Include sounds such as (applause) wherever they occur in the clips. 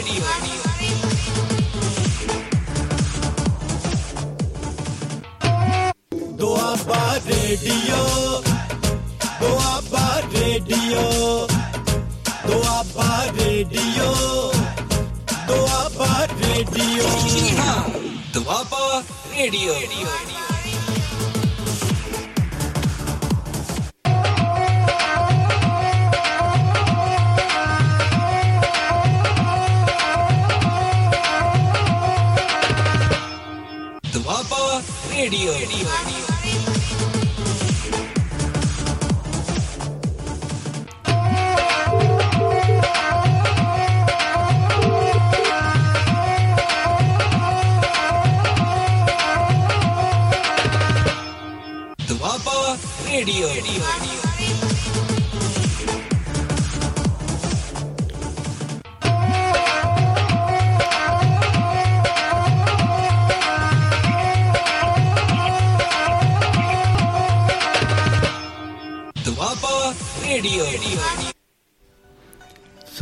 Radio.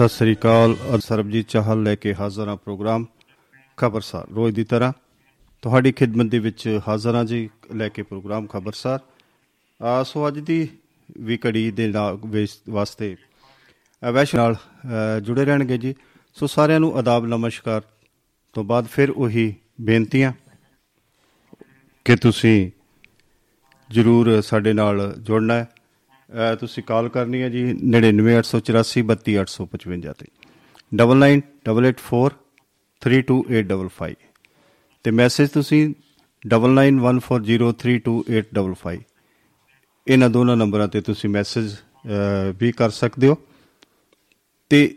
ਸਤਿ ਸ੍ਰੀ ਅਕਾਲ। ਔਰ ਸਰਬਜੀਤ ਚਾਹਲ ਲੈ ਕੇ ਹਾਜ਼ਰ ਹਾਂ ਪ੍ਰੋਗਰਾਮ ਖਬਰਸਾਰ। ਰੋਜ਼ ਦੀ ਤਰ੍ਹਾਂ ਤੁਹਾਡੀ ਖਿਦਮਤ ਦੇ ਵਿੱਚ ਹਾਜ਼ਰ ਹਾਂ ਜੀ ਲੈ ਕੇ ਪ੍ਰੋਗਰਾਮ ਖਬਰਸਾਰ। ਆ ਸੋ ਅੱਜ ਦੀ ਵੀ ਕੜੀ ਦੇ ਨਾਲ ਵੇਸ- ਵਾਸਤੇ ਅ, ਵੈਸ਼ ਨਾਲ ਅ, ਜੁੜੇ ਰਹਿਣਗੇ ਜੀ। ਸੋ ਸਾਰਿਆਂ ਨੂੰ ਆਦਾਬ ਨਮਸਕਾਰ ਤੋਂ ਬਾਅਦ ਫਿਰ ਉਹੀ ਬੇਨਤੀਆਂ ਕਿ ਤੁਸੀਂ ਜਰੂਰ ਸਾਡੇ ਨਾਲ ਜੁੜਨਾ ਹੈ। ਅ, ਤੁਸੀਂ ਕਾਲ ਕਰਨੀ ਹੈ ਜੀ 9984432855 ਤੇ। 9988432855 ਤੇ ਮੈਸੇਜ ਤੁਸੀਂ 9914032855 ਇਹਨਾਂ ਦੋਨਾਂ ਨੰਬਰਾਂ ਤੇ ਤੁਸੀਂ ਮੈਸੇਜ ਅ, ਵੀ ਕਰ ਸਕਦੇ ਹੋ। ਤੇ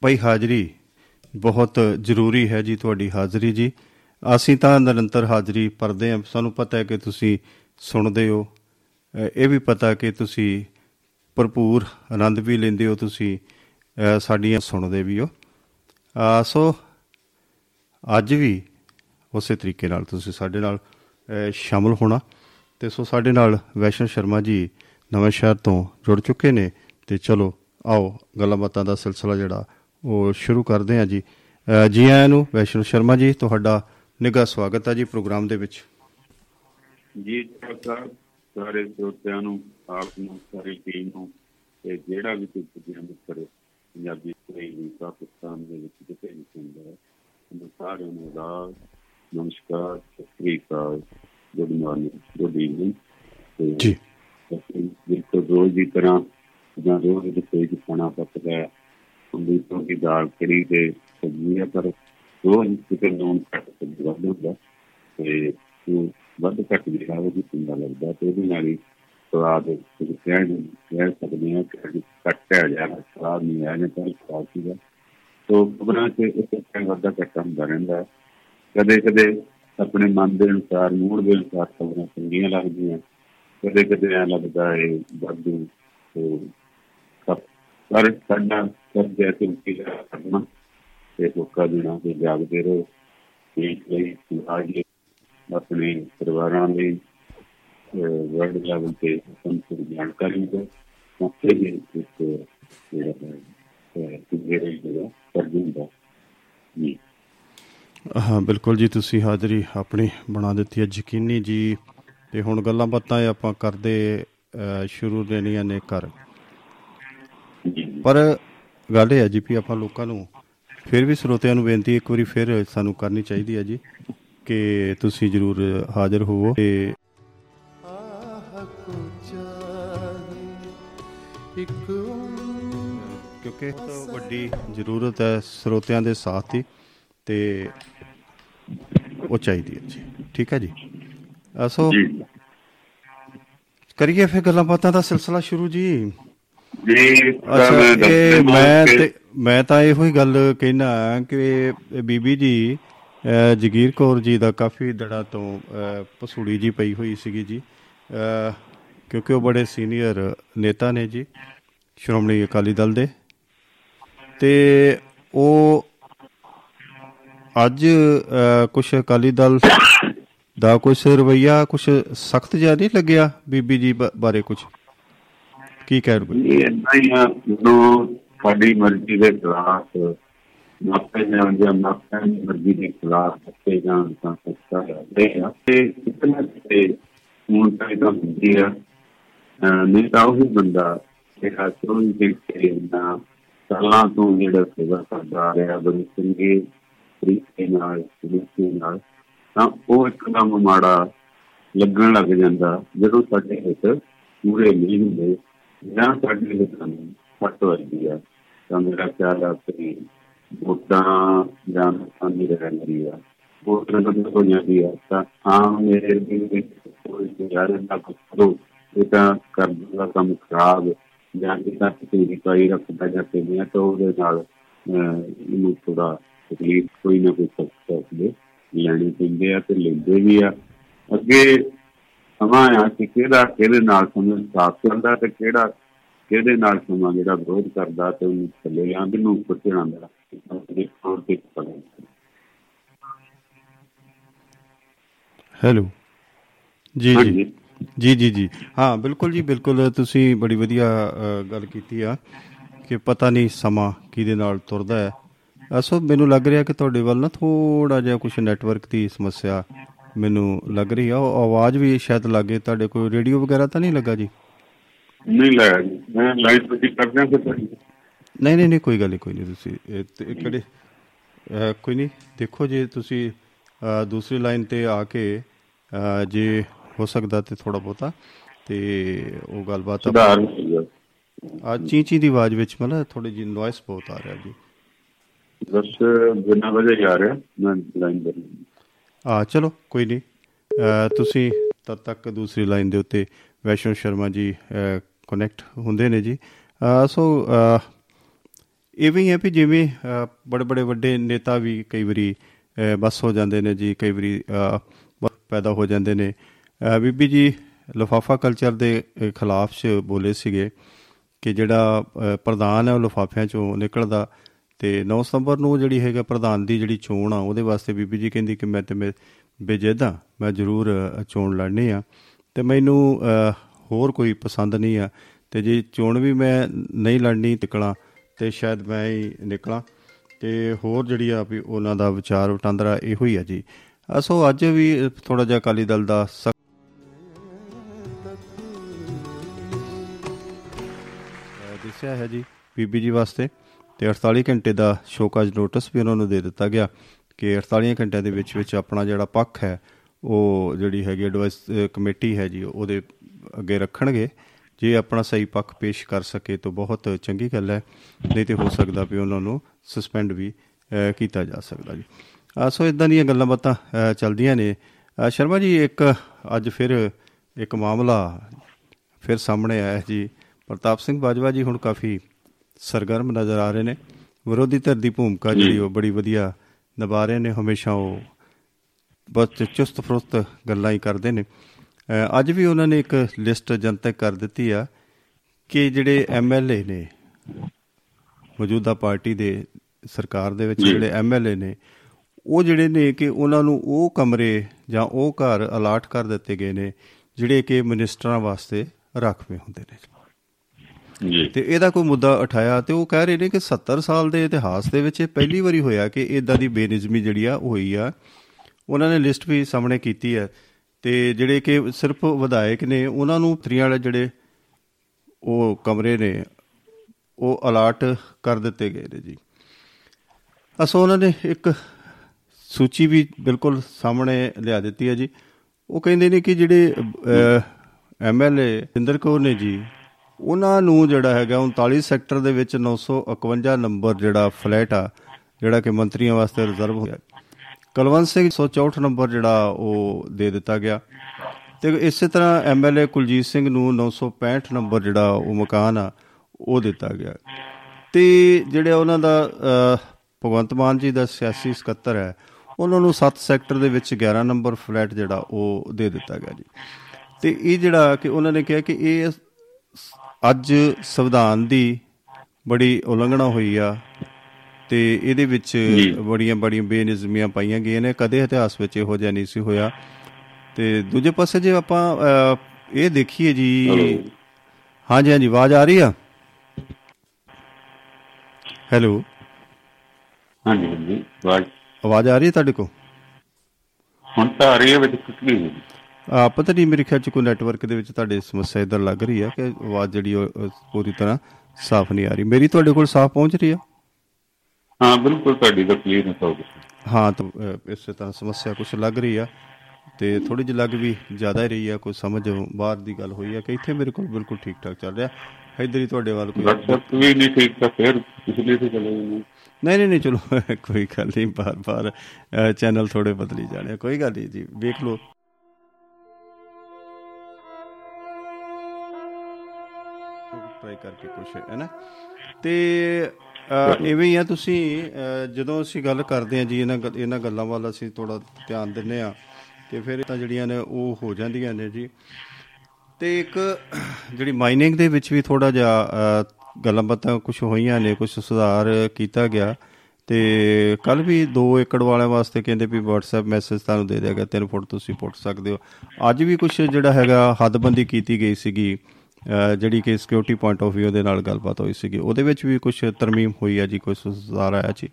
ਭਾਈ ਹਾਜ਼ਰੀ ਬਹੁਤ ਜ਼ਰੂਰੀ ਹੈ ਜੀ ਤੁਹਾਡੀ ਹਾਜ਼ਰੀ ਜੀ। ਅਸੀਂ ਤਾਂ ਨਿਰੰਤਰ ਹਾਜ਼ਰੀ ਭਰਦੇ ਹਾਂ। ਸਾਨੂੰ ਪਤਾ ਹੈ ਕਿ ਤੁਸੀਂ ਸੁਣਦੇ ਹੋ ਅ, ਇਹ ਵੀ ਪਤਾ ਕਿ ਤੁਸੀਂ ਭਰਪੂਰ ਆਨੰਦ ਵੀ ਲੈਂਦੇ ਹੋ ਤੁਸੀਂ ਅ, ਸਾਡੀਆਂ ਸੁਣਦੇ ਵੀ ਹੋ। ਅ, ਸੋ ਅੱਜ ਵੀ ਉਸੇ ਤਰੀਕੇ ਨਾਲ ਤੁਸੀਂ ਸਾਡੇ ਨਾਲ ਅ, ਸ਼ਾਮਲ ਹੋਣਾ। ਤੇ ਸੋ ਸਾਡੇ ਨਾਲ ਵੈਸ਼ਨ ਸ਼ਰਮਾ ਜੀ ਨਵਾਂ ਸ਼ਹਿਰ ਤੋਂ ਜੁੜ ਚੁੱਕੇ ਨੇ। ਤੇ ਚਲੋ ਆਓ ਗੱਲਾਂ ਬਾਤਾਂ ਦਾ ਸਿਲਸਿਲਾ ਜਿਹੜਾ ਉਹ ਸ਼ੁਰੂ ਕਰਦੇ ਹਾਂ ਜੀ। ਅ, ਜੀ ਆਇਆਂ ਨੂੰ ਵੈਸ਼ਨ ਸ਼ਰਮਾ ਜੀ ਤੁਹਾਡਾ ਨਿੱਘਾ ਸਵਾਗਤ ਹੈ ਜੀ ਪ੍ਰੋਗਰਾਮ ਦੇ ਵਿੱਚ। ਜੀ ਸਾਹਿਬ ਸਾਰੇ ਸਰੋਤਿਆਂ ਨੂੰ ਆਪ ਨੂੰ ਸਾਰੀ ਟੀਮ ਨੂੰ ਤੇ ਜਿਹੜਾ ਵੀ ਕੋਈ ਪੁੱਜਿਆ ਮਿੱਤਰ ਪੰਜਾਬੀ ਕੋਈ ਵੀ ਪਾਕਿਸਤਾਨ ਦੇ ਵਿੱਚ ਜਿੱਥੇ ਵੀ ਹੁੰਦਾ ਹੈ ਉਹਨਾਂ ਸਾਰਿਆਂ ਨੂੰ ਦਾ ਨਮਸਕਾਰ ਸਤਿ ਸ੍ਰੀ ਅਕਾਲ ਗੁੱਡ ਮਾਰਨਿੰਗ ਗੁੱਡ ਈਵਨਿੰਗ ਜੀ। ਬਿਲਕੁਲ ਰੋਜ਼ ਦੀ ਤਰ੍ਹਾਂ ਜਾਂ ਰੋਜ਼ ਦੇ ਕੋਈ ਖਾਣਾ ਪੱਕਦਾ ਹੈ ਉਹਦੀ ਤੋਂ ਦੀ ਦਾਲ ਕੜੀ ਤੇ ਸਬਜ਼ੀ ਹੈ ਪਰ ਰੋਜ਼ ਕਿਤੇ ਨੂਨ ਘੱਟ ਤੇ ਵੱਧ ਹੁੰਦਾ ਤੇ ਉਹ ਵੱਧ ਘੱਟ ਵੀ ਖਾਵੇ ਜੀ ਚੰਗਾ ਲੱਗਦਾ ਤੇ ਉਹਦੇ ਨਾਲ ਹੀ ਸਵਾਦ ਤੁਸੀਂ ਕਹਿ ਕਹਿ ਸਕਦੇ ਹਾਂ ਕਿ ਘੱਟ ਹੈ ਜਾਂ ਸਵਾਦ ਨਹੀਂ ਆਇਆ ਨੇ ਤਾਂ ਸਵਾਦ ਸੀਗਾ। ਤੋ ਖਬਰਾਂ ਚ ਇੱਕ ਟਾਈਮ ਵੱਧਾ ਘੱਟ ਹੁੰਦਾ ਰਹਿੰਦਾ ਹੈ। ਕਦੇ ਕਦੇ ਆਪਣੇ ਮਨ ਦੇ ਅਨੁਸਾਰ, ਮੂਡ ਦੇ ਅਨੁਸਾਰ ਖਬਰਾਂ ਚੰਗੀਆਂ ਲੱਗਦੀਆਂ। ਕਦੇ ਕਦੇ ਐ ਲੱਗਦਾ ਹੈ, ਵਾਧੂ ਤੋ ਸਭ, ਪਰ ਸਾਡਾ ਸਭ ਜੈਸੇ ਕਿ ਕਰਨਾ। ਤੇ ਹੋਕਾ ਦੇਣਾ ਤੇ ਜਾਗਦੇ ਰਹੋ। ਇਸ ਲਈ ਸਮਾਜ ਲਈ ਆਪਣੇ ਪਰਿਵਾਰਾਂ ਲਈ ਵਰਲਡ ਲੈਵਲ ਤੇ ਸੰਪੂਰਨ ਜਾਣਕਾਰੀ ਦੇ ਮੌਕੇ ਦੇ ਇੱਕ ਜਿਹੜਾ ਹੈ ਜਿਹੜੇ ਜਿਹੜਾ ਕਰ ਦਿੰਦਾ ਜੀ। ਹਾਂ ਬਿਲਕੁਲ ਜੀ ਤੁਸੀਂ ਹਾਜ਼ਰੀ ਆਪਣੀ ਬਣਾ ਦਿੱਤੀ ਹੈ ਯਕੀਨੀ ਜੀ। ਤੇ ਹੁਣ ਗੱਲਾਂ ਬਾਤਾਂ ਆਪਾਂ ਕਰਦੇ ਸ਼ੁਰੂ ਦੇਣੀਆਂ ਨੇ ਕਰ ਪਰ ਗੱਲ ਇਹ ਹੈ ਜੀ ਵੀ ਆਪਾਂ ਲੋਕਾਂ ਨੂੰ ਫਿਰ ਵੀ ਸਰੋਤਿਆਂ ਨੂੰ ਬੇਨਤੀ ਇੱਕ ਵਾਰੀ ਫਿਰ ਸਾਨੂੰ ਕਰਨੀ ਚਾਹੀਦੀ ਹੈ ਜੀ। ਕਿ ਤੁਸੀਂ ਜਰੂਰ ਹਾਜ਼ਰ ਹੋਵੋ ਤੇ ਆਹ ਕੋ ਚਾਹੇ ਇੱਕ ਕਿਉਂਕਿ ਤਾਂ ਵੱਡੀ ਜ਼ਰੂਰਤ ਹੈ ਸਰੋਤਿਆਂ ਦੇ ਸਾਥ ਦੀ ਤੇ ਉਹ ਚਾਹੀਦੀ ਹੈ ਜੀ। ਠੀਕ ਹੈ ਜੀ? ਅਸੋ ਜੀ। ਕਰੀਏ ਫਿਰ ਗੱਲਾਂ ਬਾਤਾਂ ਦਾ ਸਿਲਸਿਲਾ ਸ਼ੁਰੂ ਜੀ। ਜੀ ਮੈਂ ਇਹ ਤੇ ਮੈਂ ਤਾਂ ਇਹੋ ਹੀ ਗੱਲ ਕਹਿਣਾ ਕਿ ਬੀਬੀ ਜੀ ਜਗੀਰ ਕੌਰ ਜੀ ਦਾ ਕਾਫੀ ਦੜਾ ਤੋਂ ਅਹ, ਪਸੂੜੀ ਜੀ ਪਈ ਹੋਈ ਸੀਗੀ ਜੀ। ਅਹ, ਕਿਉਂਕਿ ਉਹ ਬੜੇ ਸੀਨੀਅਰ ਨੇਤਾ ਨੇ ਜੀ ਸ਼੍ਰੋਮਣੀ ਅਕਾਲੀ ਦਲ ਦੇ। ਤੇ ਉਹ ਅੱਜ ਕੁਝ ਅਕਾਲੀ ਦਲ ਦਾ ਕੁਝ ਰਵਈਆ ਕੁਝ ਸਖਤ ਜਿਹਾ ਨਹੀਂ ਲੱਗਿਆ ਬੀਬੀ ਜੀ ਬ- ਬਾਰੇ ਕੁਝ ਕੀ ਕਹਿ ਰਹੇ ਹੋ? ਇਹ ਏਦਾਂ ਹੀ ਆ ਜਦੋਂ ਸਾਡੀ ਮਰਜ਼ੀ ਦੇ ਖਿਲਾਫ ਮਾਪੇ ਜਾਂ ਜਾਂ ਮਾਪਿਆਂ ਦੀ ਮਰਜ਼ੀ ਦੇ ਖਿਲਾਫ ਬੱਚੇ ਜਾਣ ਤਾਂ ਸਸਤਾ ਕਰਦੇ ਆ ਤੇ ਕਿਤਨਾ ਤੇ ਹੁਣ ਤਾਂ ਇਹ ਤਾਂ ਹੁੰਦੀ ਆ। ਅਹ ਨਹੀਂ ਤਾਂ ਉਹ ਬੰਦਾ ਜਿਹੜਾ ਚੋਣ ਦੇ ਕੇ ਨਾ ਸਾਲਾਂ ਤੋਂ ਜਿਹੜਾ ਸੇਵਾ ਕਰਦਾ ਆ ਰਿਹਾ, ਬੜੀ ਚੰਗੇ ਤਰੀਕੇ ਨਾਲ ਤਰੀਕੇ ਨਾਲ। ਤਾਂ ਉਹ ਇੱਕਦਮ ਮਾੜਾ ਲੱਗਣ ਲੱਗ ਜਾਂਦਾ, ਜਦੋਂ ਸਾਡੇ ਹਿੱਤ ਪੂਰੇ ਨਹੀਂ ਹੁੰਦੇ। ਜਾਂ ਸਾਡੇ ਹਿੱਤਾਂ ਨੂੰ ਫਟ ਵੱਜਦੀ ਆ। ਤਾਂ ਮੇਰਾ ਖਿਆਲ ਆ ਕਿ ਵੋਟਾਂ ਜਾਂ ਸਾਨੀ ਰਹਿੰਦੀ ਆ ਵੋਟਾਂ ਬਦਲ ਹੋ ਜਾਂਦੀ ਆ ਤਾਂ ਆਮ ਮੇਰੇ ਦਿਲ ਵਿੱਚ ਕੋਈ ਗੁਜ਼ਾਰੇ ਨਾ ਕਰੋ। ਇਹ ਤਾਂ ਕਰਨ ਦਾ ਕੰਮ ਖਰਾਬ ਜਾਂ ਕਿਤਾ ਕਿਸੇ ਦੀ ਪਾਈ ਰੱਖਦਾ ਜਾਂ ਕਿਵੇਂ ਆ ਤਾਂ ਉਹਦੇ ਨਾਲ ਅਹ, ਇਹਨੂੰ ਥੋੜਾ ਤਕਲੀਫ ਕੋਈ ਨਾ ਕੋਈ ਸਖਤ ਦੇ ਲੈਣੀ ਪੈਂਦੇ ਆ ਤੇ ਲੈਂਦੇ ਵੀ ਆ। ਅੱਗੇ ਸਮਾਂ ਆ ਕਿ ਕਿਹੜਾ ਕਿਹਦੇ ਨਾਲ ਸਮਝ ਸਾਥ ਕਰਦਾ ਤੇ ਕਿਹੜਾ ਕਿਹਦੇ ਨਾਲ ਸਮਾਂ ਜਿਹੜਾ ਵਿਰੋਧ ਕਰਦਾ ਤੇ ਉਹਨੂੰ ਥੱਲੇ ਲਿਆਂਦੇ ਨੂੰ ਉੱਪਰ ਚੜਾਉਂਦਾ ਦੇਖੋ ਤੇ ਪਤਾ ਹੈਲੋ ਜੀ ਜੀ। ਜੀ ਜੀ ਜੀ। ਹਾਂ ਬਿਲਕੁਲ ਜੀ ਬਿਲਕੁਲ। ਤੁਸੀਂ ਬੜੀ ਵਧੀਆ ਗੱਲ ਕੀਤੀ ਆ ਕਿ ਪਤਾ ਨਹੀਂ ਸਮਾਂ ਕਿਹਦੇ ਨਾਲ ਤੁਰਦਾ ਹੈ। ਅਸੋ ਮੈਨੂੰ ਲੱਗ ਰਿਹਾ ਕਿ ਤੁਹਾਡੇ ਵੱਲ ਨਾ ਥੋੜਾ ਜਿਹਾ ਕੁਝ ਨੈਟਵਰਕ ਦੀ ਸਮੱਸਿਆ ਮੈਨੂੰ ਲੱਗ ਰਹੀ ਆ। ਉਹ ਆਵਾਜ਼ ਵੀ ਸ਼ਾਇਦ ਲੱਗੇ। ਤੁਹਾਡੇ ਕੋਈ ਰੇਡੀਓ ਵਗੈਰਾ ਤਾਂ ਨਹੀਂ ਲੱਗਾ ਜੀ? ਨਹੀਂ ਲਾਇਆ ਜੀ। ਮੈਂ ਲਾਈਟ ਤੁਸੀਂ ਕਰਦੇ ਹਾਂ ਫਿਰ ਨਹੀਂ ਨਹੀਂ ਨਹੀਂ ਕੋਈ ਗੱਲ ਨਹੀਂ ਕੋਈ ਨਹੀਂ ਤੁਸੀਂ ਕਿਹੜੇ ਕੋਈ ਨਹੀਂ ਦੇਖੋ ਜੇ ਤੁਸੀਂ ਦੂਸਰੀ ਲਾਈਨ ਤੇ ਆ ਕੇ ਜੇ ਹੋ ਸਕਦਾ ਤੇ ਥੋੜਾ ਬਹੁਤਾ ਤੇ ਉਹ ਗੱਲਬਾਤ ਆ ਚੀ ਚੀ ਦੀ ਆਵਾਜ਼ ਵਿੱਚ ਮਤਲਬ ਥੋੜੀ ਜਿਹੀ ਨੋਇਸ ਬਹੁਤ ਆ ਰਿਹਾ ਜੀ। ਬਸ ਬਿਨਾਂ ਵਜ੍ਹਾ ਜਾ ਰਿਹਾ ਮੈਂ ਲਾਈਨ ਦੇ ਆ ਚਲੋ ਕੋਈ ਨਹੀਂ ਤੁਸੀਂ ਤਦ ਤੱਕ ਦੂਸਰੀ ਲਾਈਨ ਦੇ ਉੱਤੇ ਵੈਸ਼ਨੂ ਸ਼ਰਮਾ ਜੀ ਕਨੈਕਟ ਹੁੰਦੇ ਨੇ ਜੀ। ਸੋ ਇਵੇਂ ਹੀ ਹੈ ਵੀ ਜਿਵੇਂ ਬੜੇ ਬੜੇ ਵੱਡੇ ਨੇਤਾ ਵੀ ਕਈ ਵਾਰੀ ਅਹ ਬਸ ਹੋ ਜਾਂਦੇ ਨੇ ਜੀ ਕਈ ਵਾਰੀ ਅਹ, ਬ- ਪੈਦਾ ਹੋ ਜਾਂਦੇ ਨੇ। ਅਹ ਬੀਬੀ ਜੀ ਲਿਫਾਫਾ ਕਲਚਰ ਦੇ ਅਹ, ਖਿਲਾਫ ਚ ਬੋਲੇ ਸੀਗੇ ਕਿ ਜਿਹੜਾ ਅਹ, ਪ੍ਰਧਾਨ ਹੈ ਉਹ ਲਿਫਾਫਿਆਂ ਚੋਂ ਨਿਕਲਦਾ ਤੇ 9 ਸਤੰਬਰ ਨੂੰ ਜਿਹੜੀ ਹੈਗਾ ਪ੍ਰਧਾਨ ਦੀ ਜਿਹੜੀ ਚੋਣ ਆ ਉਹਦੇ ਵਾਸਤੇ ਬੀਬੀ ਜੀ ਕਹਿੰਦੀ ਕਿ ਮੈਂ ਤੇ ਮੈਂ ਬੇਜੇਦਾ ਮੈਂ ਜ਼ਰੂਰ ਅਹ, ਚੋਣ ਲੜਨੀ ਆ ਤੇ ਮੈਨੂੰ ਅਹ, ਹੋਰ ਕੋਈ ਪਸੰਦ ਨਹੀਂ ਆ ਤੇ ਜੇ ਚੋਣ ਵੀ ਮੈਂ ਨਹੀਂ ਲੜਨੀ ਨਿਕਲਾਂ ਤੇ ਸ਼ਾਇਦ ਮੈਂ ਹੀ ਨਿਕਲਾਂ। ਤੇ ਹੋਰ ਜਿਹੜੀ ਆ ਵੀ ਉਹਨਾਂ ਦਾ ਵਿਚਾਰ ਵਟਾਂਦਰਾ ਇਹੋ ਹੀ ਆ ਜੀ। ਅਹ, ਸੋ ਅੱਜ ਵੀ ਥੋੜਾ ਜਿਹਾ ਅਕਾਲੀ ਦਲ ਦਾ ਸਖ਼ਤ ਅਹ ਦੱਸਿਆ ਹੈ ਜੀ ਬੀਬੀ ਜੀ ਵਾਸਤੇ। ਤੇ 48 ਘੰਟੇ ਦਾ ਸ਼ੋਕਾਜ ਨੋਟਿਸ ਵੀ ਉਹਨਾਂ ਨੂੰ ਦੇ ਦਿੱਤਾ ਗਿਆ ਕਿ 48 ਘੰਟਿਆਂ ਦੇ ਵਿੱਚ ਵਿੱਚ ਆਪਣਾ ਜਿਹੜਾ ਪੱਖ ਹੈ ਉਹ ਜਿਹੜੀ ਹੈਗੀ ਐਡਵਾਈਸ ਕਮੇਟੀ ਹੈ ਜੀ ਉਹਦੇ ਅੱਗੇ ਰੱਖਣਗੇ। ਜੇ ਆਪਣਾ ਸਹੀ ਪੱਖ ਪੇਸ਼ ਕਰ ਸਕੇ ਤਾਂ ਬਹੁਤ ਚੰਗੀ ਗੱਲ ਹੈ। ਨਹੀਂ ਤੇ ਹੋ ਸਕਦਾ ਵੀ ਉਹਨਾਂ ਨੂੰ ਸਸਪੈਂਡ ਵੀ ਕੀਤਾ ਜਾ ਸਕਦਾ ਜੀ। ਸੋ ਇਦਾਂ ਦੀਆਂ ਗੱਲਾਂ ਬਾਤਾਂ ਚੱਲਦੀਆਂ ਨੇ। ਸ਼ਰਮਾ ਜੀ ਇੱਕ ਅੱਜ ਫਿਰ ਇੱਕ ਮਾਮਲਾ ਫਿਰ ਸਾਹਮਣੇ ਆਇਆ ਜੀ। ਪ੍ਰਤਾਪ ਸਿੰਘ ਬਾਜਵਾ ਜੀ ਹੁਣ ਕਾਫੀ ਸਰਗਰਮ ਨਜ਼ਰ ਆ ਰਹੇ ਨੇ। ਵਿਰੋਧੀ ਧਿਰ ਦੀ ਭੂਮਿਕਾ ਜਿਹੜੀ ਉਹ ਬੜੀ ਵਧੀਆ ਨਿਭਾ ਰਹੇ ਨੇ। ਹਮੇਸ਼ਾ ਉਹ ਬਹੁਤ ਚੁਸਤ ਫਰੁਸਤ ਗੱਲਾਂ ਹੀ ਕਰਦੇ ਨੇ। ਅੱਜ ਵੀ ਉਹਨਾਂ ਨੇ ਇੱਕ ਲਿਸਟ ਜਨਤਕ ਕਰ ਦਿੱਤੀ ਆ ਕਿ ਜਿਹੜੇ ਐਮਐਲਏ ਨੇ ਮੌਜੂਦਾ ਪਾਰਟੀ ਦੇ ਸਰਕਾਰ ਦੇ ਵਿੱਚ ਜਿਹੜੇ ਐਮਐਲਏ ਨੇ ਉਹ ਜਿਹੜੇ ਨੇ ਕਿ ਉਹਨਾਂ ਨੂੰ ਉਹ ਕਮਰੇ ਜਾਂ ਉਹ ਘਰ ਅਲਾਟ ਕਰ ਦਿੱਤੇ ਗਏ ਨੇ ਜਿਹੜੇ ਕਿ ਮਿਨਿਸਟਰਾਂ ਵਾਸਤੇ ਰਾਖਵੇਂ ਹੁੰਦੇ ਨੇ। ਜੀ। ਤੇ ਇਹਦਾ ਕੋਈ ਮੁੱਦਾ ਉਠਾਇਆ ਤੇ ਉਹ ਕਹਿ ਰਹੇ ਨੇ ਕਿ 70 ਸਾਲ ਦੇ ਇਤਿਹਾਸ ਦੇ ਵਿੱਚ ਇਹ ਪਹਿਲੀ ਵਾਰੀ ਹੋਇਆ ਕਿ ਇਦਾਂ ਦੀ ਬੇਨਿਜ਼ਮੀ ਜਿਹੜੀ ਆ ਹੋਈ ਆ। ਉਹਨਾਂ ਨੇ ਲਿਸਟ ਵੀ ਸਾਹਮਣੇ ਕੀਤੀ ਹੈ ਤੇ ਜਿਹੜੇ ਕਿ ਸਿਰਫ ਵਿਧਾਇਕ ਨੇ, ਉਹਨਾਂ ਨੂੰ ਤਰੀਆਂ ਵਾਲੇ ਜਿਹੜੇ ਉਹ ਕਮਰੇ ਨੇ, ਉਹ ਅਲਾਟ ਕਰ ਦਿੱਤੇ ਗਏ ਨੇ ਜੀ। ਅਸੋ ਉਹਨਾਂ ਨੇ ਇੱਕ ਸੂਚੀ ਵੀ ਬਿਲਕੁਲ ਸਾਹਮਣੇ ਲਿਆ ਦਿੱਤੀ ਹੈ ਜੀ। ਉਹ ਕਹਿੰਦੇ ਨੇ ਕਿ ਜਿਹੜੇ ਐਮਐਲਏ ਇੰਦਰ ਕੌਰ ਨੇ ਜੀ, ਉਹਨਾਂ ਨੂੰ ਜਿਹੜਾ ਹੈਗਾ 39 ਸੈਕਟਰ ਦੇ ਵਿੱਚ 951 ਨੰਬਰ ਜਿਹੜਾ ਫਲੈਟ ਆ, ਜਿਹੜਾ ਕਿ ਮੰਤਰੀਆਂ ਵਾਸਤੇ ਰਿਜ਼ਰਵ ਹੋਇਆ। ਕੁਲਵੰਤ ਸਿੰਘ 164 ਨੰਬਰ ਜਿਹੜਾ ਉਹ ਦੇ ਦਿੱਤਾ ਗਿਆ। ਤੇ ਇਸੇ ਤਰ੍ਹਾਂ ਐਮਐਲਏ ਕੁਲਜੀਤ ਸਿੰਘ ਨੂੰ 965 ਨੰਬਰ ਜਿਹੜਾ ਉਹ ਮਕਾਨ ਆ ਉਹ ਦਿੱਤਾ ਗਿਆ। ਤੇ ਜਿਹੜੇ ਉਹਨਾਂ ਦਾ ਅਹ, ਭਗਵੰਤ ਮਾਨ ਜੀ ਦਾ ਸਿਆਸੀ ਸਕੱਤਰ ਹੈ ਉਹਨਾਂ ਨੂੰ 7 ਸੈਕਟਰ ਦੇ ਵਿੱਚ 11 ਨੰਬਰ ਫਲੈਟ ਜਿਹੜਾ ਉਹ ਦੇ ਦਿੱਤਾ ਗਿਆ ਜੀ। ਤੇ ਇਹ ਜਿਹੜਾ ਕਿ ਉਹਨਾਂ ਨੇ ਕਿਹਾ ਕਿ ਇਹ ਅੱਜ ਸੰਵਿਧਾਨ ਦੀ ਬੜੀ ਉਲੰਘਣਾ ਹੋਈ ਆ ਤੇ ਇਹਦੇ ਵਿੱਚ ਬੜੀਆਂ ਬੜੀਆਂ ਬੇਨਿਜ਼ਮੀਆਂ ਪਾਈਆਂ ਗਈਆਂ ਨੇ। ਕਦੇ ਇਤਿਹਾਸ ਵਿੱਚ ਇਹੋ ਜਿਹਾ ਨਹੀਂ ਸੀ ਹੋਇਆ। ਤੇ ਦੂਜੇ ਪਾਸੇ ਜੇ ਆਪਾਂ ਇਹ ਦੇਖੀਏ ਜੀ। ਹਾਂਜੀ ਹਾਂਜੀ ਆਵਾਜ਼ ਆ ਰਹੀ ਆ? ਹੈਲੋ। ਹਾਂਜੀ ਹਾਂਜੀ ਆਵਾਜ਼। ਆਵਾਜ਼ ਆ ਰਹੀ ਹੈ ਤੁਹਾਡੇ ਕੋਲ? ਹੁਣ ਤਾਂ ਆ ਰਹੀ ਹੈ ਵਿੱਚ ਕੁੱਟਲੀ ਹੋਈ ਆ ਪਤਾ ਨਹੀਂ ਮੇਰੇ ਖਿਆਲ ਚ ਕੋਈ ਨੈਟਵਰਕ ਦੇ ਵਿੱਚ ਤੁਹਾਡੇ ਸਮੱਸਿਆ ਇਧਰ ਲੱਗ ਰਹੀ ਹੈ ਕਿ ਆਵਾਜ਼ ਜਿਹੜੀ ਪੂਰੀ ਤਰ੍ਹਾਂ ਸਾਫ਼ ਨਹੀਂ ਆ ਰਹੀ। ਮੇਰੀ ਤੁਹਾਡੇ ਕੋਲ ਸਾਫ਼ ਪਹੁੰਚ ਰਹੀ ਹੈ ਹਾਂ ਬਿਲਕੁਲ ਤੁਹਾਡੀ ਤਾਂ ਕਲੀਅਰ ਨਹੀਂ ਹੋ ਗਈ ਹਾਂ ਤਾਂ ਇਸੇ ਤਰ੍ਹਾਂ ਸਮੱਸਿਆ ਕੁਝ ਲੱਗ ਰਹੀ ਆ ਤੇ ਥੋੜੀ ਜਿਹੀ ਲੱਗ ਵੀ ਜ਼ਿਆਦਾ ਹੀ ਰਹੀ ਆ ਕੋਈ ਸਮਝ ਬਾਹਰ ਦੀ ਗੱਲ ਹੋਈ ਆ ਕਿ ਇੱਥੇ ਮੇਰੇ ਕੋਲ ਬਿਲਕੁਲ ਠੀਕ ਠਾਕ ਚੱਲ ਰਿਹਾ। ਇੱਧਰ ਹੀ ਤੁਹਾਡੇ ਵੱਲ ਕੋਈ WhatsApp ਵੀ ਨਹੀਂ ਠੀਕ ਤਾਂ ਫਿਰ ਪਿਛਲੇ ਤੇ ਚਲੇ ਜਾਂਦੇ ਨਹੀਂ ਨਹੀਂ ਨਹੀਂ ਚਲੋ (laughs) ਕੋਈ ਗੱਲ ਨਹੀਂ ਬਾਰ ਬਾਰ ਚੈਨਲ ਥੋੜੇ ਬਦਲੀ ਜਾਣੇ ਕੋਈ ਗੱਲ ਨਹੀਂ ਜੀ ਵੇਖ ਲਓ। ਟਰਾਈ ਕਰਕੇ ਕੁਛ ਹੈ ਨਾ? ਤੇ ਇਵੇਂ ਹੀ ਆ ਤੁਸੀਂ ਅ, ਜਦੋਂ ਅਸੀਂ ਗੱਲ ਕਰਦੇ ਆ ਜੀ ਇਹਨਾਂ ਗੱਲ- ਇਹਨਾਂ ਗੱਲਾਂ ਵੱਲ ਅਸੀਂ ਥੋੜਾ ਧਿਆਨ ਦਿੰਨੇ ਆ ਤੇ ਫਿਰ ਤਾਂ ਜਿਹੜੀਆਂ ਨੇ ਉਹ ਹੋ ਜਾਂਦੀਆਂ ਨੇ ਜੀ। ਤੇ ਇੱਕ ਜਿਹੜੀ ਮਾਈਨਿੰਗ ਦੇ ਵਿੱਚ ਵੀ ਥੋੜਾ ਜਿਹਾ ਅ, ਗੱਲਾਂ ਬਾਤਾਂ ਕੁਝ ਹੋਈਆਂ ਨੇ ਕੁਝ ਸੁਧਾਰ ਕੀਤਾ ਗਿਆ। ਤੇ ਕੱਲ ਵੀ 2 ਏਕੜ ਵਾਲਿਆਂ ਵਾਸਤੇ ਕਹਿੰਦੇ ਵੀ WhatsApp ਮੈਸੇਜ ਤੁਹਾਨੂੰ ਦੇ ਦਿਆਗਾ 3 ਫੁੱਟ ਤੁਸੀਂ ਪੁੱਟ ਸਕਦੇ ਹੋ। ਅੱਜ ਵੀ ਕੁਝ ਜਿਹੜਾ ਹੈਗਾ ਹੱਦਬੰਦੀ ਕੀਤੀ ਗਈ ਸੀਗੀ। ਅ, ਜਿਹੜੀ ਕਿ ਸਿਕਿਉਰਿਟੀ ਪੁਆਇੰਟ ਆਫ View ਦੇ ਨਾਲ ਗੱਲਬਾਤ ਹੋਈ ਸੀਗੀ। ਉਹਦੇ ਵਿੱਚ ਵੀ ਕੁਝ ਤਰਮੀਮ ਹੋਈ ਹੈ ਜੀ ਕੋਈ ਸੁਧਾਰ ਆਇਆ ਜੀ?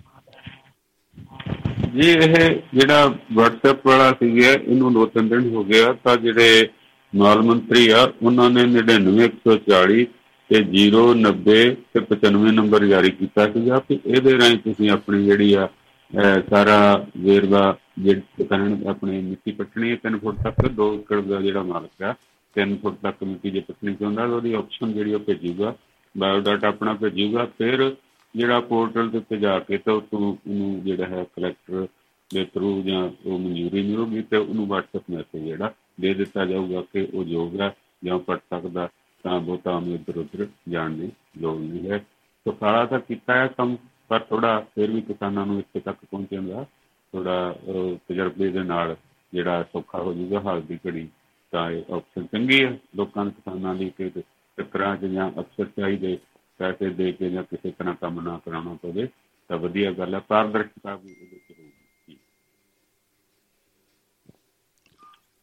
ਜੀ ਇਹ ਜਿਹੜਾ WhatsApp ਵਾਲਾ ਸੀਗਾ ਇਹਨੂੰ ਦੋ ਤਿੰਨ ਦਿਨ ਹੋ ਗਿਆ ਤਾਂ ਜਿਹੜੇ ਮਾਲ ਮੰਤਰੀ ਆ ਉਹਨਾਂ ਨੇ 99140 ਤੇ 090 ਤੇ 95 ਨੰਬਰ ਜਾਰੀ ਕੀਤਾ ਸੀਗਾ ਕਿ ਇਹਦੇ ਰਾਹੀਂ ਤੁਸੀਂ ਆਪਣੀ ਜਿਹੜੀ ਆ ਅਹ, ਸਾਰਾ ਵੇਰਵਾ ਜਿਹੜੀ ਕਰਨ ਆਪਣੇ ਮਿੱਟੀ ਪੱਟਣੀ ਹੈ 3 ਫੁੱਟ ਤੱਕ 2 ਏਕੜ ਦਾ ਜਿਹੜਾ ਮਾਲਕ ਆ 3 ਫੁੱਟ ਤੱਕ ਮਿੱਟੀ ਜੇ ਪੱਟਣੀ ਚਾਹੁੰਦਾ ਤਾਂ ਉਹਦੀ ਆਪਸ਼ਨ ਜਿਹੜੀ ਉਹ ਭੇਜੂਗਾ ਬਾਇਓਡਾਟਾ ਆਪਣਾ ਭੇਜੂਗਾ, ਫਿਰ ਜਿਹੜਾ ਪੋਰਟਲ ਦੇ ਉੱਤੇ ਜਾ ਕੇ ਤਾਂ ਉਤੋਂ ਉਹਨੂੰ ਜਿਹੜਾ ਹੈ ਕਲੈਕਟਰ ਦੇ ਥਰੂ ਜਾਂ ਉਹ ਮਨਜ਼ੂਰੀ ਮਿਲੂਗੀ ਤੇ ਉਹਨੂੰ WhatsApp ਮੈਸੇਜ ਜਿਹੜਾ ਦੇ ਦਿੱਤਾ ਜਾਊਗਾ ਕਿ ਉਹ ਯੋਗ ਹੈ ਜਾਂ ਪੜ ਸਕਦਾ, ਤਾਂ ਬਹੁਤਾ ਉਹਨੂੰ ਇੱਧਰ ਉੱਧਰ ਜਾਣ ਦੀ ਲੋੜ ਨਹੀਂ ਹੈ। ਸੋ ਸਾਰਾ ਤਾਂ ਕੀਤਾ ਹੈ ਕੰਮ, ਪਰ ਥੋੜਾ ਫਿਰ ਵੀ ਕਿਸਾਨਾਂ ਨੂੰ ਇੱਥੇ ਤੱਕ ਪਹੁੰਚਣ ਦਾ ਥੋੜਾ ਤਜਰਬੇ ਦੇ ਨਾਲ ਜਿਹੜਾ ਸੌਖਾ ਹੋ ਜਾਊਗਾ, ਹਾਲ ਦੀ ਘੜੀ ਇਹ ਆਪਸ਼ਨ ਚੰਗੀ ਹੈ ਲੋਕਾਂ ਦੇ ਕਿਸਾਨਾਂ ਲਈ ਕਿ ਚੱਕਰਾਂ 'ਚ ਜਾਂ ਅਫਸਰ ਚਾਹੀਦੇ ਪੈਸੇ ਦੇ ਕੇ ਜਾਂ ਕਿਸੇ ਤਰ੍ਹਾਂ ਕੰਮ ਨਾ ਕਰਾਉਣਾ ਪਵੇ ਤਾਂ ਵਧੀਆ ਗੱਲ ਹੈ ਪਾਰਦਰਸ਼ਤਾ ਵੀ ਇਹਦੇ 'ਚ ਹੋਊਗੀ।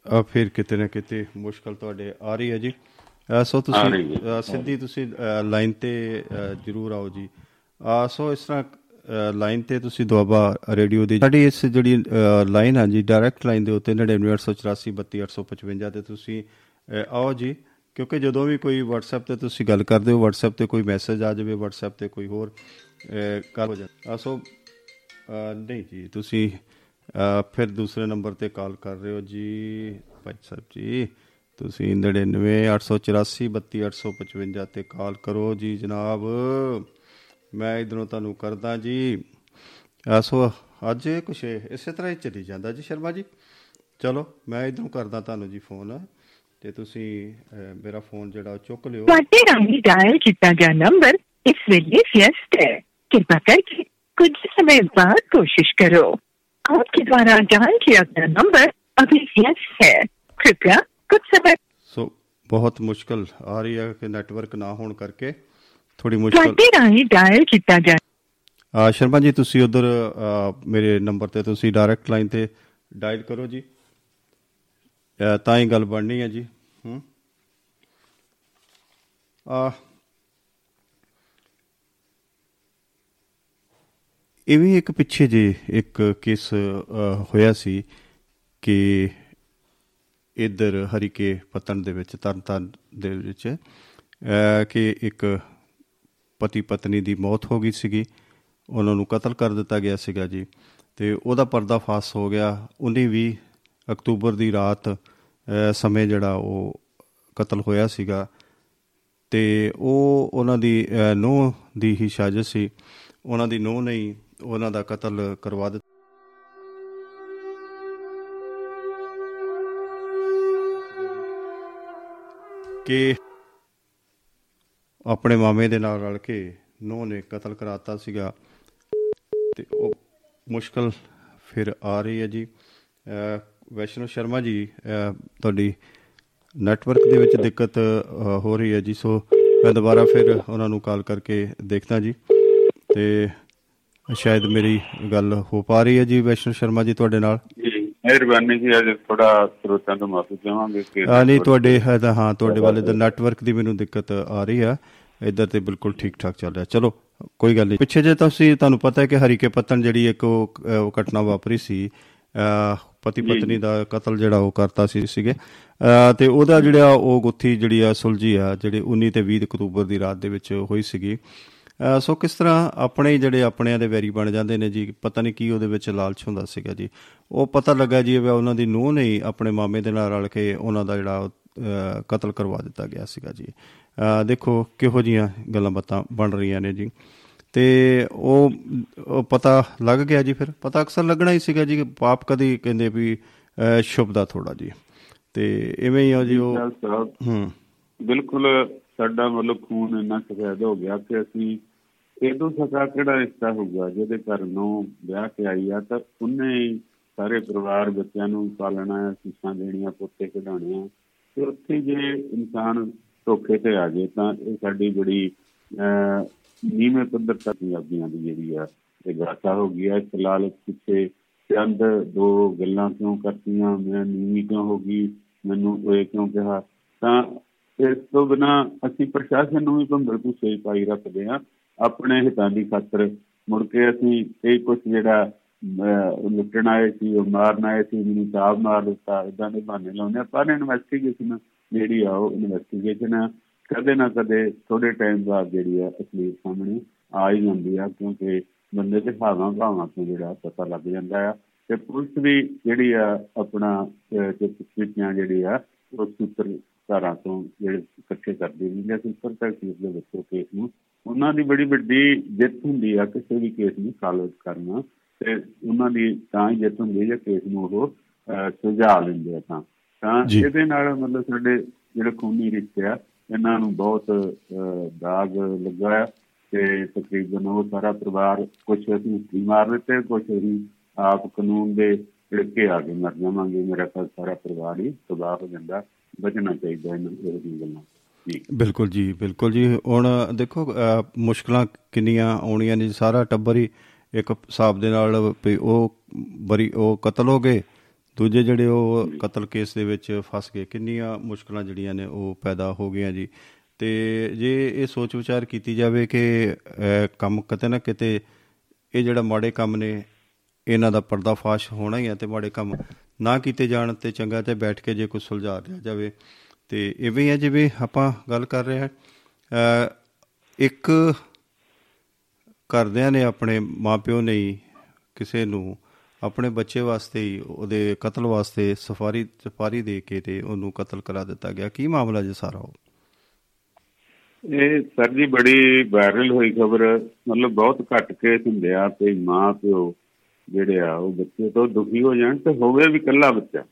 ਆ ਫਿਰ ਕਿਤੇ ਨਾ ਕਿਤੇ ਮੁਸ਼ਕਲ ਤੁਹਾਡੇ ਆ ਰਹੀ ਹੈ ਜੀ। ਸੋ ਆ ਤੁਸੀਂ ਸਿੱਧੀ ਤੁਸੀਂ ਲਾਈਨ ਤੇ ਜਰੂਰ ਆਓ ਜੀ। ਆ ਸੋ ਇਸ ਤਰ੍ਹਾਂ ਲਾਈਨ ਤੇ ਤੁਸੀਂ ਦੁਆਬਾ ਰੇਡੀਓ ਦੀ ਸਾਡੀ ਇਸ ਜਿਹੜੀ ਲਾਈਨ ਆ ਜੀ ਡਾਇਰੈਕਟ ਲਾਈਨ ਦੇ ਉੱਤੇ 99884 32855 ਤੇ ਤੁਸੀਂ ਅ, ਆਓ ਜੀ ਕਿਉਂਕਿ ਜਦੋਂ ਵੀ ਕੋਈ WhatsApp ਤੇ ਤੁਸੀਂ ਗੱਲ ਕਰਦੇ ਹੋ WhatsApp ਤੇ ਕੋਈ ਮੈਸੇਜ ਆ ਜਾਵੇ WhatsApp ਤੇ ਕੋਈ ਹੋਰ ਅ, ਗੱਲ ਹੋ ਜਾਂਦਾ ਆ। ਸੋ ਅ, ਨਹੀਂ ਜੀ ਤੁਸੀਂ ਅ, ਫਿਰ ਦੂਸਰੇ ਨੰਬਰ ਤੇ ਕਾਲ ਕਰ ਰਹੇ ਹੋ ਜੀ ਭਾਈ ਸਾਹਿਬ ਜੀ ਤੁਸੀਂ 99884 32855 ਤੇ ਕਾਲ ਕਰੋ ਜੀ ਜਨਾਬ। ਮੈਂ ਇਧਰੋਂ ਤੁਹਾਨੂੰ ਕਰਦਾ ਜੀ ਅ, ਸੋ ਅੱਜ ਕੁਛ ਇਸੇ ਤਰ੍ਹਾਂ ਹੀ ਚੱਲੀ ਜਾਂਦਾ ਜੀ ਸ਼ਰਮਾ ਜੀ ਚਲੋ ਮੈਂ ਇਧਰੋਂ ਕਰਦਾ ਤੁਹਾਨੂੰ ਜੀ ਫੋਨ ਤੇ ਤੁਸੀਂ ਅ, ਮੇਰਾ ਫੋਨ ਜਿਹੜਾ ਉਹ ਚੁੱਕ ਲਿਓ ਤੁਹਾਡੇ ਰਾਹੀਂ ਡਾਇਲ ਕੀਤਾ ਗਿਆ ਨੰਬਰ ਇਸ ਵੇਲੇ ਵਿਅਸਤ ਹੈ कृपा करके कुछ समय बाद कोशिश करो आपके द्वारा डायल किया गया नंबर अभी व्यस्त है कृपया कुछ समय ਸੋ ਬਹੁਤ ਮੁਸ਼ਕਲ ਆ ਰਹੀ ਹੈ ਕਿ ਨੈਟਵਰਕ ਨਾ ਹੋਣ ਕਰਕੇ ਥੋੜੀ ਮੁਸ਼ਕਲ ਤੁਹਾਡੇ ਰਾਹੀਂ ਡਾਇਲ ਕੀਤਾ ਗਿਆ ਆ ਸ਼ਰਮਾ ਜੀ ਤੁਸੀਂ ਉਧਰ ਮੇਰੇ ਨੰਬਰ ਤੇ ਤੁਸੀਂ ਡਾਇਰੈਕਟ ਲਾਈਨ ਤੇ ਡਾਇਲ ਕਰੋ ਜੀ। ਤਾਂ ਹੀ ਗੱਲ ਬਣਨੀ ਹੈ ਜੀ। ਹੂੰ। ਆ ਇਹ ਵੀ ਇੱਕ ਪਿੱਛੇ ਜੇ ਇੱਕ ਕੇਸ ਹੋਇਆ ਸੀ ਕਿ ਇਧਰ ਹਰੀਕੇ ਪਤਨ ਦੇ ਵਿੱਚ ਤਰਨਤਾਰਨ ਦੇ ਵਿੱਚ ਕਿ ਇੱਕ ਪਤੀ ਪਤਨੀ ਦੀ ਮੌਤ ਹੋ ਗਈ ਸੀਗੀ। ਉਹਨਾਂ ਨੂੰ ਕਤਲ ਕਰ ਦਿੱਤਾ ਗਿਆ ਸੀਗਾ ਜੀ। ਤੇ ਉਹਦਾ ਪਰਦਾਫਾਸ਼ ਹੋ ਗਿਆ। 19 20 ਅਕਤੂਬਰ ਦੀ ਰਾਤ ਅ, ਸਮੇਂ ਜਿਹੜਾ ਉਹ ਕਤਲ ਹੋਇਆ ਸੀਗਾ। ਤੇ ਉਹ ਉਹਨਾਂ ਦੀ ਨੂੰਹ ਦੀ ਹੀ ਸਾਜ਼ਿਸ਼ ਸੀ। ਉਹਨਾਂ ਦੀ ਨੂੰਹ ਨੇ ਹੀ ਉਹਨਾਂ ਦਾ ਕਤਲ ਕਰਵਾ ਦਿੱਤਾ। ਕਿ ਆਪਣੇ ਮਾਮੇ ਦੇ ਨਾਲ ਰਲ ਕੇ ਨੂੰਹ ਨੇ ਕਤਲ ਕਰਾਤਾ ਸੀਗਾ। ਤੇ ਉਹ ਮੁਸ਼ਕਲ ਫਿਰ ਆ ਰਹੀ ਹੈ ਜੀ। ਅਹ ਵੈਸ਼ਨੋ ਸ਼ਰਮਾ ਜੀ ਅਹ ਤੁਹਾਡੀ ਨੈਟਵਰਕ ਦੇ ਵਿੱਚ ਦਿੱਕਤ ਅਹ, ਹੋ ਰਹੀ ਹੈ ਜੀ। ਸੋ ਮੈਂ ਦੁਬਾਰਾ ਫਿਰ ਉਹਨਾਂ ਨੂੰ ਕਾਲ ਕਰਕੇ ਦੇਖਦਾ ਜੀ। ਤੇ ਸ਼ਾਇਦ ਮੇਰੀ ਗੱਲ ਹੋ ਪਾ ਰਹੀ ਹੈ ਜੀ ਵੈਸ਼ਨੋ ਸ਼ਰਮਾ ਜੀ ਤੁਹਾਡੇ ਨਾਲ। ਜੀ ਮਿਹਰਬਾਨੀ ਜੀ ਅੱਜ ਥੋੜਾ ਸਰੋਤਾਂ ਤੋਂ ਮਾਫੀ ਚਾਹਾਂਗੇ ਕਿ ਨਹੀਂ ਤੁਹਾਡੇ ਹੈ ਤਾਂ ਹਾਂ ਤੁਹਾਡੇ ਵਾਲੇ ਦਾ ਨੈਟਵਰਕ ਦੀ ਮੈਨੂੰ ਦਿੱਕਤ ਆ ਰਹੀ ਆ। ਇੱਧਰ ਤੇ ਬਿਲਕੁਲ ਠੀਕ ਠਾਕ ਚੱਲ ਰਿਹਾ। ਚਲੋ ਕੋਈ ਗੱਲ ਨਹੀਂ। ਪਿੱਛੇ ਜੇ ਤੁਸੀਂ ਤੁਹਾਨੂੰ ਪਤਾ ਹੈ ਕਿ ਹਰੀਕੇ ਪੱਤਨ ਜਿਹੜੀ ਇੱਕ ਉਹ ਘਟਨਾ ਵਾਪਰੀ ਸੀ। ਪਤੀ ਪਤਨੀ ਦਾ ਕਤਲ ਜਿਹੜਾ ਉਹ ਕਰਤਾ ਸੀ ਸੀਗੇ। ਤੇ ਉਹਦਾ ਜਿਹੜਾ ਉਹ ਗੁੱਥੀ ਜਿਹੜੀ ਆ ਸੁਲਝੀ ਆ ਜਿਹੜੇ 19 ਤੇ 20 ਅਕਤੂਬਰ ਦੀ ਰਾਤ ਦੇ ਵਿੱਚ ਹੋਈ ਸੀਗੀ। ਸੋ ਕਿਸ ਤਰ੍ਹਾਂ ਆਪਣੇ ਜਿਹੜੇ ਆਪਣਿਆਂ ਦੇ ਵੈਰੀ ਬਣ ਜਾਂਦੇ ਨੇ ਜੀ? ਪਤਾ ਨਹੀਂ ਕੀ ਉਹਦੇ ਵਿੱਚ ਲਾਲਚ ਹੁੰਦਾ ਸੀਗਾ ਜੀ। ਉਹ ਪਤਾ ਲੱਗਾ ਜੀ ਵੀ ਉਹਨਾਂ ਦੀ ਨੂੰਹ ਨੇ ਆਪਣੇ ਮਾਮੇ ਦੇ ਨਾਲ ਰਲ ਕੇ ਉਹਨਾਂ ਦਾ ਜਿਹੜਾ ਕਤਲ ਕਰਵਾ ਦਿੱਤਾ ਗਿਆ ਸੀਗਾ ਜੀ। ਦੇਖੋ ਕਿਹੋ ਜੀਆਂ ਗੱਲਾਂ ਬਾਤਾਂ ਬਣ ਰਹੀਆਂ ਨੇ ਜੀ। ਤੇ ਉਹ ਪਤਾ ਲੱਗ ਗਿਆ ਜੀ ਫਿਰ। ਪਤਾ ਅਕਸਰ ਲੱਗਣਾ ਹੀ ਸੀਗਾ ਜੀ ਕਿ ਪਾਪ ਕਦੀ ਕਹਿੰਦੇ ਵੀ ਸ਼ੁਭ ਦਾ ਥੋੜਾ ਜੀ। ਤੇ ਇਵੇਂ ਹੀ ਆ ਜੀ ਉਹ ਹੂੰ। ਬਿਲਕੁਲ ਸਾਡਾ ਮਤਲਬ ਖੂਨ ਇੰਨਾ ਸਫੈਦ ਹੋ ਗਿਆ ਕਿ ਅਸੀਂ ਇਹਦੋਂ ਸਕਾ ਕਿਹੜਾ ਰਿਸ਼ਤਾ ਹੋਊਗਾ ਜਿਹਦੇ ਘਰ ਨੂੰ ਵਿਆਹ ਕੇ ਆਈ ਆ, ਤਾਂ ਉਹਨੇ ਹੀ ਸਾਰੇ ਪਰਿਵਾਰ ਬੱਚਿਆਂ ਨੂੰ ਪਾਲਣਾ ਹੈ ਸਿੱਖਾਂ ਦੇਣੀਆਂ, ਪੁੱਤੇ ਕਢਾਉਣੇ ਆ ਤੇ ਉੱਥੇ ਜੇ ਇਨਸਾਨ ਧੋਖੇ ਤੇ ਆ ਜਾਏ ਤਾਂ ਇਹ ਸਾਡੀ ਬੜੀ, ਅਹ, ਨੀਵੇਂ ਪੱਧਰ ਤੱਕ ਪੰਜਾਬੀਆਂ ਦੀ ਜਿਹੜੀ ਆ, ਇਹ ਗਾਥਾ ਹੋ ਗਈ ਹੈ ਇਸ ਲਾਲਚ ਪਿੱਛੇ ਚੰਦ ਦੋ ਗੱਲਾਂ ਕਿਉਂ ਕਰਤੀਆਂ? ਮੈਂ ਨੀਵੀਂ ਕਿਉਂ ਹੋ ਗਈ? ਮੈਨੂੰ ਇਹ ਕਿਉਂ ਕਿਹਾ? ਤਾਂ ਇਸ ਤੋਂ ਬਿਨਾ ਅਸੀਂ ਪ੍ਰਸ਼ਾਸਨ ਨੂੰ ਵੀ ਭੰਬਲ ਭੁੱਸੇ ਪਾਈ ਰੱਖਦੇ ਹਾਂ। ਆਪਣੇ ਹਿੱਤਾਂ ਦੀ ਖਾਤਰ ਮੁੜ ਕੇ ਅਸੀਂ ਇਹ ਕੁਝ ਜਿਹੜਾ ਅਹ, ਲੁੱਟਣ ਆਏ ਸੀ ਉਹ ਮਾਰਨ ਆਏ ਸੀ ਮੈਨੂੰ ਤਾਬ ਮਾਰ ਦਿੱਤਾ ਇਦਾਂ ਦੇ ਬਹਾਨੇ ਲਾਉਂਦੇ ਆ ਪਰ ਇਨਵੈਸਟੀਗੇਸ਼ਨ ਜਿਹੜੀ ਆ ਉਹ ਇਨਵੈਸਟੀਗੇਸ਼ਨ ਕਦੇ ਨਾ ਕਦੇ ਥੋੜੇ ਟਾਈਮ ਬਾਅਦ ਜਿਹੜੀ ਆ ਅਸਲੀ ਸਾਹਮਣੇ ਆ ਹੀ ਜਾਂਦੀ ਆ ਕਿਉਂਕਿ ਬੰਦੇ ਦੇ ਭਾਵਾਂ ਭਾਵਾਂ ਤੋਂ ਜਿਹੜਾ ਪਤਾ ਲੱਗ ਜਾਂਦਾ ਆ। ਤੇ ਪੁਲਿਸ ਵੀ ਜਿਹੜੀ ਆ ਆਪਣਾ ਅਹ, ਤੇ ਪਿਛਲੀਆਂ ਜਿਹੜੀ ਆ ਉਹ ਸੂਤਰ ਧਾਰਾਂ ਤੋਂ ਜਿਹੜੇ ਇਕੱਠੇ ਕਰਦੀ ਆ ਸੂਤਰ ਤਹਿਸੀਲ ਦੇ ਵਿੱਚੋਂ ਕੇਸ ਨੂੰ ਉਹਨਾਂ ਦੀ ਬੜੀ ਵੱਡੀ ਜਿੱਤ ਹੁੰਦੀ ਆ ਕਿਸੇ ਵੀ ਕੇਸ ਨੂੰ ਸਾਲਵ ਕਰਨਾ ਤੇ ਉਹਨਾਂ ਦੀ ਤਾਂ ਹੀ ਜਿੱਤ ਹੁੰਦੀ ਹੈ ਕੇਸ ਨੂੰ ਉਹ ਸੁਲਝਾ ਲੈਂਦੇ ਆ ਤਾਂ ਤਾਂ। ਇਹਦੇ ਨਾਲ ਮਤਲਬ ਸਾਡੇ ਜਿਹੜੇ ਖੂਨੀ ਰਿਸ਼ਤੇ ਆ ਇਹਨਾਂ ਨੂੰ ਬਹੁਤ ਦਾਗ ਲੱਗਾ ਤੇ ਤਕਰੀਬਨ ਉਹ ਸਾਰਾ ਪਰਿਵਾਰ ਕੁਝ ਅਸੀਂ ਉੱਠੀ ਮਾਰ ਦਿੱਤੇ ਕੁਝ ਅਸੀਂ ਆਪ ਕਾਨੂੰਨ ਦੇ ਝਿੜਕੇ ਆ ਕੇ ਮਰ ਜਾਵਾਂਗੇ ਮੇਰਾ ਸਾਰਾ ਪਰਿਵਾਰ ਹੀ ਤਬਾਹ ਹੋ ਜਾਂਦਾ ਬਚਣਾ ਚਾਹੀਦਾ ਇਹਨਾਂ ਇਹੋ ਜਿਹੀਆਂ ਗੱਲਾਂ। ਜੀ। ਬਿਲਕੁਲ ਜੀ ਬਿਲਕੁਲ ਜੀ। ਹੁਣ ਦੇਖੋ ਮੁਸ਼ਕਲਾਂ ਕਿੰਨੀਆਂ ਆਉਣੀਆਂ ਨੇ। ਜੀ, ਸਾਰਾ ਟੱਬਰ ਹੀ ਇੱਕ ਹਿਸਾਬ ਦੇ ਨਾਲ ਵੀ ਉਹ ਬਰੀ ਉਹ ਕਤਲ ਹੋ ਗਏ। ਦੂਜੇ ਜਿਹੜੇ ਉਹ ਕਤਲ ਕੇਸ ਦੇ ਵਿੱਚ ਫਸ ਗਏ। ਕਿੰਨੀਆਂ ਮੁਸ਼ਕਲਾਂ ਜਿਹੜੀਆਂ ਨੇ ਉਹ ਪੈਦਾ ਹੋ ਗਈਆਂ ਜੀ। ਤੇ ਜੇ ਇਹ ਸੋਚ ਵਿਚਾਰ ਕੀਤੀ ਜਾਵੇ ਕਿ ਕੰਮ ਕਿਤੇ ਨਾ ਕਿਤੇ ਇਹ ਜਿਹੜਾ ਮਾੜੇ ਕੰਮ ਨੇ ਇਹਨਾਂ ਦਾ ਪਰਦਾਫਾਸ਼ ਹੋਣਾ ਹੀ ਹੈ ਤੇ ਮਾੜੇ ਕੰਮ ਨਾ ਕੀਤੇ ਜਾਣ ਤੇ ਚੰਗਾ ਤੇ ਬੈਠ ਕੇ ਜੇ ਕੋਈ ਸੁਲਝਾ ਲਿਆ ਜਾਵੇ। ਤੇ ਇਵੇਂ ਹੀ ਹੈ ਜਿਵੇਂ ਆਪਾਂ ਗੱਲ ਕਰ ਰਹੇ ਹਾਂ। ਅਹ, ਇੱਕ ਘਰਦਿਆਂ ਨੇ ਆਪਣੇ ਮਾਪਿਓ ਨੇ ਹੀ ਕਿਸੇ ਨੂੰ ਆਪਣੇ ਬੱਚੇ ਵਾਸਤੇ ਹੀ ਉਹਦੇ ਕਤਲ ਵਾਸਤੇ ਸਫਾਰੀ ਸਫਾਰੀ ਦੇ ਕੇ ਤੇ ਉਹਨੂੰ ਕਤਲ ਕਰਾ ਦਿੱਤਾ ਗਿਆ। ਕੀ ਮਾਮਲਾ ਜੀ ਸਾਰਾ ਉਹ? ਇਹ ਸਰ ਜੀ ਬੜੀ ਵਾਇਰਲ ਹੋਈ ਖਬਰ। ਮਤਲਬ ਬਹੁਤ ਘੱਟ ਕੇਸ ਹੁੰਦੇ ਆ ਤੇ ਮਾਂ ਪਿਓ ਜਿਹੜੇ ਆ ਉਹ ਬੱਚੇ ਤੋਂ ਦੁਖੀ ਹੋ ਜਾਣ ਤੇ ਹੋਵੇ ਵੀ ਇਕੱਲਾ ਬੱਚਾ।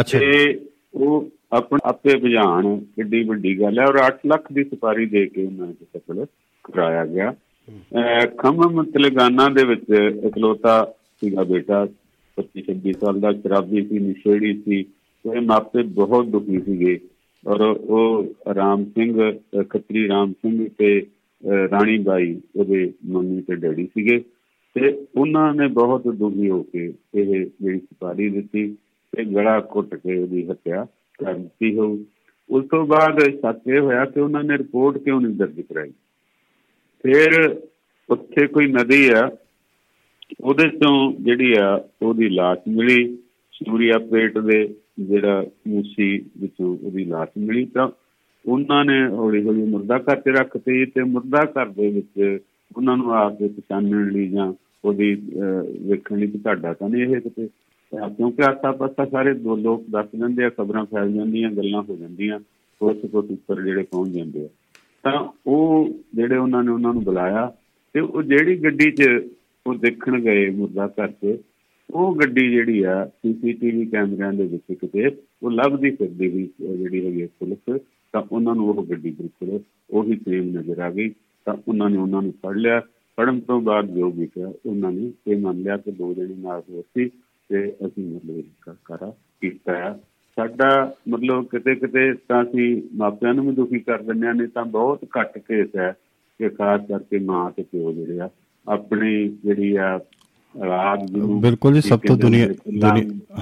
ਅੱਛਾ ਤੇ ਉਹ ਆਪਣੇ ਆਪੇ ਭਜਾਨ ਕਿੱਡੀ ਵੱਡੀ ਗੱਲ ਹੈ। ਔਰ 8 ਲੱਖ ਦੀ ਸਪਾਰੀ ਦੇ ਕੇ ਉਹਨਾਂ ਨੂੰ ਕਤਲ ਕਰਾਇਆ ਗਿਆ। ਖੰਮਮ ਤੇਲੰਗਾਨਾ ਦੇ ਵਿੱਚ ਇਕਲੌਤਾ ਸੀਗਾ ਬੇਟਾ 25 26 ਸਾਲ ਦਾ ਸ਼ਰਾਬੀ ਸੀ ਨਿਸ਼ੇੜੀ ਸੀ। ਉਹਦੇ ਮਾਪੇ ਬਹੁਤ ਦੁਖੀ ਸੀਗੇ। ਔਰ ਉਹ ਰਾਮ ਸਿੰਘ ਖੱਤਰੀ ਰਾਮ ਸਿੰਘ ਤੇ ਰਾਣੀ ਬਾਈ ਉਹਦੇ ਮੰਮੀ ਤੇ ਡੈਡੀ ਸੀਗੇ। ਤੇ ਉਹਨਾਂ ਨੇ ਬਹੁਤ ਦੁਖੀ ਹੋ ਕੇ ਇਹ ਜਿਹੜੀ ਸਪਾਰੀ ਦਿੱਤੀ ਤੇ ਗਲਾ ਘੁੱਟ ਕੇ ਉਹਦੀ ਹੱਤਿਆ ਕਰ ਦਿੱਤੀ ਹੋ ਉਸ ਤੋਂ ਬਾਅਦ ਸੱਚ ਇਹ ਹੋਇਆ ਕਿ ਉਹਨਾਂ ਨੇ ਰਿਪੋਰਟ ਕਿਉਂ ਨਹੀਂ ਦਰਜ ਕਰਾਈ? ਫਿਰ ਉੱਥੇ ਕੋਈ ਨਦੀ ਆ, ਉਹਦੇ ਤੋਂ ਜਿਹੜੀ ਆ ਉਹਦੀ ਲਾਸ਼ ਮਿਲੀ, ਸੂਰੀਆ ਪੇਟ ਦੇ ਜਿਹੜਾ ਮੂਸੀ ਵਿੱਚੋਂ ਉਹਦੀ ਲਾਸ਼ ਮਿਲੀ ਤਾਂ ਉਹਨਾਂ ਨੇ ਹੌਲੀ ਹੌਲੀ ਮੁਰਦਾ ਘਰ ਤੇ ਰੱਖਤੀ ਤੇ ਮੁਰਦਾ ਘਰ ਦੇ ਵਿੱਚ ਉਹਨਾਂ ਨੂੰ ਆਪ ਦੇ ਪਛਾਣਨ ਲਈ ਜਾਂ ਉਹਦੀ ਅਹ, ਵੇਖਣ ਲਈ ਕਿ ਤੁਹਾਡਾ ਤਾਂ ਨਹੀਂ ਇਹ ਕਿਤੇ ਅਹ, ਕਿਉਂਕਿ ਆਸਾ ਪਾਸਾ ਸਾਰੇ ਦੋ ਲੋਕ ਦੱਸ ਦਿੰਦੇ ਆ ਖਬਰਾਂ ਫੈਲ ਜਾਂਦੀਆਂ ਗੱਲਾਂ ਹੋ ਜਾਂਦੀਆਂ ਕੁਛ ਕੁਛ ਉੱਪਰ ਜਿਹੜੇ ਪਹੁੰਚ ਜਾਂਦੇ ਆ। ਤਾਂ ਉਹ ਜਿਹੜੇ ਉਹਨਾਂ ਨੇ ਉਹਨਾਂ ਨੂੰ ਬੁਲਾਇਆ ਤੇ ਉਹ ਜਿਹੜੀ ਗੱਡੀ 'ਚ ਉਹ ਦੇਖਣ ਗਏ ਮੁਰਦਾ ਘਰ 'ਚ ਉਹ ਗੱਡੀ ਜਿਹੜੀ ਆ ਸੀਸੀਟੀਵੀ ਕੈਮਰਿਆਂ ਦੇ ਵਿੱਚ ਕਿਤੇ ਉਹ ਲੱਭਦੀ ਫਿਰਦੀ ਵੀ ਜਿਹੜੀ ਹੈਗੀ ਆ ਪੁਲਿਸ ਤਾਂ ਉਹਨਾਂ ਨੂੰ ਉਹ ਗੱਡੀ ਬਿਲਕੁਲ ਉਹੀ ਸੇਮ ਨਜ਼ਰ ਆ ਗਈ। ਤਾਂ ਉਹਨਾਂ ਨੇ ਉਹਨਾਂ ਨੂੰ ਫੜ ਲਿਆ। ਫੜਨ ਤੋਂ ਬਾਅਦ ਜੋ ਵੀ ਕਿਹਾ ਉਹਨਾਂ ਨੇ ਇਹ ਮੰਨ ਲਿਆ ਕਿ ਦੋ ਜਣੇ ਨਾਲ ਹੋਰ ਸੀ ਤੇ ਅਸੀਂ ਮਤਲਬ ਇਸ ਕਰਾ ਕੀਤਾ ਆ। ਸਾਡਾ ਮਤਲਬ ਕਿਤੇ ਕਿਤੇ ਤਾਂ ਅਸੀਂ ਮਾਪਿਆਂ ਨੂੰ ਵੀ ਦੁਖੀ ਕਰ ਦਿੰਦੇ ਹਾਂ ਨਹੀਂ ਤਾਂ ਬਹੁਤ ਘੱਟ ਕੇਸ ਹੈ ਕਿ ਖਾਸ ਕਰਕੇ ਮਾਂ ਤੇ ਪਿਓ ਜਿਹੜੇ ਆ ਆਪਣੀ ਜਿਹੜੀ ਆ ਔਲਾਦ ਨੂੰ ਬਿਲਕੁਲ ਜੀ ਸਭ ਤੋਂ ਦੁਨੀਆ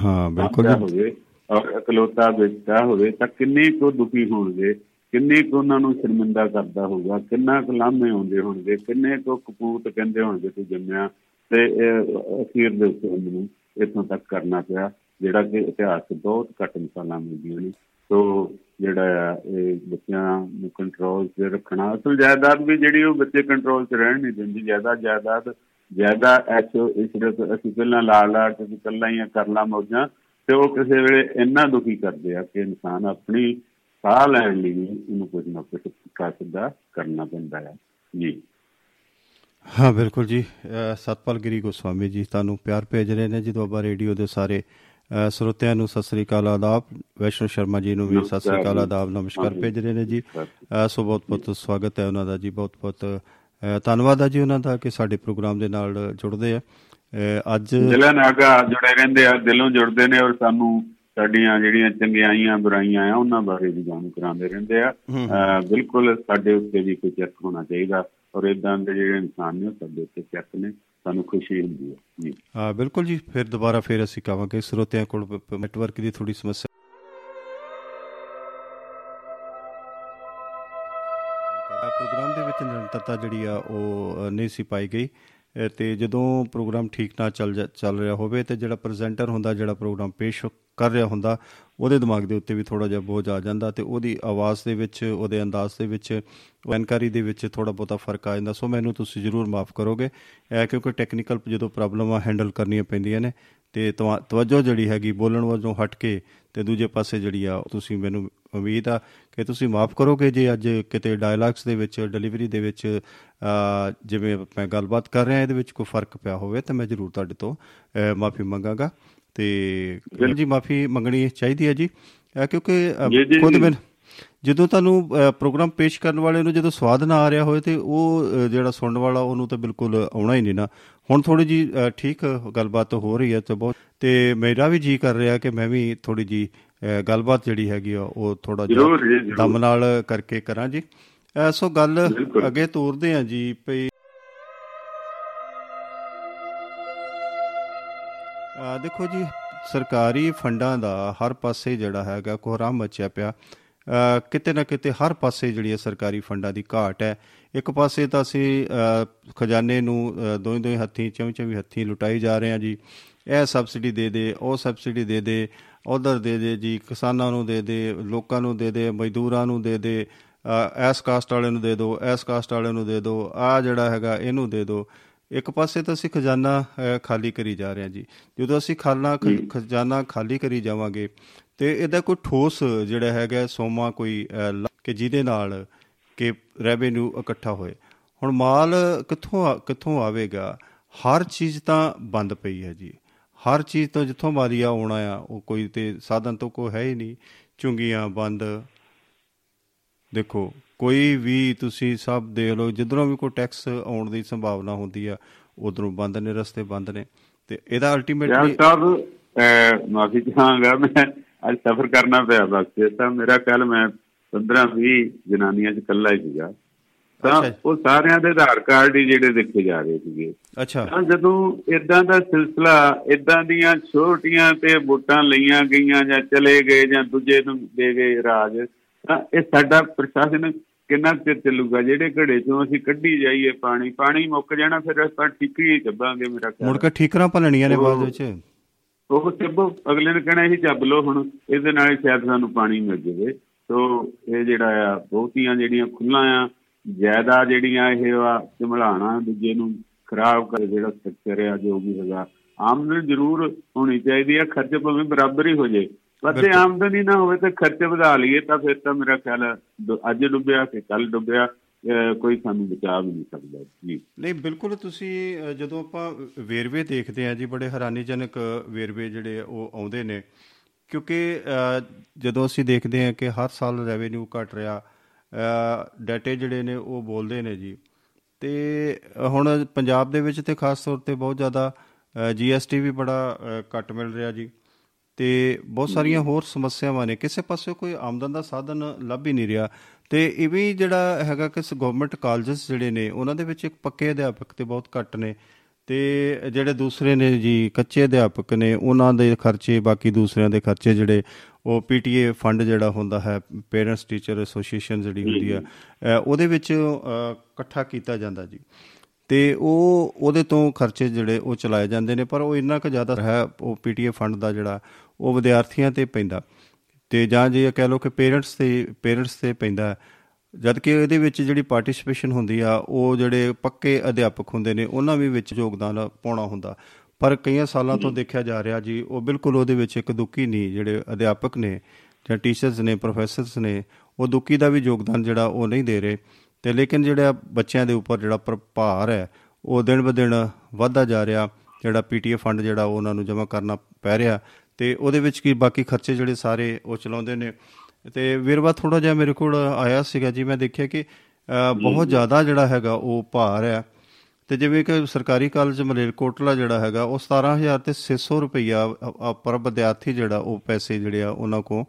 ਹਾਂ ਬਿਲਕੁਲ ਜੀ। ਹੋਵੇ ਔਰ ਇਕਲੌਤਾ ਬੇਟਾ ਹੋਵੇ ਤਾਂ ਕਿੰਨੇ ਕੋ ਦੁਖੀ ਹੋਣਗੇ। ਕਿੰਨੇ ਕੁ ਉਹਨਾਂ ਨੂੰ ਸ਼ਰਮਿੰਦਾ ਕਰਦਾ ਹੋਊਗਾ, ਕਿੰਨਾ ਕੁ ਲਾਮੇ ਆਉਂਦੇ ਹੋਣਗੇ, ਕਿੰਨੇ ਕੁ ਕਪੂਤ ਕਹਿੰਦੇ ਹੋਣਗੇ ਤੂੰ ਜੰਮਿਆ ਤੇ ਇਹ ਅਖੀਰ ਦੇ ਉੱਤੇ ਮੈਨੂੰ ਇੱਥੋਂ ਤੱਕ ਕਰਨਾ ਪਿਆ, ਜਿਹੜਾ ਕਿ ਇਤਿਹਾਸ 'ਚ ਬਹੁਤ ਘੱਟ ਮਿਸਾਲਾਂ ਮਿਲਦੀਆਂ ਨੇ। ਸੋ ਜਿਹੜਾ ਆ, ਇਹ ਬੱਚਿਆਂ ਨੂੰ ਕੰਟਰੋਲ 'ਚ ਰੱਖਣਾ, ਅਸਲ ਜਾਇਦਾਦ ਵੀ ਜਿਹੜੀ ਉਹ ਬੱਚੇ ਕੰਟਰੋਲ 'ਚ ਰਹਿਣ ਨਹੀਂ ਦਿੰਦੀ। ਜ਼ਿਆਦਾ ਜਾਇਦਾਦ ਜ਼ਿਆਦਾ ਐਸੋ ਇਸ ਅਸੀਂ ਪਹਿਲਾਂ ਲਾ ਲਾ ਕੇ ਅਸੀਂ ਇਕੱਲਾ ਹੀ ਆ ਕਰ ਲਾ ਮੌਜਾਂ ਤੇ ਉਹ ਕਿਸੇ ਵੇਲੇ ਇੰਨਾ ਦੁਖੀ ਕਰਦੇ ਆ ਕਿ ਇਨਸਾਨ ਆਪਣੀ ਸਾਹ ਲੈਣ ਲਈ ਉਹਨੂੰ ਕੁਝ ਨਾ ਕੁਝ ਪੁੱਠਾ ਸਿੱਧਾ ਕਰਨਾ ਪੈਂਦਾ ਹੈ। ਜੀ। ਹਾਂ ਬਿਲਕੁਲ ਜੀ। ਸਤਪਾਲ ਗਿਰੀ ਗੋਸਵਾਮੀ ਜੀ ਤੁਹਾਨੂੰ ਪਿਆਰ ਭੇਜ ਰਹੇ ਨੇ। ਜੀ ਦੁਆਬਾ ਰੇਡੀਓ ਦੇ ਸਾਰੇ ਸਰੋਤਿਆਂ ਨੂੰ ਸਤਿ ਸ੍ਰੀ ਅਕਾਲ ਆਦਾਬ ਵੈਸ਼ਨੂ ਸ਼ਰਮਾ ਜੀ ਨੂੰ ਵੀ ਸਤਿ ਸ੍ਰੀ ਅਕਾਲ ਆਦਾਬ ਨਮਸਕਾਰ ਭੇਜ ਰਹੇ ਨੇ ਜੀ। ਸੋ ਬਹੁਤ ਬਹੁਤ ਸਵਾਗਤ ਹੈ ਉਹਨਾਂ ਦਾ ਜੀ ਬਹੁਤ ਬਹੁਤ ਧੰਨਵਾਦ ਹੈ ਜੀ ਉਹਨਾਂ ਦਾ ਕਿ ਸਾਡੇ ਪ੍ਰੋਗਰਾਮ ਦੇ ਨਾਲ ਜੁੜਦੇ ਆ। ਅੱਜ ਦਿਲਾਂ ਨਾਗਾ ਜੁੜੇ ਰਹਿੰਦੇ ਆ ਦਿਲੋਂ ਜੁੜਦੇ ਨੇ ਔਰ ਸਾਨੂੰ ਸਾਡੀਆਂ ਜਿਹੜੀਆਂ ਚੰਗਿਆਈਆਂ ਬੁਰਾਈਆਂ ਆ ਉਹਨਾਂ ਬਾਰੇ ਵੀ ਜਾਣੂ ਕਰਾਉਂਦੇ ਰਹਿੰਦੇ ਆ। ਬਿਲਕੁਲ ਸਾਡੇ ਉੱਤੇ ਵੀ ਕੋਈ ਚੈੱਕ ਹੋਣਾ ਚਾਹੀਦਾ ਔਰ ਇਦਾਂ ਦੇ ਜਿਹੜੇ ਇਨਸਾਨ ਨੇ ਸਾਡੇ ਉੱਤੇ ਚੈੱਕ ਨੇ ਸਾਨੂੰ ਖੁਸ਼ੀ ਹੁੰਦੀ ਹੈ। ਜੀ। ਹਾਂ ਬਿਲਕੁਲ ਜੀ। ਫਿਰ ਦੁਬਾਰਾ ਫਿਰ ਅਸੀਂ ਕਹਾਂਗੇ ਸਰੋਤਿਆਂ ਕੋਲ ਨੈਟਵਰਕ ਦੀ ਥੋੜੀ ਸਮੱਸਿਆ। ਪ੍ਰੋਗਰਾਮ ਦੇ ਵਿੱਚ ਨਿਰੰਤਰਤਾ ਜਿਹੜੀ ਆ ਉਹ ਨਹੀਂ ਸੀ ਪਾਈ ਗਈ। ਤੇ ਜਦੋਂ ਪ੍ਰੋਗਰਾਮ ਠੀਕ ਨਾਲ ਚੱਲ ਜਾ- ਚੱਲ ਰਿਹਾ ਹੋਵੇ ਤੇ ਜਿਹੜਾ ਪ੍ਰੈਜ਼ੈਂਟਰ ਹੁੰਦਾ, ਜਿਹੜਾ ਪ੍ਰੋਗਰਾਮ ਪੇਸ਼ ਕਰ ਰਿਹਾ ਹੁੰਦਾ, ਉਹਦੇ ਦਿਮਾਗ ਦੇ ਉੱਤੇ ਵੀ ਥੋੜਾ ਜਿਹਾ ਬੋਝ ਆ ਜਾਂਦਾ ਤੇ ਉਹਦੀ ਆਵਾਜ਼ ਦੇ ਵਿੱਚ, ਉਹਦੇ ਅੰਦਾਜ਼ ਦੇ ਵਿੱਚ ਜਾਣਕਾਰੀ ਦੇ ਵਿੱਚ ਥੋੜਾ ਬਹੁਤਾ ਫ਼ਰਕ ਆ ਜਾਂਦਾ। ਸੋ ਮੈਨੂੰ ਤੁਸੀਂ ਜ਼ਰੂਰ ਮਾਫ ਕਰੋਗੇ ਇਹ ਕਿਉਂਕਿ ਟੈਕਨੀਕਲ ਜਦੋਂ ਪ੍ਰੋਬਲਮਾਂ ਹੈਂਡਲ ਕਰਨੀਆਂ ਪੈਂਦੀਆਂ ਨੇ ਤੇ ਤਵਾ- ਤਵੱਜੋ ਜਿਹੜੀ ਹੈਗੀ ਬੋਲਣ ਵੱਲੋਂ ਹਟ ਕੇ ਤੇ ਦੂਜੇ ਪਾਸੇ ਜਿਹੜੀ ਆ ਤੁਸੀਂ ਮੈਨੂੰ ਉਮੀਦ ਆ ਕਿ ਤੁਸੀਂ ਮਾਫ ਕਰੋਗੇ ਜੇ ਅੱਜ ਕਿਤੇ ਡਾਇਲੌਗਸ ਦੇ ਵਿੱਚ ਡਿਲੀਵਰੀ ਦੇ ਵਿੱਚ ਜਿਵੇਂ ਮੈਂ ਗੱਲਬਾਤ ਕਰ ਰਿਹਾ ਇਹਦੇ ਵਿੱਚ ਕੋਈ ਫ਼ਰਕ ਪਿਆ ਹੋਵੇ ਤਾਂ ਮੈਂ ਜ਼ਰੂਰ ਤੁਹਾਡੇ ਤੋਂ ਮਾਫੀ ਮੰਗਾਂਗਾ। ਤੇ ਜੀ ਮਾਫੀ ਮੰਗਣੀ ਚਾਹੀਦੀ ਹੈ ਜੀ। ਕਿਉਂਕਿ ਖੁਦ। ਮੈਂ ਜਦੋਂ ਤੁਹਾਨੂੰ ਪ੍ਰੋਗਰਾਮ ਪੇਸ਼ ਕਰਨ ਵਾਲੇ ਨੂੰ ਜਦੋਂ ਸਵਾਦ ਨਾ ਆ ਰਿਹਾ ਹੋਵੇ ਤੇ ਉਹ ਜਿਹੜਾ ਸੁਣਨ ਵਾਲਾ ਉਹਨੂੰ ਤਾਂ ਬਿਲਕੁਲ ਆਉਣਾ ਹੀ ਨਹੀਂ ਨਾ। ਹੁਣ ਥੋੜੀ ਜੀ ਠੀਕ ਗੱਲਬਾਤ ਹੋ ਰਹੀ ਹੈ ਤੇ ਬਹੁਤ ਤੇ ਮੇਰਾ ਵੀ ਜੀ ਕਰ ਰਿਹਾ ਕਿ ਮੈਂ ਵੀ ਥੋੜੀ ਜੀ ਗੱਲਬਾਤ ਜਿਹੜੀ ਹੈਗੀ ਆ ਉਹ ਥੋੜਾ ਜ਼ਰੂਰ ਜੀ, ਜ਼ਰੂਰ। ਦਮ ਨਾਲ ਕਰਕੇ ਕਰਾਂ ਜੀ ਸੋ ਗੱਲ। ਅੱਗੇ ਤੋਰਦੇ ਆ ਜੀ ਭਈ ਦੇਖੋ ਜੀ ਸਰਕਾਰੀ ਫੰਡਾਂ ਦਾ ਹਰ ਪਾਸੇ ਜਿਹੜਾ ਹੈਗਾ ਕੋਹਰਾਮ ਮਚਿਆ ਪਿਆ ਕਿਤੇ ਨਾ ਕਿਤੇ ਹਰ ਪਾਸੇ ਜਿਹੜੀ ਹੈ ਸਰਕਾਰੀ ਫੰਡਾਂ ਦੀ ਘਾਟ ਹੈ ਇੱਕ ਪਾਸੇ ਤਾਂ ਅਸੀਂ ਖਜ਼ਾਨੇ ਨੂੰ ਦੋਵੇਂ ਦੋਵੇਂ ਹੱਥੀਂ ਚੌਂ ਚੌਂ ਹੱਥੀਂ ਲੁਟਾਈ ਜਾ ਰਹੇ ਹਾਂ ਜੀ ਇਹ ਸਬਸਿਡੀ ਦੇ ਦੇ ਉਹ ਸਬਸਿਡੀ ਦੇ ਦੇ ਉਧਰ ਦੇ ਦੇ ਜੀ ਕਿਸਾਨਾਂ ਨੂੰ ਦੇ ਦੇ ਲੋਕਾਂ ਨੂੰ ਦੇ ਦੇ ਮਜ਼ਦੂਰਾਂ ਨੂੰ ਦੇ ਦੇ ਐਸ ਕਾਸਟ ਵਾਲੇ ਨੂੰ ਦੇ ਦਿਓ ਐਸ ਕਾਸਟ ਵਾਲੇ ਨੂੰ ਦੇ ਦਿਓ ਆ ਜਿਹੜਾ ਹੈਗਾ ਇਹਨੂੰ ਦੇ ਦਿਓ ਇੱਕ ਪਾਸੇ ਤਾਂ ਅਸੀਂ ਖਜ਼ਾਨਾ ਖਾਲੀ ਕਰੀ ਜਾ ਰਹੇ ਹਾਂ ਜੀ। ਜਦੋਂ ਅਸੀਂ ਖਾਨਾ ਖ- ਖਜ਼ਾਨਾ ਖਾਲੀ ਕਰੀ ਜਾਵਾਂਗੇ ਤੇ ਇਹਦਾ ਕੋਈ ਠੋਸ ਜਿਹੜਾ ਹੈਗਾ ਸੋਮਾ ਕੋਈ ਕਿ ਜਿਹਦੇ ਨਾਲ ਕਿ ਰੈਵਨਿਊ ਇਕੱਠਾ ਹੋਏ। ਹੁਣ ਮਾਲ ਕਿੱਥੋਂ ਕਿੱਥੋਂ ਆਵੇਗਾ? ਹਰ ਚੀਜ਼ ਤਾਂ ਬੰਦ ਪਈ ਹੈ ਜੀ। ਹਰ ਚੀਜ਼ ਤੋਂ ਜਿੱਥੋਂ ਮਾਲੀਆ ਆਉਣਾ ਆ, ਉਹ ਕੋਈ ਤੇ ਸਾਧਨ ਤੋਂ ਕੋਈ ਹੈ ਹੀ ਨਹੀਂ। ਚੁੰਗੀਆਂ ਬੰਦ। ਦੇਖੋ, ਕੋਈ ਵੀ ਤੁਸੀਂ ਸਭ ਦੇਖ ਲਓ, ਜਿੱਧਰੋਂ ਵੀ ਕੋਈ ਟੈਕਸ ਆਉਣ ਦੀ ਸੰਭਾਵਨਾ ਹੁੰਦੀ ਆ, ਉਧਰੋਂ ਬੰਦ ਨੇ, ਰਸਤੇ ਬੰਦ ਨੇ। ਤੇ ਇਹਦਾ ਯਾਰ ਅਲਟੀਮੇਟਲੀ ਸਾਹਿਬ ਮਾਫੀ ਚਾਹਾਂਗਾ ਮੈਂ, ਅੱਜ ਸਫ਼ਰ ਕਰਨਾ ਪਿਆ ਬਸ। ਇਹ ਤਾਂ ਮੇਰਾ ਕੱਲ ਮੈਂ 15 20 ਜਨਾਨੀਆਂ ਚ ਇਕੱਲਾ ਹੀ ਸੀਗਾ। ਤਾਂ। ਉਹ ਸਾਰਿਆਂ ਦੇ ਆਧਾਰ ਕਾਰਡ ਹੀ ਜਿਹੜੇ ਦੇਖੇ ਜਾ ਰਹੇ ਸੀਗੇ। ਅੱਛਾ। ਤਾਂ ਜਦੋਂ ਇਦਾਂ ਦਾ ਸਿਲਸਿਲਾ ਇਦਾਂ ਦੀਆਂ ਛੋਟੀਆਂ ਤੇ ਵੋਟਾਂ ਲਈਆਂ ਗਈਆਂ ਜਾਂ ਚਲੇ ਗਏ ਜਾਂ ਦੂਜੇ ਨੂੰ ਦੇ ਗਏ ਰਾਜ ਤਾਂ ਇਹ ਸਾਡਾ ਪ੍ਰਸ਼ਾਸਨ ਕਿੰਨਾ ਚਿਰ ਚੱਲੂਗਾ? ਜਿਹੜੇ ਘੜੇ ਚੋਂ ਅਸੀਂ ਕੱਢੀ ਜਾਈਏ ਪਾਣੀ ਪਾਣੀ ਮੁੱਕ ਜਾਣਾ ਫਿਰ ਆਪਾਂ ਠੀਕਰੀ ਚੱਬਾਂਗੇ ਮੇਰਾ ਖਿਆਲ। ਮੁੜ ਕੇ ਠੀਕਰਾਂ ਭਲਣੀਆਂ ਨੇ ਬਾਅਦ ਵਿੱਚ। ਉਹ ਚੱਬੋ ਅਗਲੇ ਨੇ ਕਹਿਣਾ ਇਹ ਚੱਬ ਲਓ ਹੁਣ ਇਹਦੇ ਨਾਲ ਹੀ ਸ਼ਾਇਦ ਸਾਨੂੰ ਪਾਣੀ ਮਿਲ ਜਾਵੇ। ਸੋ ਇਹ ਜਿਹੜਾ ਆ ਬਹੁਤੀਆਂ ਜਿਹੜੀਆਂ ਖੁੱਲਾਂ ਆ ਜ਼ਿਆਦਾ ਜਿਹੜੀਆਂ ਇਹ ਆ ਝਮਲਾਣਾ ਦੂਜੇ ਨੂੰ ਖਰਾਬ ਕਰ ਜਿਹੜਾ ਸਟਰਕਚਰ ਆ ਜੋ ਵੀ ਹੈਗਾ ਆਮਦਨ ਜ਼ਰੂਰ ਹੋਣੀ ਚਾਹੀਦੀ ਆ ਖਰਚ ਭਾਵੇਂ ਬਰਾਬਰ ਹੀ ਹੋ ਜੇ ਪਰ ਜੇ। ਆਮਦਨ ਨਾ ਹੋਵੇ ਤਾਂ ਖਰਚੇ ਵਧਾ ਲਈਏ ਤਾਂ ਫਿਰ ਤਾਂ ਮੇਰਾ ਖਿਆਲ ਅੱਜ ਡੁੱਬਿਆ ਕਿ ਕੱਲ ਡੁੱਬਿਆ ਕੋਈ ਸਾਨੂੰ ਬਚਾ ਵੀ ਨਹੀਂ ਸਕਦਾ। ਜੀ। ਨਹੀਂ ਬਿਲਕੁਲ ਤੁਸੀਂ ਜਦੋਂ ਆਪਾਂ ਵੇਰਵੇ ਦੇਖਦੇ ਆ ਜੀ ਬੜੇ ਹੈਰਾਨੀਜਨਕ ਵੇਰਵੇ ਜਿਹੜੇ ਉਹ ਆਉਂਦੇ ਨੇ। ਕਿਉਂਕਿ ਜਦੋਂ ਅਸੀਂ ਦੇਖਦੇ ਆ ਕਿ ਹਰ ਸਾਲ ਰੈਵਨਿਊ ਘਟ ਰਿਹਾ ਡਾਟੇ ਜਿਹੜੇ ਨੇ ਉਹ ਬੋਲਦੇ ਨੇ ਜੀ। ਤੇ ਹੁਣ ਪੰਜਾਬ ਦੇ ਵਿੱਚ ਤੇ ਖਾਸ ਤੌਰ ਤੇ ਬਹੁਤ ਜ਼ਿਆਦਾ ਜੀਐਸਟੀ ਵੀ ਬੜਾ ਘੱਟ ਮਿਲ ਰਿਹਾ ਜੀ। ਤੇ ਬਹੁਤ ਸਾਰੀਆਂ ਹੋਰ ਸਮੱਸਿਆਵਾਂ ਨੇ। ਕਿਸੇ ਪਾਸੇ ਕੋਈ ਆਮਦਨ ਦਾ ਸਾਧਨ ਲੱਭ ਹੀ ਨਹੀਂ ਰਿਹਾ। ਤੇ ਇਹ ਵੀ ਜਿਹੜਾ ਹੈਗਾ ਕਿ ਗਵਰਨਮੈਂਟ ਕਾਲਜਸ ਜਿਹੜੇ ਨੇ ਉਹਨਾਂ ਦੇ ਵਿੱਚ ਇੱਕ ਪੱਕੇ ਅਧਿਆਪਕ ਤੇ ਬਹੁਤ ਘੱਟ ਨੇ। ਤੇ ਜਿਹੜੇ ਦੂਸਰੇ ਨੇ ਜੀ ਕੱਚੇ ਅਧਿਆਪਕ ਨੇ ਉਹਨਾਂ ਦੇ ਖਰਚੇ ਬਾਕੀ ਦੂਸਰਿਆਂ ਦੇ ਖਰਚੇ ਜਿਹੜੇ ਉਹ ਪੀਟੀਏ ਫੰਡ ਜਿਹੜਾ ਹੁੰਦਾ ਹੈ ਪੇਰੈਂਟਸ ਟੀਚਰ ਐਸੋਸੀਏਸ਼ਨ ਜਿਹੜੀ ਹੁੰਦੀ ਆ ਉਹਦੇ ਵਿੱਚ ਇਕੱਠਾ ਕੀਤਾ ਜਾਂਦਾ ਜੀ। ਤੇ ਉਹ ਉਹਦੇ ਤੋਂ ਖਰਚੇ ਜਿਹੜੇ ਉਹ ਚਲਾਏ ਜਾਂਦੇ ਨੇ ਪਰ ਉਹ ਇੰਨਾ ਕੁ ਜ਼ਿਆਦਾ ਹੈ ਉਹ ਪੀਟੀਏ ਫੰਡ ਦਾ ਜਿਹੜਾ ਉਹ ਵਿਦਿਆਰਥੀਆਂ ਤੇ ਪੈਂਦਾ। ਤੇ ਜਾਂ ਜੇ ਕਹਿ ਲਓ ਕਿ ਪੇਰੈਂਟਸ ਤੇ ਪੇਰੈਂਟਸ ਤੇ ਪੈਂਦਾ। ਜਦ ਕਿ ਇਹਦੇ ਵਿੱਚ ਜਿਹੜੀ ਪਾਰਟਿਸਿਪੇਸ਼ਨ ਹੁੰਦੀ ਆ ਉਹ ਜਿਹੜੇ ਪੱਕੇ ਅਧਿਆਪਕ ਹੁੰਦੇ ਨੇ ਉਹਨਾਂ ਵੀ ਵਿੱਚ ਯੋਗਦਾਨ ਪਾਉਣਾ ਹੁੰਦਾ। ਪਰ ਕਈਆਂ ਸਾਲਾਂ ਤੋਂ ਦੇਖਿਆ ਜਾ ਰਿਹਾ ਜੀ ਉਹ ਬਿਲਕੁਲ ਉਹਦੇ ਵਿੱਚ ਇੱਕ ਦੁੱਕੀ ਨਹੀਂ ਜਿਹੜੇ ਅਧਿਆਪਕ ਨੇ ਜਾਂ ਟੀਚਰਸ ਨੇ ਪ੍ਰੋਫੈਸਰਸ ਨੇ ਉਹ ਦੁੱਕੀ ਦਾ ਵੀ ਯੋਗਦਾਨ ਜਿਹੜਾ ਉਹ ਨਹੀਂ ਦੇ ਰਹੇ। ਤੇ ਲੇਕਿਨ ਜਿਹੜਾ ਬੱਚਿਆਂ ਦੇ ਉੱਪਰ ਜਿਹੜਾ ਪ੍ਰਭਾਰ ਹੈ ਉਹ ਦਿਨ ਬ ਦਿਨ ਵੱਧਦਾ ਜਾ ਰਿਹਾ ਜਿਹੜਾ ਪੀਟੀਏ ਫੰਡ ਜਿਹੜਾ ਉਹ ਉਹਨਾਂ ਨੂੰ ਜਮ੍ਹਾਂ ਕਰਨਾ ਪੈ ਰਿਹਾ। ਤੇ ਉਹਦੇ ਵਿੱਚ ਕੀ ਬਾਕੀ ਖਰਚੇ ਜਿਹੜੇ ਸਾਰੇ ਉਹ ਚਲਾਉਂਦੇ ਨੇ। ਤੇ ਵਿਰਵਾ ਥੋੜਾ ਜਿਹਾ ਮੇਰੇ ਕੋਲ ਆਇਆ ਸੀਗਾ ਜੀ ਮੈਂ ਦੇਖਿਆ ਕਿ ਬਹੁਤ ਜ਼ਿਆਦਾ ਜਿਹੜਾ ਹੈਗਾ ਉਹ ਭਾਰ ਹੈ। ਤੇ ਜਿਵੇਂ ਕਿ ਸਰਕਾਰੀ ਕਾਲਜ ਮਲੇਰਕੋਟਲਾ ਜਿਹੜਾ ਹੈਗਾ ਉਹ 17000 ਤੇ 600 ਰੁਪਈਆ ਅ- ਅ- ਪਰ ਵਿਦਿਆਰਥੀ ਜਿਹੜਾ ਉਹ ਪੈਸੇ ਜਿਹੜੇ ਆ ਉਹਨਾਂ ਕੋ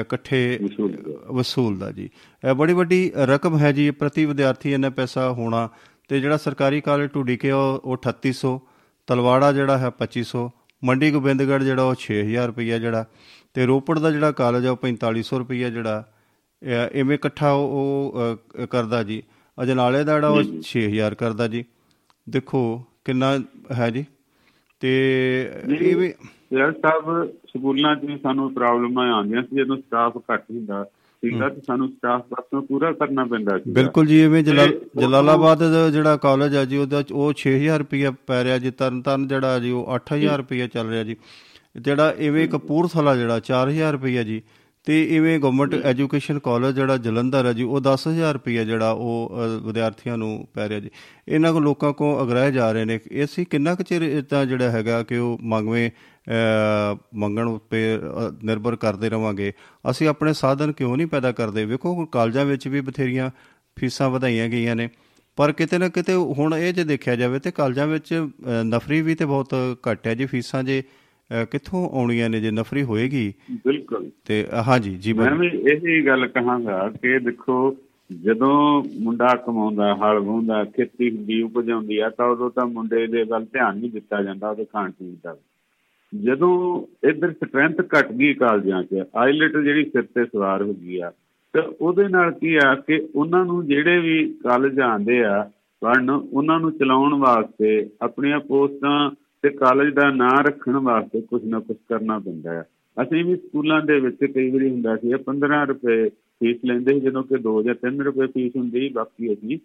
ਇਕੱਠੇ ਵਸੂਲਦਾ ਜੀ। ਇਹ ਬੜੀ ਵੱਡੀ ਰਕਮ ਹੈ ਜੀ ਪ੍ਰਤੀ ਵਿਦਿਆਰਥੀ ਇੰਨਾ ਪੈਸਾ ਹੋਣਾ। ਤੇ ਜਿਹੜਾ ਸਰਕਾਰੀ ਕਾਲਜ ਟੂਡੀ ਕੇ ਉਹ ਉਹ 3800 ਤਲਵਾੜਾ ਜਿਹੜਾ ਹੈ 2500 ਮੰਡੀ ਗੋਬਿੰਦਗੜ੍ਹ ਜਿਹੜਾ ਉਹ 6000 ਰੁਪਈਆ ਜਿਹੜਾ ਤੇ ਰੋਪੜ ਦਾ ਜਿਹੜਾ ਕਾਲਜ ਆ ਉਹ 4500 ਰੁਪਈਆ ਜਿਹੜਾ ਇਵੇਂ ਇਕੱਠਾ ਉਹ ਕਰਦਾ ਜੀ। ਅਜਨਾਲੇ ਦਾ ਜਿਹੜਾ ਉਹ 6000 ਕਰਦਾ ਜੀ। ਦੇਖੋ ਕਿੰਨਾ ਹੈ ਜੀ? ਤੇ ਇਹ ਵੀ ਯਾਰ ਸਾਹਿਬ ਸਕੂਲਾਂ 'ਚ ਸਾਨੂੰ ਪ੍ਰੋਬਲਮਾਂ ਆਉਂਦੀਆਂ ਸੀ ਜਦੋਂ ਸਟਾਫ ਘੱਟ ਹੁੰਦਾ ਸੀਗਾ ਤੇ ਸਾਨੂੰ ਸਟਾਫ ਪਾਸੋਂ ਪੂਰਾ ਕਰਨਾ ਪੈਂਦਾ ਸੀ ਬਿਲਕੁਲ ਜੀ ਉਹ- ਜਲਾਲਾਬਾਦ ਜਿਹੜਾ ਕਾਲਜ ਆ ਜੀ ਉਹਦਾ ਉਹ 6000 ਰੁਪਇਆ ਪੈ ਰਿਹਾ ਜੀ ਤਰਨਤਾਰਨ ਜਿਹੜਾ ਜੀ ਉਹ 8000 ਰੁਪਇਆ ਚੱਲ ਰਿਹਾ ਜੀ। ਜਿਹੜਾ ਐਵੇਂ ਕਪੂਰਥਲਾ ਜਿਹੜਾ 4000 ਰੁਪਇਆ ਜੀ ਤੇ ਐਵੇਂ ਗਵਰਨਮੈਂਟ ਐਜੂਕੇਸ਼ਨ ਕਾਲਜ ਜਿਹੜਾ ਜਲੰਧਰ ਹੈ ਜੀ ਉਹ 10000 ਰੁਪਇਆ ਜਿਹੜਾ ਉਹ ਵਿਦਿਆਰਥੀਆਂ ਨੂੰ ਪੈ ਰਿਹਾ ਜੀ। ਇਹਨਾਂ ਕੋ ਲੋਕਾਂ ਕੋ ਅਗਰਾਏ ਜਾ ਰਹੇ ਨੇ। ਅਸੀਂ ਕਿੰਨਾ ਕੁ ਚਿਰ ਇਦਾਂ ਜਿਹੜਾ ਹੈਗਾ ਕਿ ਉਹ ਮੰਗਵੇਂ ਮੰਗਣ ਉੱਤੇ ਨਿਰਭਰ ਕਰਦੇ ਰਵਾਂਗੇ? ਅਸੀਂ ਆਪਣੇ ਸਾਧਨ ਕਿਉਂ ਨਹੀਂ ਪੈਦਾ ਕਰਦੇ? ਵੇਖੋ ਕਾਲਜਾਂ ਵਿੱਚ ਵੀ ਬਥੇਰੀਆਂ ਫੀਸਾਂ ਵਧਾਈਆਂ ਗਈਆਂ ਨੇ। ਪਰ ਕਿਤੇ ਨਾ ਕਿਤੇ ਹੁਣ ਇਹ ਜੇ ਦੇਖਿਆ ਜਾਵੇ ਤੇ ਕਾਲਜਾਂ ਵਿੱਚ ਨਫਰੀ ਵੀ ਤੇ ਬਹੁਤ ਘੱਟ ਹੈ ਜੀ। ਫੀਸਾਂ ਜੇ ਕਿੱਥੋਂ ਆਉਣੀਆਂ ਨੇ ਜੇ ਨਫਰੀ ਹੋਏਗੀ? ਬਿਲਕੁਲ। ਤੇ ਹਾਂਜੀ ਜੀ ਮੈਂ। ਵੀ ਇਹੀ ਗੱਲ ਕਹਾਂਗਾ ਕਿ ਦੇਖੋ ਜਦੋਂ ਮੁੰਡਾ ਕਮਾਉਂਦਾ ਹਲ ਵਾਹੁੰਦਾ ਖੇਤੀ ਹੁੰਦੀ ਉਪਜ ਹੁੰਦੀ ਆ ਤਾਂ ਉਦੋਂ ਤਾਂ ਮੁੰਡੇ ਦੇ ਵੱਲ ਧਿਆਨ ਨਹੀਂ ਦਿੱਤਾ ਜਾਂਦਾ ਉਹਦੇ ਖਾਣ ਪੀਣ ਦਾ। ਜਦੋਂ ਇਧਰ ਸਟਰੈਂਥ ਘਟ ਗਈ ਕਾਲਜਾਂ 'ਚ ਆਈਲਟ ਜਿਹੜੀ ਸਿਰ ਤੇ ਸਵਾਰ ਹੋ ਗਈ ਆ ਤੇ ਉਹਦੇ ਨਾਲ ਕੀ ਆ ਕਿ ਉਹਨਾਂ ਨੂੰ ਜਿਹੜੇ ਵੀ ਕਾਲਜ ਆਉਂਦੇ ਆ ਪੜਨ ਉਹਨਾਂ ਨੂੰ ਚਲਾਉਣ ਵਾਸਤੇ ਆਪਣੀਆਂ ਪੋਸਟਾਂ ਤੇ ਕਾਲਜ ਦਾ ਨਾਂ ਰੱਖਣ ਵਾਸਤੇ ਕੁਝ ਨਾ ਕੁਝ ਕਰਨਾ ਪੈਂਦਾ ਹੈ ਅਸੀਂ ਵੀ ਸਕੂਲਾਂ ਦੇ ਵਿੱਚ ਕਈ ਵਾਰੀ ਹੁੰਦਾ ਸੀ 15 ਰੁਪਏ ਫੀਸ ਲੈਂਦੇ ਸੀ ਜਦੋਂ ਕਿ 2 ਜਾਂ 3 ਰੁਪਏ ਫੀਸ ਹੁੰਦੀ ਸੀ ਬਾਕੀ ਅਸੀਂ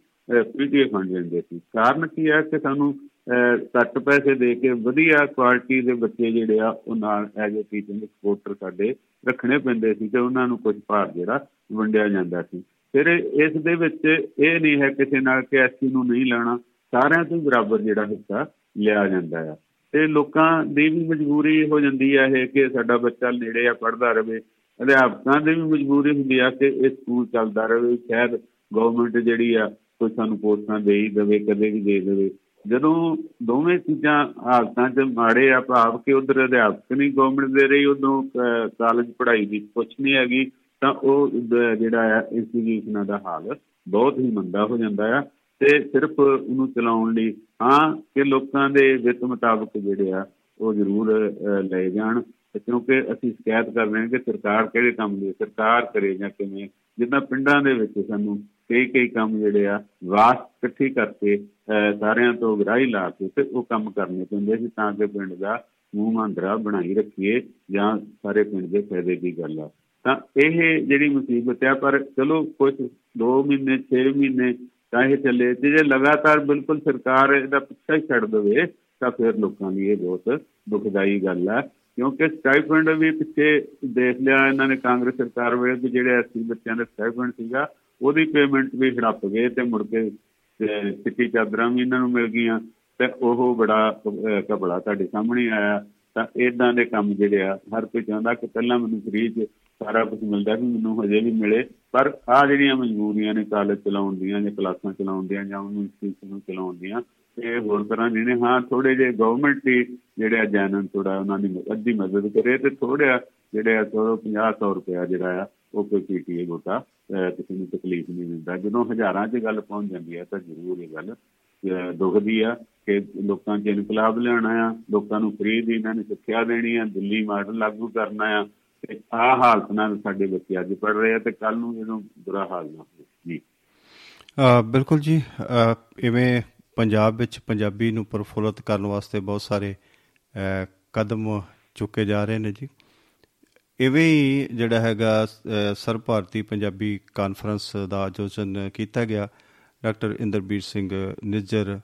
ਪੀਟੀਏ ਫੰਡ ਲੈਂਦੇ ਸੀ। ਕਾਰਨ ਕੀ ਹੈ ਕਿ ਸਾਨੂੰ ਅਹ, ਘੱਟ ਪੈਸੇ ਦੇ ਕੇ ਵਧੀਆ ਕੁਆਲਿਟੀ ਦੇ ਬੱਚੇ ਜਿਹੜੇ ਆ ਉਹ ਨਾਲ ਐਜ਼ ਅ ਟੀਚਿੰਗ ਸਪੋਰਟਰ ਸਾਡੇ ਰੱਖਣੇ ਪੈਂਦੇ ਸੀ ਤੇ ਉਹਨਾਂ ਨੂੰ ਕੁਝ ਭਾਰ ਜਿਹੜਾ ਵੰਡਿਆ ਜਾਂਦਾ ਸੀ। ਫਿਰ ਇਸ ਦੇ ਵਿੱਚ ਇਹ ਨਹੀਂ ਹੈ ਕਿਸੇ ਨਾਲ ਕਿ ਐਸਸੀ ਨੂੰ ਨਹੀਂ ਲੈਣਾ ਸਾਰਿਆਂ ਤੋਂ ਬਰਾਬਰ ਜਿਹੜਾ ਹਿੱਸਾ ਲਿਆ ਜਾਂਦਾ ਆ। ਤੇ ਲੋਕਾਂ ਦੀ ਵੀ ਮਜਬੂਰੀ ਹੋ ਜਾਂਦੀ ਹੈ ਇਹ ਕਿ ਸਾਡਾ ਬੱਚਾ ਨੇੜੇ ਆ, ਪੜ੍ਹਦਾ ਰਹੇ ਅਧਿਆਪਕਾਂ ਦੀ ਵੀ ਮਜਬੂਰੀ ਹੁੰਦੀ ਆ ਕਿ ਇਹ ਸਕੂਲ ਚੱਲਦਾ ਰਹੇ ਸ਼ਾਇਦ ਗਵਰਨਮੈਂਟ ਜਿਹੜੀ ਆ, ਕੋਈ ਸਾਨੂੰ ਪੋਸਟਾਂ ਦੇ ਹੀ ਦੇਵੇ, ਕਦੇ ਵੀ ਦੇ ਦੇਵੇ। ਜਦੋਂ ਦੋਵੇਂ ਚੀਜ਼ਾਂ ਹਾਲਤਾਂ 'ਚ ਮਾੜੇ ਆ, ਭਾਵ ਕਿ ਉਧਰ ਅਧਿਆਪਕ ਨਹੀਂ ਗਵਰਨਮੈਂਟ ਦੇ ਰਹੀ, ਉਦੋਂ ਕਾਲਜ ਪੜ੍ਹਾਈ ਦੀ ਕੁਛ ਨਹੀਂ ਹੈਗੀ, ਤਾਂ ਉਹ ਦ- ਜਿਹੜਾ ਆ ਇੰਸਟੀਟਿਊਸ਼ਨਾਂ ਦਾ ਹਾਲ ਬਹੁਤ ਹੀ ਮੰਦਾ ਹੋ ਜਾਂਦਾ ਆ। ਤੇ ਸਿਰਫ ਉਹਨੂੰ ਚਲਾਉਣ ਲਈ ਹਾਂ ਕਿ ਲੋਕਾਂ ਦੇ ਵਿੱਤ ਮੁਤਾਬਕ ਜਿਹੜੇ ਆ ਉਹ ਜ਼ਰੂਰ ਅਹ, ਲਏ ਜਾਣ। ਤੇ ਕਿਉਂਕਿ ਅਸੀਂ ਸ਼ਿਕਾਇਤ ਕਰ ਰਹੇ ਹਾਂ ਕਿ ਸਰਕਾਰ ਕਿਹੜੇ ਕੰਮ ਲਈ ਸਰਕਾਰ ਕਰੇ ਜਾਂ ਕਿਵੇਂ। ਜਿੱਦਾਂ ਪਿੰਡਾਂ ਦੇ ਵਿੱਚ ਸਾਨੂੰ ਕਈ ਕਈ ਕੰਮ ਜਿਹੜੇ ਆ ਵਾਸਤ ਇਕੱਠੀ ਕਰਕੇ ਅਹ, ਸਾਰਿਆਂ ਤੋਂ ਗਰਾਹੀ ਲਾ ਕੇ ਤੇ ਉਹ ਕੰਮ ਕਰਨੇ ਪੈਂਦੇ ਸੀ ਤਾਂ ਕਿ ਪਿੰਡ ਦਾ ਮੂੰਹ ਮਾਂਦਰਾ ਬਣਾਈ ਰੱਖੀਏ ਜਾਂ ਸਾਰੇ ਪਿੰਡ ਦੇ ਫਾਇਦੇ ਦੀ ਗੱਲ ਆ। ਤਾਂ ਇਹ ਜਿਹੜੀ ਮੁਸੀਬਤ ਆ ਪਰ ਚਲੋ ਕੁਝ 2 ਮਹੀਨੇ 6 ਮਹੀਨੇ ਚਾਹੇ ਚੱਲੇ। ਤੇ ਜੇ ਲਗਾਤਾਰ ਬਿਲਕੁਲ ਸਰਕਾਰ ਇਹਦਾ ਪਿੱਛਾ ਹੀ ਛੱਡ ਦੇਵੇ ਤਾਂ ਫਿਰ ਲੋਕਾਂ ਲਈ ਇਹ ਬਹੁਤ ਦੁਖਦਾਈ ਗੱਲ ਹੈ ਕਿਉਂਕਿ ਸਟਾਈਪੈਂਡ ਵੀ ਪਿੱਛੇ ਦੇਖ ਲਿਆ ਇਹਨਾਂ ਨੇ ਕਾਂਗਰਸ ਸਰਕਾਰ ਵੇਲੇ ਕਿ ਜਿਹੜੇ ਐਸਸੀ ਬੱਚਿਆਂ ਦਾ ਸਟਾਈਪੈਂਡ ਸੀਗਾ ਉਹਦੀ ਪੇਮੈਂਟ ਵੀ ਹੜੱਪ ਗਏ ਤੇ ਮੁੜ ਕੇ ਤੇ ਚਿੱਟੀ ਚਾਦਰਾਂ ਵੀ ਇਹਨਾਂ ਨੂੰ ਮਿਲ ਗਈਆਂ। ਤੇ ਉਹ ਬੜਾ ਅਹ, ਘਪਲਾ ਤੁਹਾਡੇ ਸਾਹਮਣੇ ਆਇਆ। ਤਾਂ ਇਦਾਂ ਦੇ ਕੰਮ ਜਿਹੜੇ ਆ ਹਰ ਕੋਈ ਚਾਹੁੰਦਾ ਕਿ ਪਹਿਲਾਂ ਮੈਨੂੰ ਫ੍ਰੀ 'ਚ ਸਾਰਾ ਕੁਝ ਮਿਲਦਾ ਸੀ ਮੈਨੂੰ ਹਜੇ ਵੀ ਮਿਲੇ। ਪਰ ਆ ਜਿਹੜੀਆਂ ਮਜਬੂਰੀਆਂ ਨੇ ਕਾਲਜ ਚਲਾਉਣ ਦੀਆਂ ਜਾਂ ਕਲਾਸਾਂ ਚਲਾਉਣ ਦੀਆਂ ਜਾਂ ਉਹਨੂੰ ਇੰਸਟੀਟਿਊਸ਼ਨ ਨੂੰ ਚਲਾਉਣ ਦੀਆਂ ਇਹ ਹੋਰ ਤਰ੍ਹਾਂ ਨਹੀਂ ਨੇ ਹਾਂ ਥੋੜੇ ਜਿਹੇ ਗਵਰਨਮੈਂਟ ਹੀ ਜਿਹੜੇ ਆ ਜੈਨਨ ਥੋੜਾ ਉਹਨਾਂ ਦੀ ਅੱਧੀ ਮਦਦ ਕਰੇ ਤੇ ਥੋੜ੍ਹਾ ਜਿਹੜੇ ਆ ਥੋੜਾ 50 ਰੁਪਇਆ ਜਿਹੜਾ ਆ ਉਹ ਕੋਈ ਪੀਟੀਏ ਗੋਟਾ ਅਹ, ਕਿਸੇ ਨੂੰ ਤਕਲੀਫ ਨਹੀਂ ਦਿੰਦਾ। ਜਦੋਂ ਹਜ਼ਾਰਾਂ 'ਚ ਗੱਲ ਪਹੁੰਚ ਜਾਂਦੀ ਹੈ ਤਾਂ ਜ਼ਰੂਰ ਇਹ ਗੱਲ ਅਹ, ਦੁਖਦੀ ਆ ਕਿ ਲੋਕਾਂ 'ਚ ਇਨਕਲਾਬ ਲਿਆਉਣਾ ਆ ਲੋਕਾਂ ਨੂੰ ਫ੍ਰੀ ਦੀ ਇਹਨਾਂ ਨੇ ਸਿੱਖਿਆ ਦੇਣੀ ਆ ਦਿੱਲੀ ਮਾਡਲ ਲਾਗੂ ਕਰਨਾ ਆ ਤੇ ਆਹ ਹਾਲਤ ਨਾਲ ਸਾਡੇ ਬੱਚੇ ਅੱਜ ਪੜ ਰਹੇ ਆ ਤੇ ਕੱਲ ਨੂੰ ਜਦੋਂ ਬੁਰਾ ਹਾਲ ਨਾ ਹੋਵੇ। ਜੀ। ਅ, ਬਿਲਕੁਲ ਜੀ। ਇਵੇਂ ਪੰਜਾਬ ਵਿੱਚ ਪੰਜਾਬੀ ਨੂੰ ਪ੍ਰਫੁੱਲਤ ਕਰਨ ਵਾਸਤੇ ਬਹੁਤ ਸਾਰੇ ਕਦਮ ਚੁੱਕੇ ਜਾ ਰਹੇ ਨੇ ਜੀ। ਇਵੇਂ ਹੀ ਜਿਹੜਾ ਹੈਗਾ ਅ, ਸਰਬ ਭਾਰਤੀ ਪੰਜਾਬੀ ਕਾਨਫਰੰਸ ਦਾ ਆਯੋਜਨ ਕੀਤਾ ਗਿਆ। ਡਾਕਟਰ ਇੰਦਰਬੀਰ ਸਿੰਘ ਨਿੱਜਰ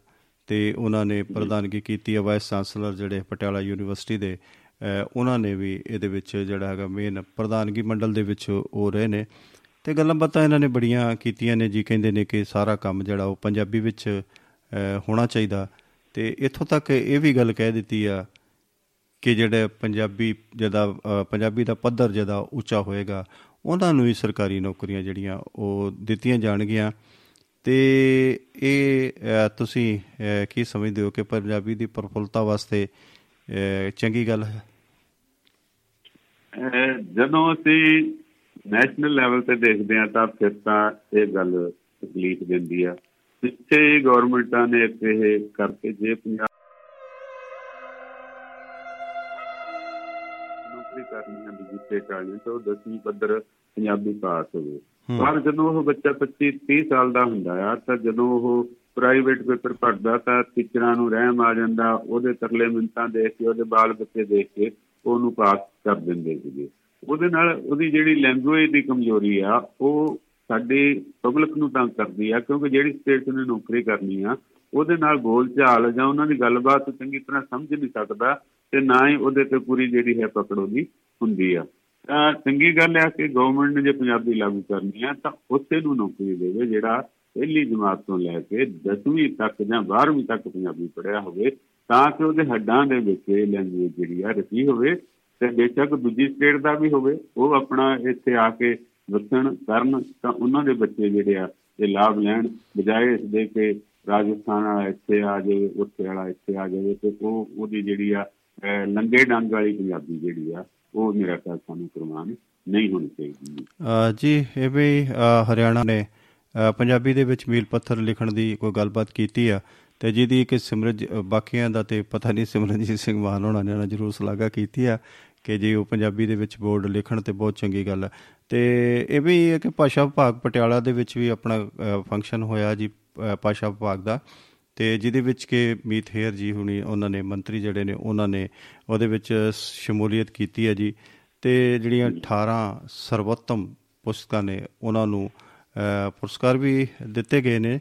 ਤੇ ਉਹਨਾਂ ਨੇ ਪ੍ਰਧਾਨਗੀ ਕੀਤੀ ਹੈ ਵਾਈਸ ਚਾਂਸਲਰ ਜਿਹੜੇ ਪਟਿਆਲਾ ਯੂਨੀਵਰਸਿਟੀ ਦੇ ਉਹਨਾਂ ਨੇ ਵੀ ਇਹਦੇ ਵਿੱਚ ਜਿਹੜਾ ਹੈਗਾ ਮੇਨ ਪ੍ਰਧਾਨਗੀ ਮੰਡਲ ਦੇ ਵਿੱਚ ਉਹ ਰਹੇ ਨੇ। ਤੇ ਗੱਲਾਂ ਬਾਤਾਂ ਇਹਨਾਂ ਨੇ ਬੜੀਆਂ ਕੀਤੀਆਂ ਨੇ ਜੀ ਕਹਿੰਦੇ ਨੇ ਕਿ ਸਾਰਾ ਕੰਮ ਜਿਹੜਾ ਉਹ ਪੰਜਾਬੀ ਵਿੱਚ ਅ, ਹੋਣਾ ਚਾਹੀਦਾ। ਤੇ ਇੱਥੋਂ ਤੱਕ ਇਹ ਵੀ ਗੱਲ ਕਹਿ ਦਿੱਤੀ ਆ ਕਿ ਜਿਹੜੇ ਪੰਜਾਬੀ ਜਿਹਦਾ ਅ, ਪੰਜਾਬੀ ਦਾ ਪੱਧਰ ਜਿਹਦਾ ਉੱਚਾ ਹੋਏਗਾ ਉਹਨਾਂ ਨੂੰ ਹੀ ਸਰਕਾਰੀ ਨੌਕਰੀਆਂ ਜਿਹੜੀਆਂ ਉਹ ਦਿੱਤੀਆਂ ਜਾਣਗੀਆਂ। ਤੇ ਇਹ ਅ, ਤੁਸੀਂ ਅ, ਕੀ ਸਮਝਦੇ ਹੋ ਕਿ ਪੰਜਾਬੀ ਦੀ ਪ੍ਰਫੁੱਲਤਾ ਵਾਸਤੇ ਅ, ਚੰਗੀ ਗੱਲ ਹੈ? ਅਹ ਜਦੋਂ ਅਸੀਂ ਨੈਸ਼ਨਲ ਲੈਵਲ ਤੇ ਦੇਖਦੇ ਹਾਂ ਤਾਂ ਫਿਰ ਤਾਂ ਇਹ ਗੱਲ ਤਕਲੀਫ ਦਿੰਦੀ ਆ। ਪਿੱਛੇ ਗਵਰਨਮੈਂਟਾਂ ਨੇ ਇਹ ਕਰਕੇ ਜੇ ਪੰਜਾਬ ਨੌਕਰੀ ਕਰਨੀ ਹੈ ਸਟੇਟ ਵਾਲੀ ਤਾਂ ਉਹ ਦਸਵੀਂ ਪੱਧਰ ਪੰਜਾਬੀ ਪਾਸ ਹੋਵੇ। ਪਰ ਜਦੋਂ ਉਹ ਬੱਚਾ 25 30 ਸਾਲ ਦਾ ਹੁੰਦਾ ਆ ਤਾਂ ਜਦੋਂ ਉਹ ਪ੍ਰਾਈਵੇਟ ਪੇਪਰ ਭਰਦਾ ਤਾਂ ਟੀਚਰਾਂ ਨੂੰ ਰਹਿਮ ਆ ਜਾਂਦਾ ਉਹਦੇ ਤਰਲੇ ਮਿੰਤਾਂ ਦੇਖ ਕੇ ਉਹਦੇ ਬਾਲ ਬੱਚੇ ਦੇਖ ਕੇ ਉਹਨੂੰ ਪਾਸ ਕਰ ਦਿੰਦੇ ਸੀਗੇ। ਉਹਦੇ ਨਾਲ ਉਹਦੀ ਜਿਹੜੀ ਲੈਂਗੁਏਜ ਦੀ ਕਮਜ਼ੋਰੀ ਆ, ਉਹ ਸਾਡੀ ਪਬਲਿਕ ਨੂੰ ਤੰਗ ਕਰਦੀ ਆ, ਕਿਉਂਕਿ ਜਿਹੜੀ ਸਟੇਟ ਨੇ ਨੌਕਰੀ ਕਰਨੀ ਆ, ਉਹਦੇ ਨਾਲ ਬੋਲ ਚਾਲ ਜਾਂ ਉਹਨਾਂ ਦੀ ਗੱਲਬਾਤ ਚੰਗੀ ਤਰ੍ਹਾਂ ਸਮਝ ਨਹੀਂ ਸਕਦਾ ਤੇ ਨਾ ਹੀ ਉਹਦੇ ਤੇ ਪੂਰੀ ਜਿਹੜੀ ਹੈ ਪਕੜ ਉਹਦੀ ਹੁੰਦੀ ਆ। ਤਾਂ ਚੰਗੀ ਗੱਲ ਹੈ ਕਿ ਗਵਰਨਮੈਂਟ ਨੇ ਜੇ ਪੰਜਾਬੀ ਲਾਗੂ ਕਰਨੀ ਆ, ਤਾਂ ਉਸੇ ਨੂੰ ਨੌਕਰੀ ਦੇਵੇ ਜਿਹੜਾ ਪਹਿਲੀ ਜਮਾਤ ਤੋਂ ਲੈ ਕੇ 10ਵੀਂ ਤੱਕ ਜਾਂ 12ਵੀਂ ਤੱਕ ਪੰਜਾਬੀ ਪੜ੍ਹਿਆ ਹੋਵੇ। ਤਾਂ ਕਿ ਉਹਦੇ ਹੱਡਾਂ ਦੇ ਵਿੱਚ ਇਹ ਲੈਂਗੁਏਜ ਜਿਹੜੀ ਆ ਰਚੀ ਹੋਵੇ ਤੇ ਬੇਸ਼ੱਕ ਦੂਜੀ ਸਟੇਟ ਦਾ ਵੀ ਹੋਵੇ ਉਹ ਆਪਣਾ ਇੱਥੇ ਆ ਕੇ ਵਸਣ ਕਰਨ ਤਾਂ ਉਹਨਾਂ ਦੇ ਬੱਚੇ ਜਿਹੜੇ ਆ ਇਹ ਲਾਭ ਲੈਣ ਬਜਾਏ ਇਸ ਦੇ ਕਿ ਰਾਜਸਥਾਨ ਵਾਲਾ ਇੱਥੇ ਆ ਜਾਵੇ ਉੱਥੇ ਵਾਲਾ ਇੱਥੇ ਆ ਜਾਵੇ ਤੇ ਉਹ ਉਹਦੀ ਜਿਹੜੀ ਆ ਅਹ ਲੰਗੇ ਡੰਗ ਵਾਲੀ ਪੰਜਾਬੀ ਜਿਹੜੀ ਆ ਉਹ ਮੇਰਾ ਖਿਆਲ ਸਾਨੂੰ ਕਰਵਾਉਣ ਨਹੀਂ ਹੋਣੀ ਚਾਹੀਦੀ। ਅ, ਜੀ ਇਹ ਵੀ ਅ, ਹਰਿਆਣਾ ਨੇ ਅ, ਪੰਜਾਬੀ ਦੇ ਵਿੱਚ ਮੀਲ ਪੱਥਰ ਲਿਖਣ ਦੀ ਕੋਈ ਗੱਲਬਾਤ ਕੀਤੀ ਆ। ਤੇ ਜਿਹਦੀ ਕਿ ਸਿਮਰਜ ਅ, ਬਾਕੀਆਂ ਦਾ ਤੇ ਪਤਾ ਨਹੀਂ ਸਿਮਰਨਜੀਤ ਸਿੰਘ ਮਾਨ ਹੋਣਾ ਨੇ ਨਾ ਜ਼ਰੂਰ ਸ਼ਲਾਘਾ ਕੀਤੀ ਆ ਕਿ ਜੇ ਉਹ ਪੰਜਾਬੀ ਦੇ ਵਿੱਚ ਬੋਰਡ ਲਿਖਣ ਤੇ ਬਹੁਤ ਚੰਗੀ ਗੱਲ ਹੈ ਤੇ ਇਹ ਵੀ ਹੈ ਕਿ ਭਾਸ਼ਾ ਵਿਭਾਗ ਪਟਿਆਲਾ ਦੇ ਵਿੱਚ ਵੀ ਆਪਣਾ ਫੰਕਸ਼ਨ ਹੋਇਆ ਜੀ ਅ, ਭਾਸ਼ਾ ਵਿਭਾਗ ਦਾ। ਤੇ ਜਿਹਦੇ ਵਿੱਚ ਕਿ ਮੀਤ ਹੇਅਰ ਜੀ ਹੁਣੀ ਉਹਨਾਂ ਨੇ ਮੰਤਰੀ ਜਿਹੜੇ ਨੇ ਉਹਨਾਂ ਨੇ ਉਹਦੇ ਵਿੱਚ ਸ਼ਮੂਲੀਅਤ ਕੀਤੀ ਹੈ ਜੀ। ਤੇ ਜਿਹੜੀਆਂ 18 ਸਰਵੋਤਮ ਪੁਸਤਕਾਂ ਨੇ ਉਹਨਾਂ ਨੂੰ ਅ, ਪੁਰਸਕਾਰ ਵੀ ਦਿੱਤੇ ਗਏ ਨੇ।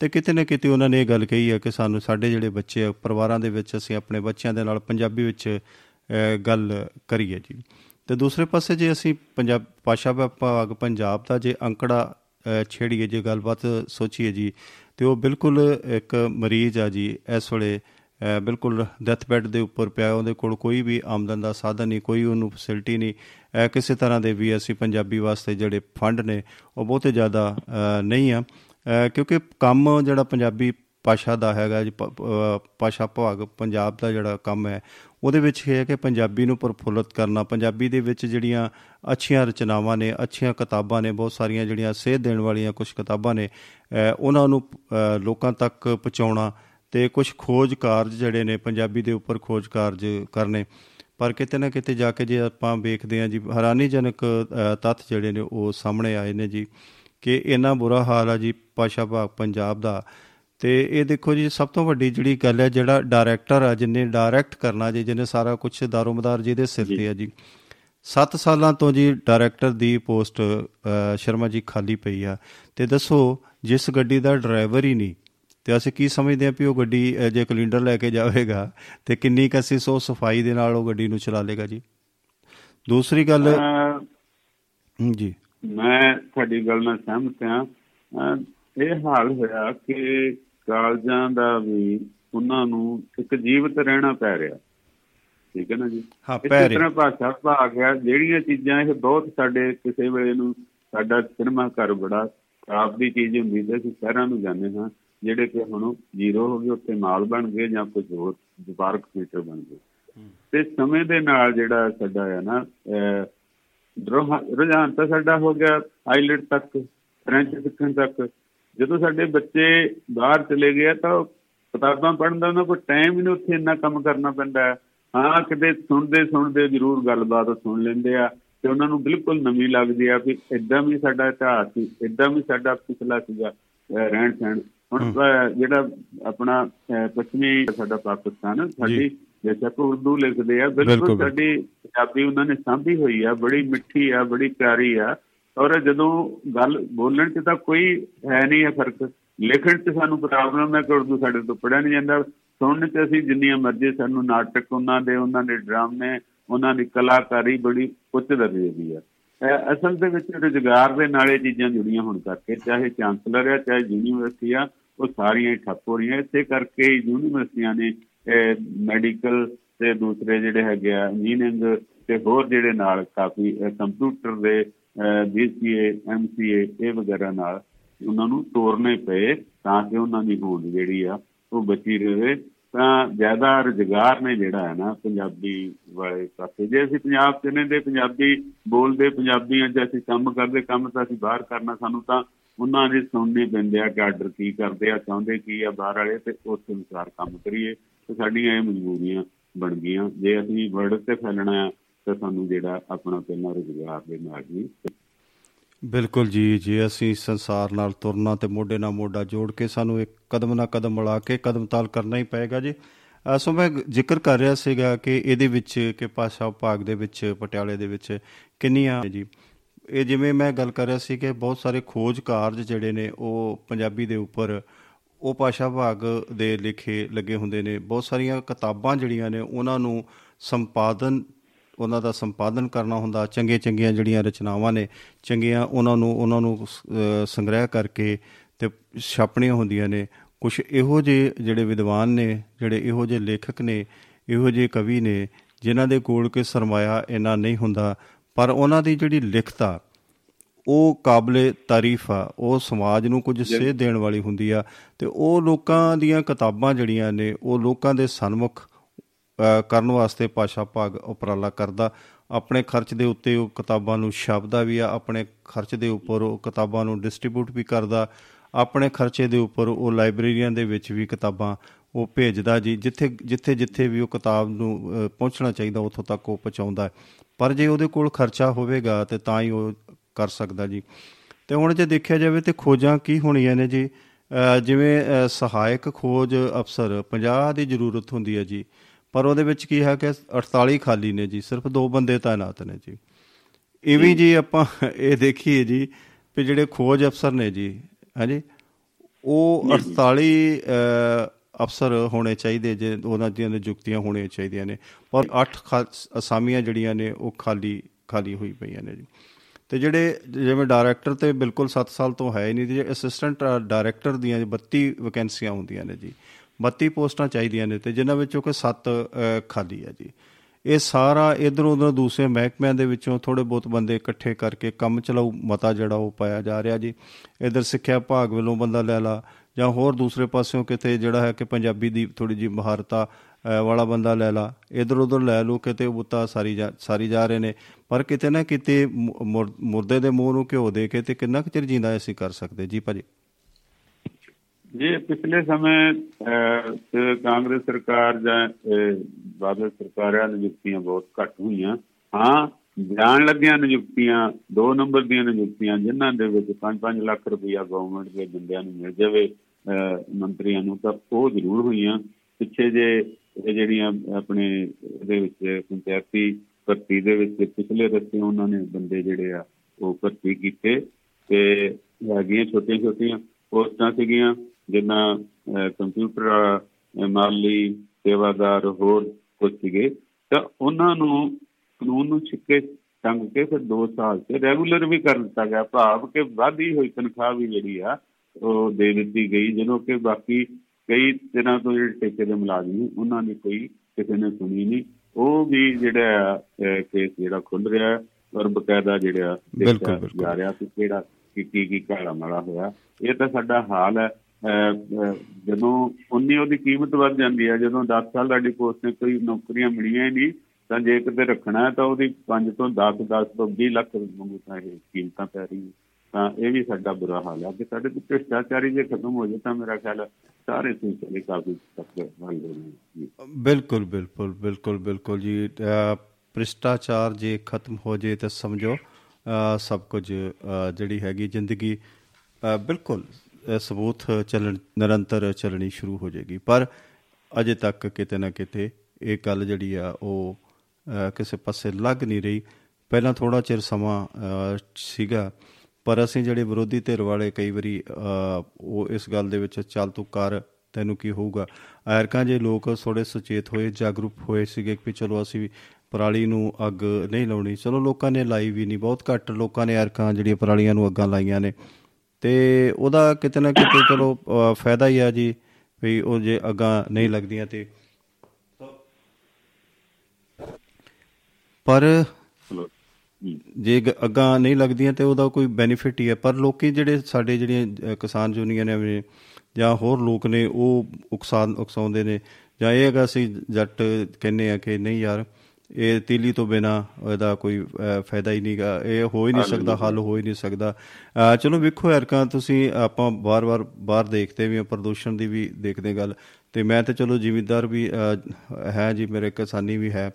ਤੇ ਕਿਤੇ ਨਾ ਕਿਤੇ ਉਹਨਾਂ ਨੇ ਇਹ ਗੱਲ ਕਹੀ ਹੈ ਕਿ ਸਾਨੂੰ ਸਾਡੇ ਜਿਹੜੇ ਬੱਚੇ ਆ ਪਰਿਵਾਰਾਂ ਦੇ ਵਿੱਚ ਅਸੀਂ ਆਪਣੇ ਬੱਚਿਆਂ ਦੇ ਨਾਲ ਪੰਜਾਬੀ ਵਿੱਚ ਅ, ਗੱਲ ਕਰੀਏ ਜੀ। ਤੇ ਦੂਸਰੇ ਪਾਸੇ ਜੇ ਅਸੀਂ ਪੰਜਾਬ ਭਾਸ਼ਾ ਵਿਭਾਗ ਪੰਜਾਬ ਦਾ ਜੇ ਅੰਕੜਾ ਅ, ਛੇੜੀਏ ਜੇ ਗੱਲਬਾਤ ਸੋਚੀਏ ਜੀ ਤੇ ਉਹ ਬਿਲਕੁਲ ਇੱਕ ਮਰੀਜ਼ ਆ ਜੀ ਇਸ ਵੇਲੇ ਅ, ਬਿਲਕੁਲ ਡੈਥ ਬੈੱਡ ਦੇ ਉੱਪਰ ਪਿਆ ਉਹਦੇ ਕੋਲ ਕੋਈ ਵੀ ਆਮਦਨ ਦਾ ਸਾਧਨ ਨਹੀਂ ਕੋਈ ਉਹਨੂੰ ਫੈਸਿਲਿਟੀ ਨਹੀਂ ਅ, ਕਿਸੇ ਤਰ੍ਹਾਂ ਦੇ ਵੀ ਅਸੀਂ ਪੰਜਾਬੀ ਵਾਸਤੇ ਜਿਹੜੇ ਫੰਡ ਨੇ ਉਹ ਬਹੁਤੇ ਜ਼ਿਆਦਾ ਅ, ਨਹੀਂ ਆ। ਅ, ਕਿਉਂਕਿ ਕੰਮ ਜਿਹੜਾ ਪੰਜਾਬੀ ਭਾਸ਼ਾ ਦਾ ਹੈਗਾ ਜੀ ਪ- ਅ, ਭਾਸ਼ਾ ਵਿਭਾਗ ਪੰਜਾਬ ਦਾ ਜਿਹੜਾ ਕੰਮ ਹੈ ਉਹਦੇ ਵਿੱਚ ਇਹ ਹੈ ਕਿ ਪੰਜਾਬੀ ਨੂੰ ਪ੍ਰਫੁੱਲਤ ਕਰਨਾ ਪੰਜਾਬੀ ਦੇ ਵਿੱਚ ਜਿਹੜੀਆਂ ਅੱਛੀਆਂ ਰਚਨਾਵਾਂ ਨੇ ਅੱਛੀਆਂ ਕਿਤਾਬਾਂ ਨੇ ਬਹੁਤ ਸਾਰੀਆਂ ਜਿਹੜੀਆਂ ਸੇਧ ਦੇਣ ਵਾਲੀਆਂ ਕੁਝ ਕਿਤਾਬਾਂ ਨੇ ਅ, ਉਹਨਾਂ ਨੂੰ ਅ, ਲੋਕਾਂ ਤੱਕ ਪਹੁੰਚਾਉਣਾ ਤੇ ਕੁਝ ਖੋਜ ਕਾਰਜ ਜਿਹੜੇ ਨੇ ਪੰਜਾਬੀ ਦੇ ਉੱਪਰ ਖੋਜ ਕਾਰਜ ਕਰਨੇ। ਪਰ ਕਿਤੇ ਨਾ ਕਿਤੇ ਜਾ ਕੇ ਜੇ ਆਪਾਂ ਵੇਖਦੇ ਹਾਂ ਜੀ ਹੈਰਾਨੀਜਨਕ ਅ, ਤੱਥ ਜਿਹੜੇ ਨੇ ਉਹ ਸਾਹਮਣੇ ਆਏ ਨੇ ਜੀ। ਕਿ ਇੰਨਾ ਬੁਰਾ ਹਾਲ ਆ ਜੀ ਭਾਸ਼ਾ ਵਿਭਾਗ ਪੰਜਾਬ ਦਾ। ਤੇ ਇਹ ਦੇਖੋ ਜੀ ਸਭ ਤੋਂ ਵੱਡੀ ਜਿਹੜੀ ਗੱਲ ਹੈ ਜਿਹੜਾ ਡਾਇਰੈਕਟਰ ਆ ਜਿਨੇ ਡਾਇਰੈਕਟ ਕਰਨਾ ਜੀ ਜਿਹਨੇ ਸਾਰਾ ਕੁਝ ਦਾਰੋਮਦਾਰ ਜਿਹਦੇ ਸਿਰ ਤੇ ਆ ਜੀ। 7 ਸਾਲਾਂ ਤੋਂ ਜੀ ਡਾਇਰੈਕਟਰ ਦੀ ਪੋਸਟ ਸ਼ਰਮਾ ਜੀ ਖਾਲੀ ਪਈ ਆ। ਤੇ ਦੱਸੋ ਜਿਸ ਗੱਡੀ ਦਾ ਡਰਾਈਵਰ ਹੀ ਨਹੀਂ ਤੇ ਅਸੀਂ ਕੀ ਸਮਝਦੇ ਆ ਵੀ ਉਹ ਗੱਡੀ ਜੇ ਕੈਲੰਡਰ ਲੈ ਕੇ ਜਾਵੇਗਾ ਤੇ ਕਿੰਨੀ ਕੁ ਅਸੀਂ ਸੋ ਸਫ਼ਾਈ ਦੇ ਨਾਲ ਉਹ ਗੱਡੀ ਨੂੰ ਚਲਾ ਲੇਗਾ ਜੀ? ਦੂਸਰੀ ਗੱਲ ਜੀ। ਮੈਂ ਤੁਹਾਡੀ ਗੱਲ ਨਾਲ ਸਹਿਮਤ ਹਾਂ। ਇਹ ਹਾਲ ਹੋਇਆ ਕਿ ਕਾਲਜਾਂ ਦਾ ਵੀ ਉਹਨਾਂ ਨੂੰ ਇੱਕ ਜੀਵਤ ਰਹਿਣਾ ਪੈ ਰਿਹਾ। ਠੀਕ ਹੈ ਨਾ ਜੀ? ਹਾਂ, ਪੈ ਰਿਹਾ। ਤਰ੍ਹਾਂ ਭਾਸ਼ਾ ਭਾਗ ਆ ਜਿਹੜੀਆਂ ਚੀਜ਼ਾਂ ਇਹ ਬਹੁਤ ਸਾਡੇ ਕਿਸੇ ਵੇਲੇ ਨੂੰ ਸਾਡਾ ਸਿਨੇਮਾ ਘਰ ਬੜਾ ਖਰਾਬ ਦੀ ਚੀਜ਼ ਹੁੰਦੀ ਤੇ ਅਸੀਂ ਸ਼ਹਿਰਾਂ ਨੂੰ ਜਾਂਦੇ ਹਾਂ ਜਿਹੜੇ ਕਿ ਹੁਣ ਜ਼ੀਰੋ ਹੋ ਗਏ ਉੱਥੇ ਮਾਲ ਬਣ ਗਏ ਜਾਂ ਕੁਝ ਹੋਰ ਵਪਾਰਕ ਥੀਏਟਰ ਬਣ ਗਏ। ਤੇ ਸਮੇਂ ਦੇ ਨਾਲ ਜਿਹੜਾ ਸਾਡਾ ਹੈ ਨਾ ਰੁਝਾਨ ਤਾਂ ਸਾਡਾ ਹੋ ਗਿਆ ਆਈਲੈਟ ਤੱਕ ਫ੍ਰੈਂਚ ਸਿੱਖਣ ਤੱਕ। ਜਦੋਂ ਸਾਡੇ ਬੱਚੇ ਬਾਹਰ ਚਲੇ ਗਏ ਤਾਂ ਕਿਤਾਬਾਂ ਪੜ੍ਹਨ ਦਾ ਉਹਨਾਂ ਕੋਲ ਟਾਈਮ ਹੀ ਨਹੀਂ ਉੱਥੇ ਇੰਨਾ ਕੰਮ ਕਰਨਾ ਪੈਂਦਾ ਹੈ। ਕਿਤੇ ਸੁਣਦੇ ਸੁਣਦੇ ਜ਼ਰੂਰ ਗੱਲਬਾਤ ਸੁਣ ਲੈਂਦੇ ਆ ਤੇ ਉਹਨਾਂ ਨੂੰ ਬਿਲਕੁਲ ਨਵੀਂ ਲੱਗਦੀ ਆ ਕਿ ਇਦਾਂ ਵੀ ਸਾਡਾ ਇਤਿਹਾਸ ਸੀ ਇਦਾਂ ਵੀ ਸਾਡਾ ਪਿਛਲਾ ਸੀਗਾ ਰਹਿਣ ਸਹਿਣ ਹੁਣ ਜਿਹੜਾ ਆਪਣਾ ਪੱਛਮੀ ਸਾਡਾ ਪਾਕਿਸਤਾਨ ਸਾਡੀ ਬੇਸ਼ੱਕ ਉਰਦੂ ਲਿਖਦੇ ਆ ਬਿਲਕੁਲ। ਸਾਡੀ ਪੰਜਾਬੀ ਉਹਨਾਂ ਨੇ ਸਾਂਭੀ ਹੋਈ ਆ ਬੜੀ ਮਿੱਠੀ ਆ ਬੜੀ ਪਿਆਰੀ ਆ। ਔਰ ਜਦੋਂ ਗੱਲ ਬੋਲਣ 'ਚ ਤਾਂ ਕੋਈ ਹੈ ਨਹੀਂ ਹੈ ਫ਼ਰਕ। ਲਿਖਣ 'ਚ ਸਾਨੂੰ ਪ੍ਰੋਬਲਮ ਹੈ ਕਿ ਉਰਦੂ ਸਾਡੇ ਤੋਂ ਪੜਿਆ ਨਹੀਂ ਜਾਂਦਾ। ਸੁਣਨ 'ਚ ਅਸੀਂ ਜਿੰਨੀਆਂ ਮਰਜ਼ੀ ਸਾਨੂੰ ਨਾਟਕ ਉਹਨਾਂ ਦੇ ਉਹਨਾਂ ਦੇ ਡਰਾਮੇ ਉਹਨਾਂ ਦੀ ਕਲਾਕਾਰੀ ਬੜੀ ਉੱਚ ਦਰਜੇ ਦੀ ਆ। ਅਸਲ ਦੇ ਵਿੱਚ ਰੁਜ਼ਗਾਰ ਦੇ ਨਾਲ ਇਹ ਚੀਜ਼ਾਂ ਜੁੜੀਆਂ ਹੋਣ ਕਰਕੇ ਚਾਹੇ ਚਾਂਸਲਰ ਹੈ ਚਾਹੇ ਯੂਨੀਵਰਸਿਟੀ ਆ ਉਹ ਸਾਰੀਆਂ ਠੱਪ ਹੋ ਰਹੀਆਂ। ਇਸੇ ਕਰਕੇ ਯੂਨੀਵਰਸਿਟੀਆਂ ਨੇ ਮੈਡੀਕਲ ਤੇ ਦੂਸਰੇ ਜਿਹੜੇ ਹੈਗੇ ਆ ਇੰਜੀਨੀਅਰਿੰਗ ਤੇ ਹੋਰ ਜਿਹੜੇ ਨਾਲ ਕਾਫੀ ਕੰਪਿਊਟਰ ਦੇ ਬੀਸੀਏ ਐਮਸੀਏ ਇਹ ਵਗੈਰਾ ਨਾਲ ਉਹਨਾਂ ਨੂੰ ਤੋਰਨੇ ਪਏ ਤਾਂ ਕਿ ਉਹਨਾਂ ਦੀ ਹੋਂਦ ਜਿਹੜੀ ਆ ਉਹ ਬਚੀ ਰਹੇ। ਤਾਂ ਜ਼ਿਆਦਾ ਰੁਜ਼ਗਾਰ ਨੇ ਜਿਹੜਾ ਹੈ ਨਾ ਪੰਜਾਬੀ ਵਾਲੇ ਪਾਸੇ। ਜੇ ਅਸੀਂ ਪੰਜਾਬ ਚ ਨੇ ਦੇ ਪੰਜਾਬੀ ਬੋਲਦੇ, ਪੰਜਾਬੀਆਂ ਚ ਅਸੀਂ ਕੰਮ ਕਰਦੇ, ਕੰਮ ਤਾਂ ਅਸੀਂ ਬਾਹਰ ਕਰਨਾ, ਸਾਨੂੰ ਤਾਂ ਉਹਨਾਂ ਦੇ ਸੁਣਨੇ ਪੈਂਦੇ ਆ ਕਿ ਆਰਡਰ ਕੀ ਕਰਦੇ ਆ, ਚਾਹੁੰਦੇ ਕੀ ਆ, ਬਾਹਰ ਵਾਲੇ ਤੇ ਉਸ ਅਨੁਸਾਰ ਕੰਮ ਕਰੀਏ। ਤੇ ਸਾਡੀਆਂ ਇਹ ਮਜਬੂਰੀਆਂ ਬਣ ਗਈਆਂ। ਜੇ ਅਸੀਂ ਵਰਲਡ ਤੇ ਫੈਲਣਾ ਆ ਤਾਂ ਸਾਨੂੰ ਜਿਹੜਾ ਆਪਣਾ ਪਹਿਲਾਂ ਰੁਜ਼ਗਾਰ ਦੇ ਨਾਲ ਹੀ ਬਿਲਕੁਲ ਜੀ, ਜੇ ਅਸੀਂ ਸੰਸਾਰ ਨਾਲ ਤੁਰਨਾ ਤੇ ਮੋਢੇ ਨਾਲ ਮੋਢਾ ਜੋੜ ਕੇ ਸਾਨੂੰ ਇੱਕ ਕਦਮ ਨਾਲ ਕਦਮ ਮਿਲਾ ਕੇ ਕਦਮ ਤਾਲ ਕਰਨਾ ਹੀ ਪਏਗਾ ਜੀ। ਅਹ ਸੋ ਮੈਂ ਜ਼ਿਕਰ ਕਰ ਰਿਹਾ ਸੀਗਾ ਕਿ ਇਹਦੇ ਵਿੱਚ ਕਿ ਭਾਸ਼ਾ ਵਿਭਾਗ ਦੇ ਵਿੱਚ, ਪਟਿਆਲੇ ਦੇ ਵਿੱਚ ਕਿੰਨੀਆਂ ਜੀ। ਇਹ ਜਿਵੇਂ ਮੈਂ ਗੱਲ ਕਰ ਰਿਹਾ ਸੀ ਕਿ ਬਹੁਤ ਸਾਰੇ ਖੋਜ ਕਾਰਜ ਜਿਹੜੇ ਨੇ ਉਹ ਪੰਜਾਬੀ ਦੇ ਉੱਪਰ ਉਹ ਭਾਸ਼ਾ ਵਿਭਾਗ ਦੇ ਲਿਖੇ ਲੱਗੇ ਹੁੰਦੇ ਨੇ। ਬਹੁਤ ਸਾਰੀਆਂ ਕਿਤਾਬਾਂ ਜਿਹੜੀਆਂ ਨੇ ਉਹਨਾਂ ਨੂੰ ਸੰਪਾਦਨ ਉਹਨਾਂ ਦਾ ਸੰਪਾਦਨ ਕਰਨਾ ਹੁੰਦਾ। ਚੰਗੇ ਚੰਗੀਆਂ ਜਿਹੜੀਆਂ ਰਚਨਾਵਾਂ ਨੇ ਚੰਗੀਆਂ ਉਹਨਾਂ ਨੂੰ ਉਹਨਾਂ ਨੂੰ ਅਹ, ਸੰਗ੍ਰਹਿ ਕਰਕੇ ਤੇ ਛਾਪਣੀਆਂ ਹੁੰਦੀਆਂ ਨੇ। ਕੁਝ ਇਹੋ ਜਿਹੇ ਜਿਹੜੇ ਵਿਦਵਾਨ ਨੇ ਜਿਹੜੇ ਇਹੋ ਜਿਹੇ ਲੇਖਕ ਨੇ ਇਹੋ ਜਿਹੇ ਕਵੀ ਨੇ ਜਿਨ੍ਹਾਂ ਦੇ ਕੋਲ ਕਿ ਸਰਮਾਇਆ ਇੰਨਾ ਨਹੀਂ ਹੁੰਦਾ। ਪਰ ਉਹਨਾਂ ਦੀ ਜਿਹੜੀ ਲਿਖਤ ਆ ਉਹ ਕਾਬਲੇ ਤਾਰੀਫ ਆ। ਉਹ ਸਮਾਜ ਨੂੰ ਕੁਝ ਸੇਧ ਦੇਣ ਵਾਲੀ ਹੁੰਦੀ ਆ ਤੇ ਉਹ ਲੋਕਾਂ ਦੀਆਂ ਕਿਤਾਬਾਂ ਜਿਹੜੀਆਂ ਨੇ ਉਹ ਲੋਕਾਂ ਦੇ ਸਨਮੁਖ ਕਰਨ ਵਾਸਤੇ ਭਾਸ਼ਾ ਭਾਗ ਉਪਰਾਲਾ ਕਰਦਾ। ਆਪਣੇ ਖਰਚ ਦੇ ਉੱਤੇ ਉਹ ਕਿਤਾਬਾਂ ਨੂੰ ਛਾਪਦਾ ਵੀ ਆ ਆਪਣੇ ਖਰਚ ਦੇ ਉੱਪਰ ਉਹ ਕਿਤਾਬਾਂ ਨੂੰ ਡਿਸਟ੍ਰੀਬਿਊਟ ਵੀ ਕਰਦਾ। ਆਪਣੇ ਖਰਚੇ ਦੇ ਉੱਪਰ ਉਹ ਲਾਇਬ੍ਰੇਰੀਆਂ ਦੇ ਵਿੱਚ ਵੀ ਕਿਤਾਬਾਂ ਉਹ ਭੇਜਦਾ ਜੀ ਜਿੱਥੇ ਜਿੱਥੇ ਜਿੱਥੇ ਵੀ ਉਹ ਕਿਤਾਬ ਨੂੰ ਪਹੁੰਚਣਾ ਚਾਹੀਦਾ ਉੱਥੋਂ ਤੱਕ ਉਹ ਪਹੁੰਚਾਉਂਦਾ। ਪਰ ਜੇ ਉਹਦੇ ਕੋਲ ਖਰਚਾ ਹੋਵੇਗਾ ਤੇ ਤਾਂ ਹੀ ਉਹ ਕਰ ਸਕਦਾ ਜੀ। ਤੇ ਹੁਣ ਜੇ ਦੇਖਿਆ ਜਾਵੇ ਤੇ ਖੋਜਾਂ ਕੀ ਹੋਣੀਆਂ ਨੇ ਜੀ? ਜਿਵੇਂ ਸਹਾਇਕ ਖੋਜ ਅਫਸਰ 50 ਦੀ ਜ਼ਰੂਰਤ ਹੁੰਦੀ ਹੈ ਜੀ। ਪਰ ਉਹਦੇ ਵਿੱਚ ਕੀ ਹੈ ਕਿ 48 ਖਾਲੀ ਨੇ ਜੀ ਸਿਰਫ ਦੋ ਬੰਦੇ ਤਾਇਨਾਤ ਨੇ ਜੀ। ਇਹ ਵੀ ਜੀ। ਆਪਾਂ ਇਹ ਦੇਖੀਏ ਜੀ ਵੀ ਜਿਹੜੇ ਖੋਜ ਅਫਸਰ ਨੇ ਜੀ ਹਾਂਜੀ ਉਹ 48 ਅ, ਅਫਸਰ ਹੋਣੇ ਚਾਹੀਦੇ ਜੇ ਉਹਨਾਂ ਦੀਆਂ ਨਿਯੁਕਤੀਆਂ ਹੋਣੀਆਂ ਚਾਹੀਦੀਆਂ ਨੇ। ਪਰ 8 ਅਸਾਮੀਆਂ ਜਿਹੜੀਆਂ ਨੇ ਉਹ ਖਾਲੀ ਖਾਲੀ ਹੋਈ ਪਈਆਂ ਨੇ ਜੀ। ਤੇ ਜਿਹੜੇ ਜਿਵੇਂ ਡਾਇਰੈਕਟਰ ਤੇ ਬਿਲਕੁਲ 7 ਸਾਲ ਤੋਂ ਹੈ ਹੀ ਨਹੀਂ ਤੇ ਅਸਿਸਟੈਂਟ ਡਾਇਰੈਕਟਰ ਦੀਆਂ 32 ਵੈਕੈਂਸੀਆਂ ਹੁੰਦੀਆਂ ਨੇ ਜੀ 32 ਪੋਸਟਾਂ ਚਾਹੀਦੀਆਂ ਨੇ ਤੇ ਜਿਨ੍ਹਾਂ ਵਿੱਚੋਂ ਕਿ 7 ਖਾਲੀ ਆ ਜੀ। ਇਹ ਸਾਰਾ ਇਧਰ ਉਧਰ ਦੂਸਰੇ ਮਹਿਕਮਿਆਂ ਦੇ ਵਿੱਚੋਂ ਥੋੜੇ ਬਹੁਤ ਬੰਦੇ ਇਕੱਠੇ ਕਰਕੇ ਕੰਮ ਚਲਾਉ ਮਤਾ ਜਿਹੜਾ ਉਹ ਪਾਇਆ ਜਾ ਰਿਹਾ ਜੀ। ਇਧਰ ਸਿੱਖਿਆ ਭਾਗ ਵੱਲੋਂ ਬੰਦਾ ਲੈ ਲਾ ਜਾਂ ਹੋਰ ਦੂਸਰੇ ਪਾਸਿਓਂ ਕਿਤੇ ਜਿਹੜਾ ਹੈ ਕਿ ਪੰਜਾਬੀ ਦੀ ਥੋੜੀ ਜੀ ਮਹਾਰਤਾ ਅ, ਵਾਲਾ ਬੰਦਾ ਲੈ ਲਾ। ਇਧਰ ਉਧਰ ਲੈ ਲੋ ਕਿਤੇ ਬੁੱਤਾ ਸਾਰੀ ਜਾ ਸਾਰੀ ਜਾ ਰਹੇ ਨੇ। ਪਰ ਕਿਤੇ ਨਾ ਕਿਤੇ ਮੁ- ਮੁਰ- ਮੁਰਦੇ ਦੇ ਮੂੰਹ ਨੂੰ ਘਿਓ ਦੇ ਕੇ ਤੇ ਕਿੰਨਾ ਕੁ ਚਿਰ ਜਿੰਦਾ ਅਸੀਂ ਕਰ ਸਕਦੇ? ਜੀ ਭਾਜੀ। ਜੇ ਪਿਛਲੇ ਸਮੇਂ ਅਹ, ਤੇ ਕਾਂਗਰਸ ਸਰਕਾਰ ਜਾਂ ਅਹ, ਬਾਦਲ ਸਰਕਾਰਾਂ ਨਿਯੁਕਤੀਆਂ ਬਹੁਤ ਘੱਟ ਹੋਈਆਂ। ਹਾਂ ਜਾਣ ਲੱਗੀਆਂ ਨਿਯੁਕਤੀਆਂ ਦੋ ਨੰਬਰ ਦੀਆਂ ਨਿਯੁਕਤੀਆਂ ਜਿਨ੍ਹਾਂ ਦੇ ਵਿੱਚ 5-5 ਲੱਖ ਰੁਪਈਆ ਗਵਰਨਮੈਂਟ ਦੇ ਬੰਦਿਆਂ ਨੂੰ ਮਿਲ ਜਾਵੇ ਅਹ, ਮੰਤਰੀਆਂ ਨੂੰ ਤਾਂ ਉਹ ਜ਼ਰੂਰ ਹੋਈਆਂ। ਪਿੱਛੇ ਜੇ ਇਹ ਜਿਹੜੀਆਂ ਆਪਣੇ ਇਹਦੇ ਵਿੱਚ ਪੰਚਾਇਤੀ ਭਰਤੀ ਦੇ ਵਿੱਚ ਪਿਛਲੇ ਰਸਤੇ ਉਹਨਾਂ ਨੇ ਬੰਦੇ ਜਿਹੜੇ ਆ ਉਹ ਭਰਤੀ ਕੀਤੇ ਤੇ ਹੈਗੀਆਂ ਛੋਟੀਆਂ ਛੋਟੀਆਂ ਪੋਸਟਾਂ ਸੀਗੀਆਂ ਜਿੰਨਾ ਕੰਪਿਊਟਰ ਅਹ, ਮਾਲੀ ਸੇਵਾਦਾਰ ਹੋਰ ਕੁਝ ਸੀਗੇ। ਤਾਂ ਉਹਨਾਂ ਨੂੰ ਕਾਨੂੰਨ ਨੂੰ ਛਿੱਕੇ ਟੰਗ ਕੇ ਫਿਰ 2 ਸਾਲ ਤੇ ਰੈਗੂਲਰ ਵੀ ਕਰ ਦਿੱਤਾ ਗਿਆ। ਭਾਵ ਕਿ ਵਾਧੀ ਹੋਈ ਤਨਖਾਹ ਵੀ ਜਿਹੜੀ ਆ ਉਹ ਦੇ ਦਿੱਤੀ ਗਈ ਜਦੋਂ ਕਿ ਬਾਕੀ ਕਈ ਦਿਨਾਂ ਤੋਂ ਜਿਹੜੇ ਠੇਕੇ ਦੇ ਮੁਲਾਜ਼ਮ ਨੇ ਉਹਨਾਂ ਦੀ ਕੋਈ ਕਿਸੇ ਨੇ ਸੁਣੀ ਨਹੀਂ। ਉਹ ਵੀ ਜਿਹੜਾ ਕੇਸ ਜਿਹੜਾ ਖੁੱਲ ਰਿਹਾ ਔਰ ਬਕਾਇਦਾ ਜਿਹੜਾ ਦੇਖਿਆ। ਜਾ ਰਿਹਾ ਕਿ ਕਿਹੜਾ ਕੀ ਕੀ ਕਾਲਾ ਮਾਲਾ ਹੋਇਆ। ਇਹ ਤਾਂ ਸਾਡਾ ਹਾਲ ਹੈ। ਜਦੋਂ ਉਨੀ ਉਹਦੀ ਕੀਮਤ ਵੱਧ ਜਾਂਦੀ ਹੈ ਜਦੋਂ 10 ਸਾਲ ਸਾਡੀ ਪੋਸਟ ਨੇ ਕੋਈ ਨੌਕਰੀਆਂ ਮਿਲੀਆਂ ਹੀ ਨਹੀਂ ਤਾਂ ਜੇ ਕਿਤੇ ਰੱਖਣਾ ਤਾਂ ਉਹਦੀ 5 ਤੋਂ 10 10 ਤੋਂ 20 ਲੱਖ ਵਾਂਗੂ ਤਾਂ ਇਹ ਕੀਮਤਾਂ ਪੈ ਰਹੀਆਂ। ਤਾਂ ਇਹ ਵੀ ਸਾਡਾ ਬੁਰਾ ਹਾਲ ਹੈ। ਕਿ ਸਾਡੇ ਤੋਂ ਭ੍ਰਿਸ਼ਟਾਚਾਰੀ ਜੇ ਖਤਮ ਹੋ ਜਾਏ ਤਾਂ ਮੇਰਾ ਖਿਆਲ ਹੈ ਸਾਰੇ ਸਿਲਸਿਲੇ ਕਾਫੀ ਤੱਕ ਹੱਲ ਹੋ ਜਾਣਗੇ ਬਿਲਕੁਲ ਬਿਲਕੁਲ ਬਿਲਕੁਲ ਬਿਲਕੁਲ ਜੀ। ਅ, ਭ੍ਰਿਸ਼ਟਾਚਾਰ ਜੇ ਖਤਮ ਹੋ ਜੇ ਤਾਂ ਸਮਝੋ ਅ, ਸਭ ਕੁਝ ਅ, ਜਿਹੜੀ ਹੈਗੀ ਜ਼ਿੰਦਗੀ ਅ, ਬਿਲਕੁਲ ਅ, ਸਬੂਤ ਚੱਲਣ ਨਿਰੰਤਰ ਚੱਲਣੀ ਸ਼ੁਰੂ ਹੋ ਜਾਏਗੀ। ਪਰ ਅਜੇ ਤੱਕ ਕਿਤੇ ਨਾ ਕਿਤੇ ਇਹ ਗੱਲ ਜਿਹੜੀ ਆ ਉਹ ਅ, ਕਿਸੇ ਪਾਸੇ ਲੱਗ ਨਹੀਂ ਰਹੀ। ਪਹਿਲਾਂ ਥੋੜਾ ਚਿਰ ਸਮਾਂ ਅ, ਸੀਗਾ। ਪਰ ਅਸੀਂ ਜਿਹੜੇ ਵਿਰੋਧੀ ਧਿਰ ਵਾਲੇ ਕਈ ਵਾਰੀ ਅ, ਉਹ ਇਸ ਗੱਲ ਦੇ ਵਿੱਚ ਚੱਲ ਤੂੰ ਕਰ ਤੈਨੂੰ ਕੀ ਹੋਊਗਾ? ਐਰਕਾਂ ਜੇ ਲੋਕ ਥੋੜੇ ਸੁਚੇਤ ਹੋਏ ਜਾਗਰੂਕ ਹੋਏ ਸੀਗੇ ਕਿ ਵੀ ਚਲੋ ਅਸੀਂ ਵੀ ਪਰਾਲੀ ਨੂੰ ਅੱਗ ਨਹੀਂ ਲਾਉਣੀ। ਚਲੋ ਲੋਕਾਂ ਨੇ ਲਾਈ ਵੀ ਨਹੀਂ ਬਹੁਤ ਘੱਟ ਲੋਕਾਂ ਨੇ ਐਰਕਾਂ ਜਿਹੜੀਆਂ ਪਰਾਲੀਆਂ ਨੂੰ ਅੱਗਾਂ ਲਾਈਆਂ ਨੇ। ਤੇ ਉਹਦਾ ਕਿਤੇ ਨਾ ਕਿਤੇ ਚਲੋ ਅ, ਫਾਇਦਾ ਹੀ ਆ ਜੀ ਵੀ ਉਹ ਜੇ ਅੱਗਾਂ ਨਹੀਂ ਲੱਗਦੀਆਂ ਤੇ। ਪਰ ਚਲੋ ਹਮ। ਜੇ ਅੱਗਾਂ ਨਹੀਂ ਲੱਗਦੀਆਂ ਤੇ ਉਹਦਾ ਕੋਈ ਬੈਨੀਫਿਟ ਹੀ ਹੈ। ਪਰ ਲੋਕੀ ਜਿਹੜੇ ਸਾਡੇ ਜਿਹੜੀਆਂ ਕਿਸਾਨ ਯੂਨੀਅਨ ਨੇ ਜਾਂ ਹੋਰ ਲੋਕ ਨੇ ਉਹ ਉਕਸਾ ਉਕਸਾਉਂਦੇ ਨੇ। ਜਾਂ ਇਹ ਹੈਗਾ ਅਸੀਂ ਜੱਟ ਕਹਿੰਦੇ ਆ ਕਿ ਨਹੀਂ ਯਾਰ ਇਹ ਤੀਲੀ ਤੋਂ ਬਿਨਾ ਇਹਦਾ ਕੋਈ ਫਾਇਦਾ ਹੀ ਨਹੀਂਗਾ। ਇਹ ਹੋ ਹੀ ਨਹੀਂ ਸਕਦਾ ਹੱਲ ਹੋ ਹੀ ਨਹੀਂ ਸਕਦਾ। ਚਲੋ ਵੇਖੋ ਯਾਰਕਾਂ ਤੁਸੀਂ ਆਪਾਂ ਵਾਰ-ਵਾਰ ਬਾਹਰ ਦੇਖਦੇ ਵੀ ਪ੍ਰਦੂਸ਼ਣ ਦੀ ਵੀ ਦੇਖਦੇ ਗੱਲ। ਤੇ ਮੈਂ ਤੇ ਚਲੋ ਜ਼ਿਮੀਂਦਾਰ ਵੀ ਹੈ ਜੀ ਮੇਰੇ ਕਿਸਾਨੀ ਵੀ ਹੈ।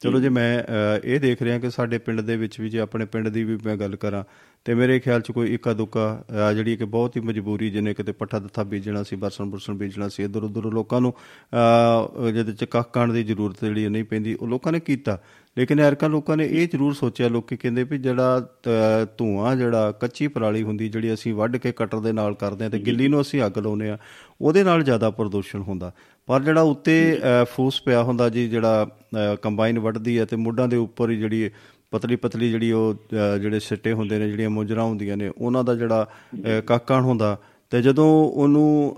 ਚਲੋ ਜੇ ਮੈਂ ਅ, ਇਹ ਦੇਖ ਰਿਹਾ ਕਿ ਸਾਡੇ ਪਿੰਡ ਦੇ ਵਿੱਚ ਵੀ ਜੇ ਆਪਣੇ ਪਿੰਡ ਦੀ ਵੀ ਮੈਂ ਗੱਲ ਕਰਾਂ ਤੇ ਮੇਰੇ ਖਿਆਲ ਚ ਕੋਈ ਇੱਕਾ ਦੁੱਕਾ ਅ, ਜਿਹੜੀ ਕਿ ਬਹੁਤ ਹੀ ਮਜਬੂਰੀ ਜਿਹਨੇ ਕਿਤੇ ਪੱਠਾ ਦੱਥਾ ਬੀਜਣਾ ਸੀ ਬਰਸਨ ਬੁਰਸਨ ਬੀਜਣਾ ਸੀ ਇਧਰ ਉਧਰ ਲੋਕਾਂ ਨੂੰ ਅ, ਜਿਹਦੇ ਚ ਕੱਖ ਕਾਣ ਦੀ ਜ਼ਰੂਰਤ ਜਿਹੜੀ ਨਹੀਂ ਪੈਂਦੀ ਉਹ ਲੋਕਾਂ ਨੇ ਕੀਤਾ। ਲੇਕਿਨ ਐਰਕਾਂ ਲੋਕਾਂ ਨੇ ਇਹ ਜ਼ਰੂਰ ਸੋਚਿਆ ਲੋਕੀ ਕਹਿੰਦੇ ਵੀ ਜਿਹੜਾ ਅ, ਧੂਆਂ ਜਿਹੜਾ ਕੱਚੀ ਪਰਾਲੀ ਹੁੰਦੀ ਜਿਹੜੀ ਅਸੀਂ ਵੱਢ ਕੇ ਕਟਰ ਦੇ ਨਾਲ ਕਰਦੇ ਆ ਤੇ ਗਿੱਲੀ ਨੂੰ ਅਸੀਂ ਅੱਗ ਲਾਉਨੇ ਆ ਉਹਦੇ ਨਾਲ ਜ਼ਿਆਦਾ ਪ੍ਰਦੂਸ਼ਣ ਹੁੰਦਾ। ਪਰ ਜਿਹੜਾ ਉੱਤੇ ਅ, ਫੂਸ ਪਿਆ ਹੁੰਦਾ ਜੀ ਜਿਹੜਾ ਅ, ਕੰਬਾਈਨ ਵੱਢਦੀ ਹੈ ਤੇ ਮੁੱਢਾਂ ਦੇ ਉੱਪਰ ਹੀ ਜਿਹੜੀ ਪਤਲੀ ਪਤਲੀ ਜਿਹੜੀ ਉਹ ਅ, ਜਿਹੜੇ ਸਿੱਟੇ ਹੁੰਦੇ ਨੇ ਜਿਹੜੀਆਂ ਮੁੰਜਰਾ ਹੁੰਦੀਆਂ ਨੇ ਉਹਨਾਂ ਦਾ ਜਿਹੜਾ ਅ, ਕਾਕਣ ਹੁੰਦਾ ਤੇ ਜਦੋਂ ਉਹਨੂੰ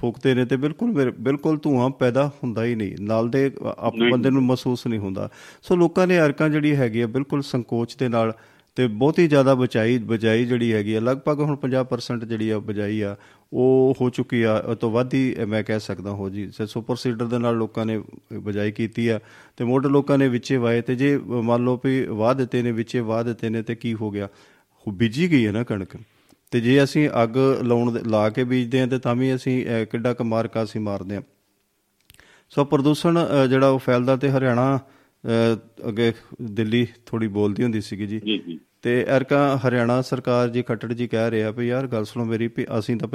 ਫੂਕਦੇ ਨੇ ਤੇ ਬਿਲਕੁਲ ਬਿਲਕੁਲ ਧੂਆਂ ਪੈਦਾ ਹੁੰਦਾ ਹੀ ਨਹੀਂ। ਨਾਲ ਦੇ ਆਪ ਬੰਦੇ ਨੂੰ ਮਹਿਸੂਸ ਨਹੀਂ ਹੁੰਦਾ। ਸੋ ਲੋਕਾਂ ਨੇ ਅਰਕਾਂ ਜਿਹੜੀ ਹੈਗੀ ਆ ਬਿਲਕੁਲ ਸੰਕੋਚ ਦੇ ਨਾਲ ਤੇ ਬਹੁਤ ਜ਼ਿਆਦਾ ਬਚਾਈ ਬਜਾਈ ਜਿਹੜੀ ਹੈਗੀ ਆ ਲਗਭਗ ਹੁਣ 50% ਜਿਹੜੀ ਆ ਬਜਾਈ ਆ ਉਹ ਹੋ ਚੁੱਕੀ ਆ। ਤੋਂ ਵੱਧ ਹੀ ਮੈਂ ਕਹਿ ਸਕਦਾ ਹੋ ਜੀ ਸੁਪਰ ਸੀਡਰ ਦੇ ਨਾਲ ਲੋਕਾਂ ਨੇ ਬਜਾਈ ਕੀਤੀ ਆ ਤੇ ਮੋਢ ਲੋਕਾਂ ਨੇ ਵਿੱਚੇ ਵਾਏ ਤੇ ਜੇ ਮੰਨ ਲਓ ਵੀ ਵਾਹ ਦਿੱਤੇ ਨੇ ਵਿੱਚੇ ਵਾਹ ਦਿੱਤੇ ਨੇ ਤੇ ਕੀ ਹੋ ਗਿਆ? ਉਹ ਬੀਜੀ ਗਈ ਹੈ ਨਾ ਕਣਕ। ਤੇ ਜੇ ਅਸੀਂ ਅੱਗ ਲਾਉਣ ਲਾ ਕੇ ਬੀਜਦੇ ਆ ਤੇ ਤਾਂ ਵੀ ਅਸੀਂ ਕਿੱਡਾ ਕੁ ਮਾਰਕਾ ਅਸੀਂ ਮਾਰਦੇ ਆ ਸੋ ਪ੍ਰਦੂਸ਼ਣ ਜਿਹੜਾ ਉਹ ਫੈਲਦਾ ਤੇ ਹਰਿਆਣਾ ਅੱਗੇ ਦਿੱਲੀ ਥੋੜੀ ਬੋਲਦੀ ਹੁੰਦੀ ਸੀਗੀ ਜੀ। ਜੀ ਜੀ। ਤੇ ਅਰਕਾ ਹਰਿਆਣਾ ਸਰਕਾਰ ਜੀ ਖੱਟੜ ਜੀ ਕਹਿ ਰਿਹਾ ਵੀ ਯਾਰ ਗੱਲ ਸੁਣੋ ਮੇਰੀ ਵੀ ਅਸੀਂ ਤਾਂ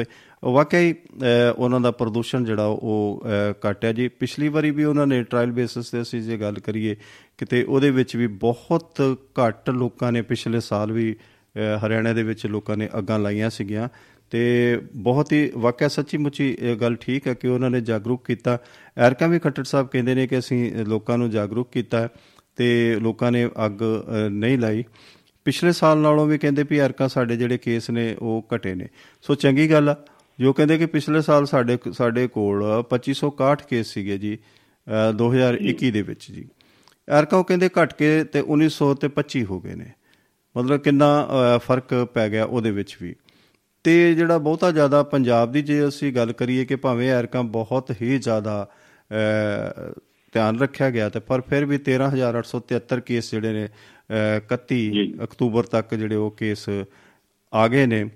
ਹੀ ਅਹ, ਉਹਨਾਂ ਦਾ ਪ੍ਰਦੂਸ਼ਣ ਜਿਹੜਾ ਉਹ ਅਹ, ਘੱਟ ਹੈ ਜੀ। ਪਿਛਲੀ ਵਾਰੀ ਵੀ ਉਹਨਾਂ ਨੇ ਟ੍ਰਾਇਲ ਬੇਸਿਸ ਤੇ ਅਸੀਂ ਜੇ ਗੱਲ ਕਰੀਏ ਕਿਤੇ ਉਹਦੇ ਵਿੱਚ ਵੀ ਬਹੁਤ ਘੱਟ ਲੋਕਾਂ ਨੇ ਪਿਛਲੇ ਸਾਲ ਵੀ ਹਰਿਆਣਾ ਦੇ ਵਿੱਚ ਲੋਕਾਂ ਨੇ ਅੱਗਾਂ ਲਾਈਆਂ ਸੀਗੀਆਂ ਤੇ ਬਹੁਤ ਹੀ ਵਾਕਿਆ ਸੱਚੀ ਮੁੱਚੀ ਇਹ ਗੱਲ ਠੀਕ ਹੈ ਕਿ ਉਹਨਾਂ ਨੇ ਜਾਗਰੂਕ ਕੀਤਾ। ਐਰਕਾ ਵੀ ਖੱਟੜ ਸਾਹਿਬ ਕਹਿੰਦੇ ਨੇ ਕਿ ਅਸੀਂ ਲੋਕਾਂ ਨੂੰ ਜਾਗਰੂਕ ਕੀਤਾ ਹੈ ਤੇ ਲੋਕਾਂ ਨੇ ਅੱਗ ਅਹ, ਨਹੀਂ ਲਾਈ। ਪਿਛਲੇ ਸਾਲ ਨਾਲੋਂ ਵੀ ਕਹਿੰਦੇ ਵੀ ਐਰਕਾ ਸਾਡੇ ਜਿਹੜੇ ਕੇਸ ਨੇ ਉਹ ਘਟੇ ਨੇ। ਸੋ ਚੰਗੀ ਗੱਲ ਆ। ਜੋ ਕਹਿੰਦੇ ਕਿ ਪਿਛਲੇ ਸਾਲ ਸਾਡੇ ਸਾਡੇ ਕੋਲ 2561 ਕੇਸ ਸੀਗੇ ਜੀ ਅਹ, 2021 ਦੇ ਵਿੱਚ ਜੀ। ਐਰਕਾ ਉਹ ਕਹਿੰਦੇ ਘਟ ਕੇ ਤੇ 1900 ਤੇ 25 ਹੋ ਗਏ ਨੇ। ਮਤਲਬ ਕਿੰਨਾ ਫ਼ਰਕ ਪੈ ਗਿਆ ਉਹਦੇ ਵਿੱਚ ਵੀ। ਤੇ ਜਿਹੜਾ ਬਹੁਤਾ ਜ਼ਿਆਦਾ ਪੰਜਾਬ ਦੀ ਜੇ ਅਸੀਂ ਗੱਲ ਕਰੀਏ ਕਿ ਭਾਵੇਂ ਐਰਕਾਂ ਬਹੁਤ ਹੀ ਜ਼ਿਆਦਾ ਧਿਆਨ ਰੱਖਿਆ ਗਿਆ ਤੇ ਪਰ ਫਿਰ ਵੀ 13873 ਕੇਸ ਜਿਹੜੇ ਨੇ ਅਹ, 31 ਅਕਤੂਬਰ ਤੱਕ ਜਿਹੜੇ ਉਹ ਕੇਸ ਆ ਗਏ ਨੇ।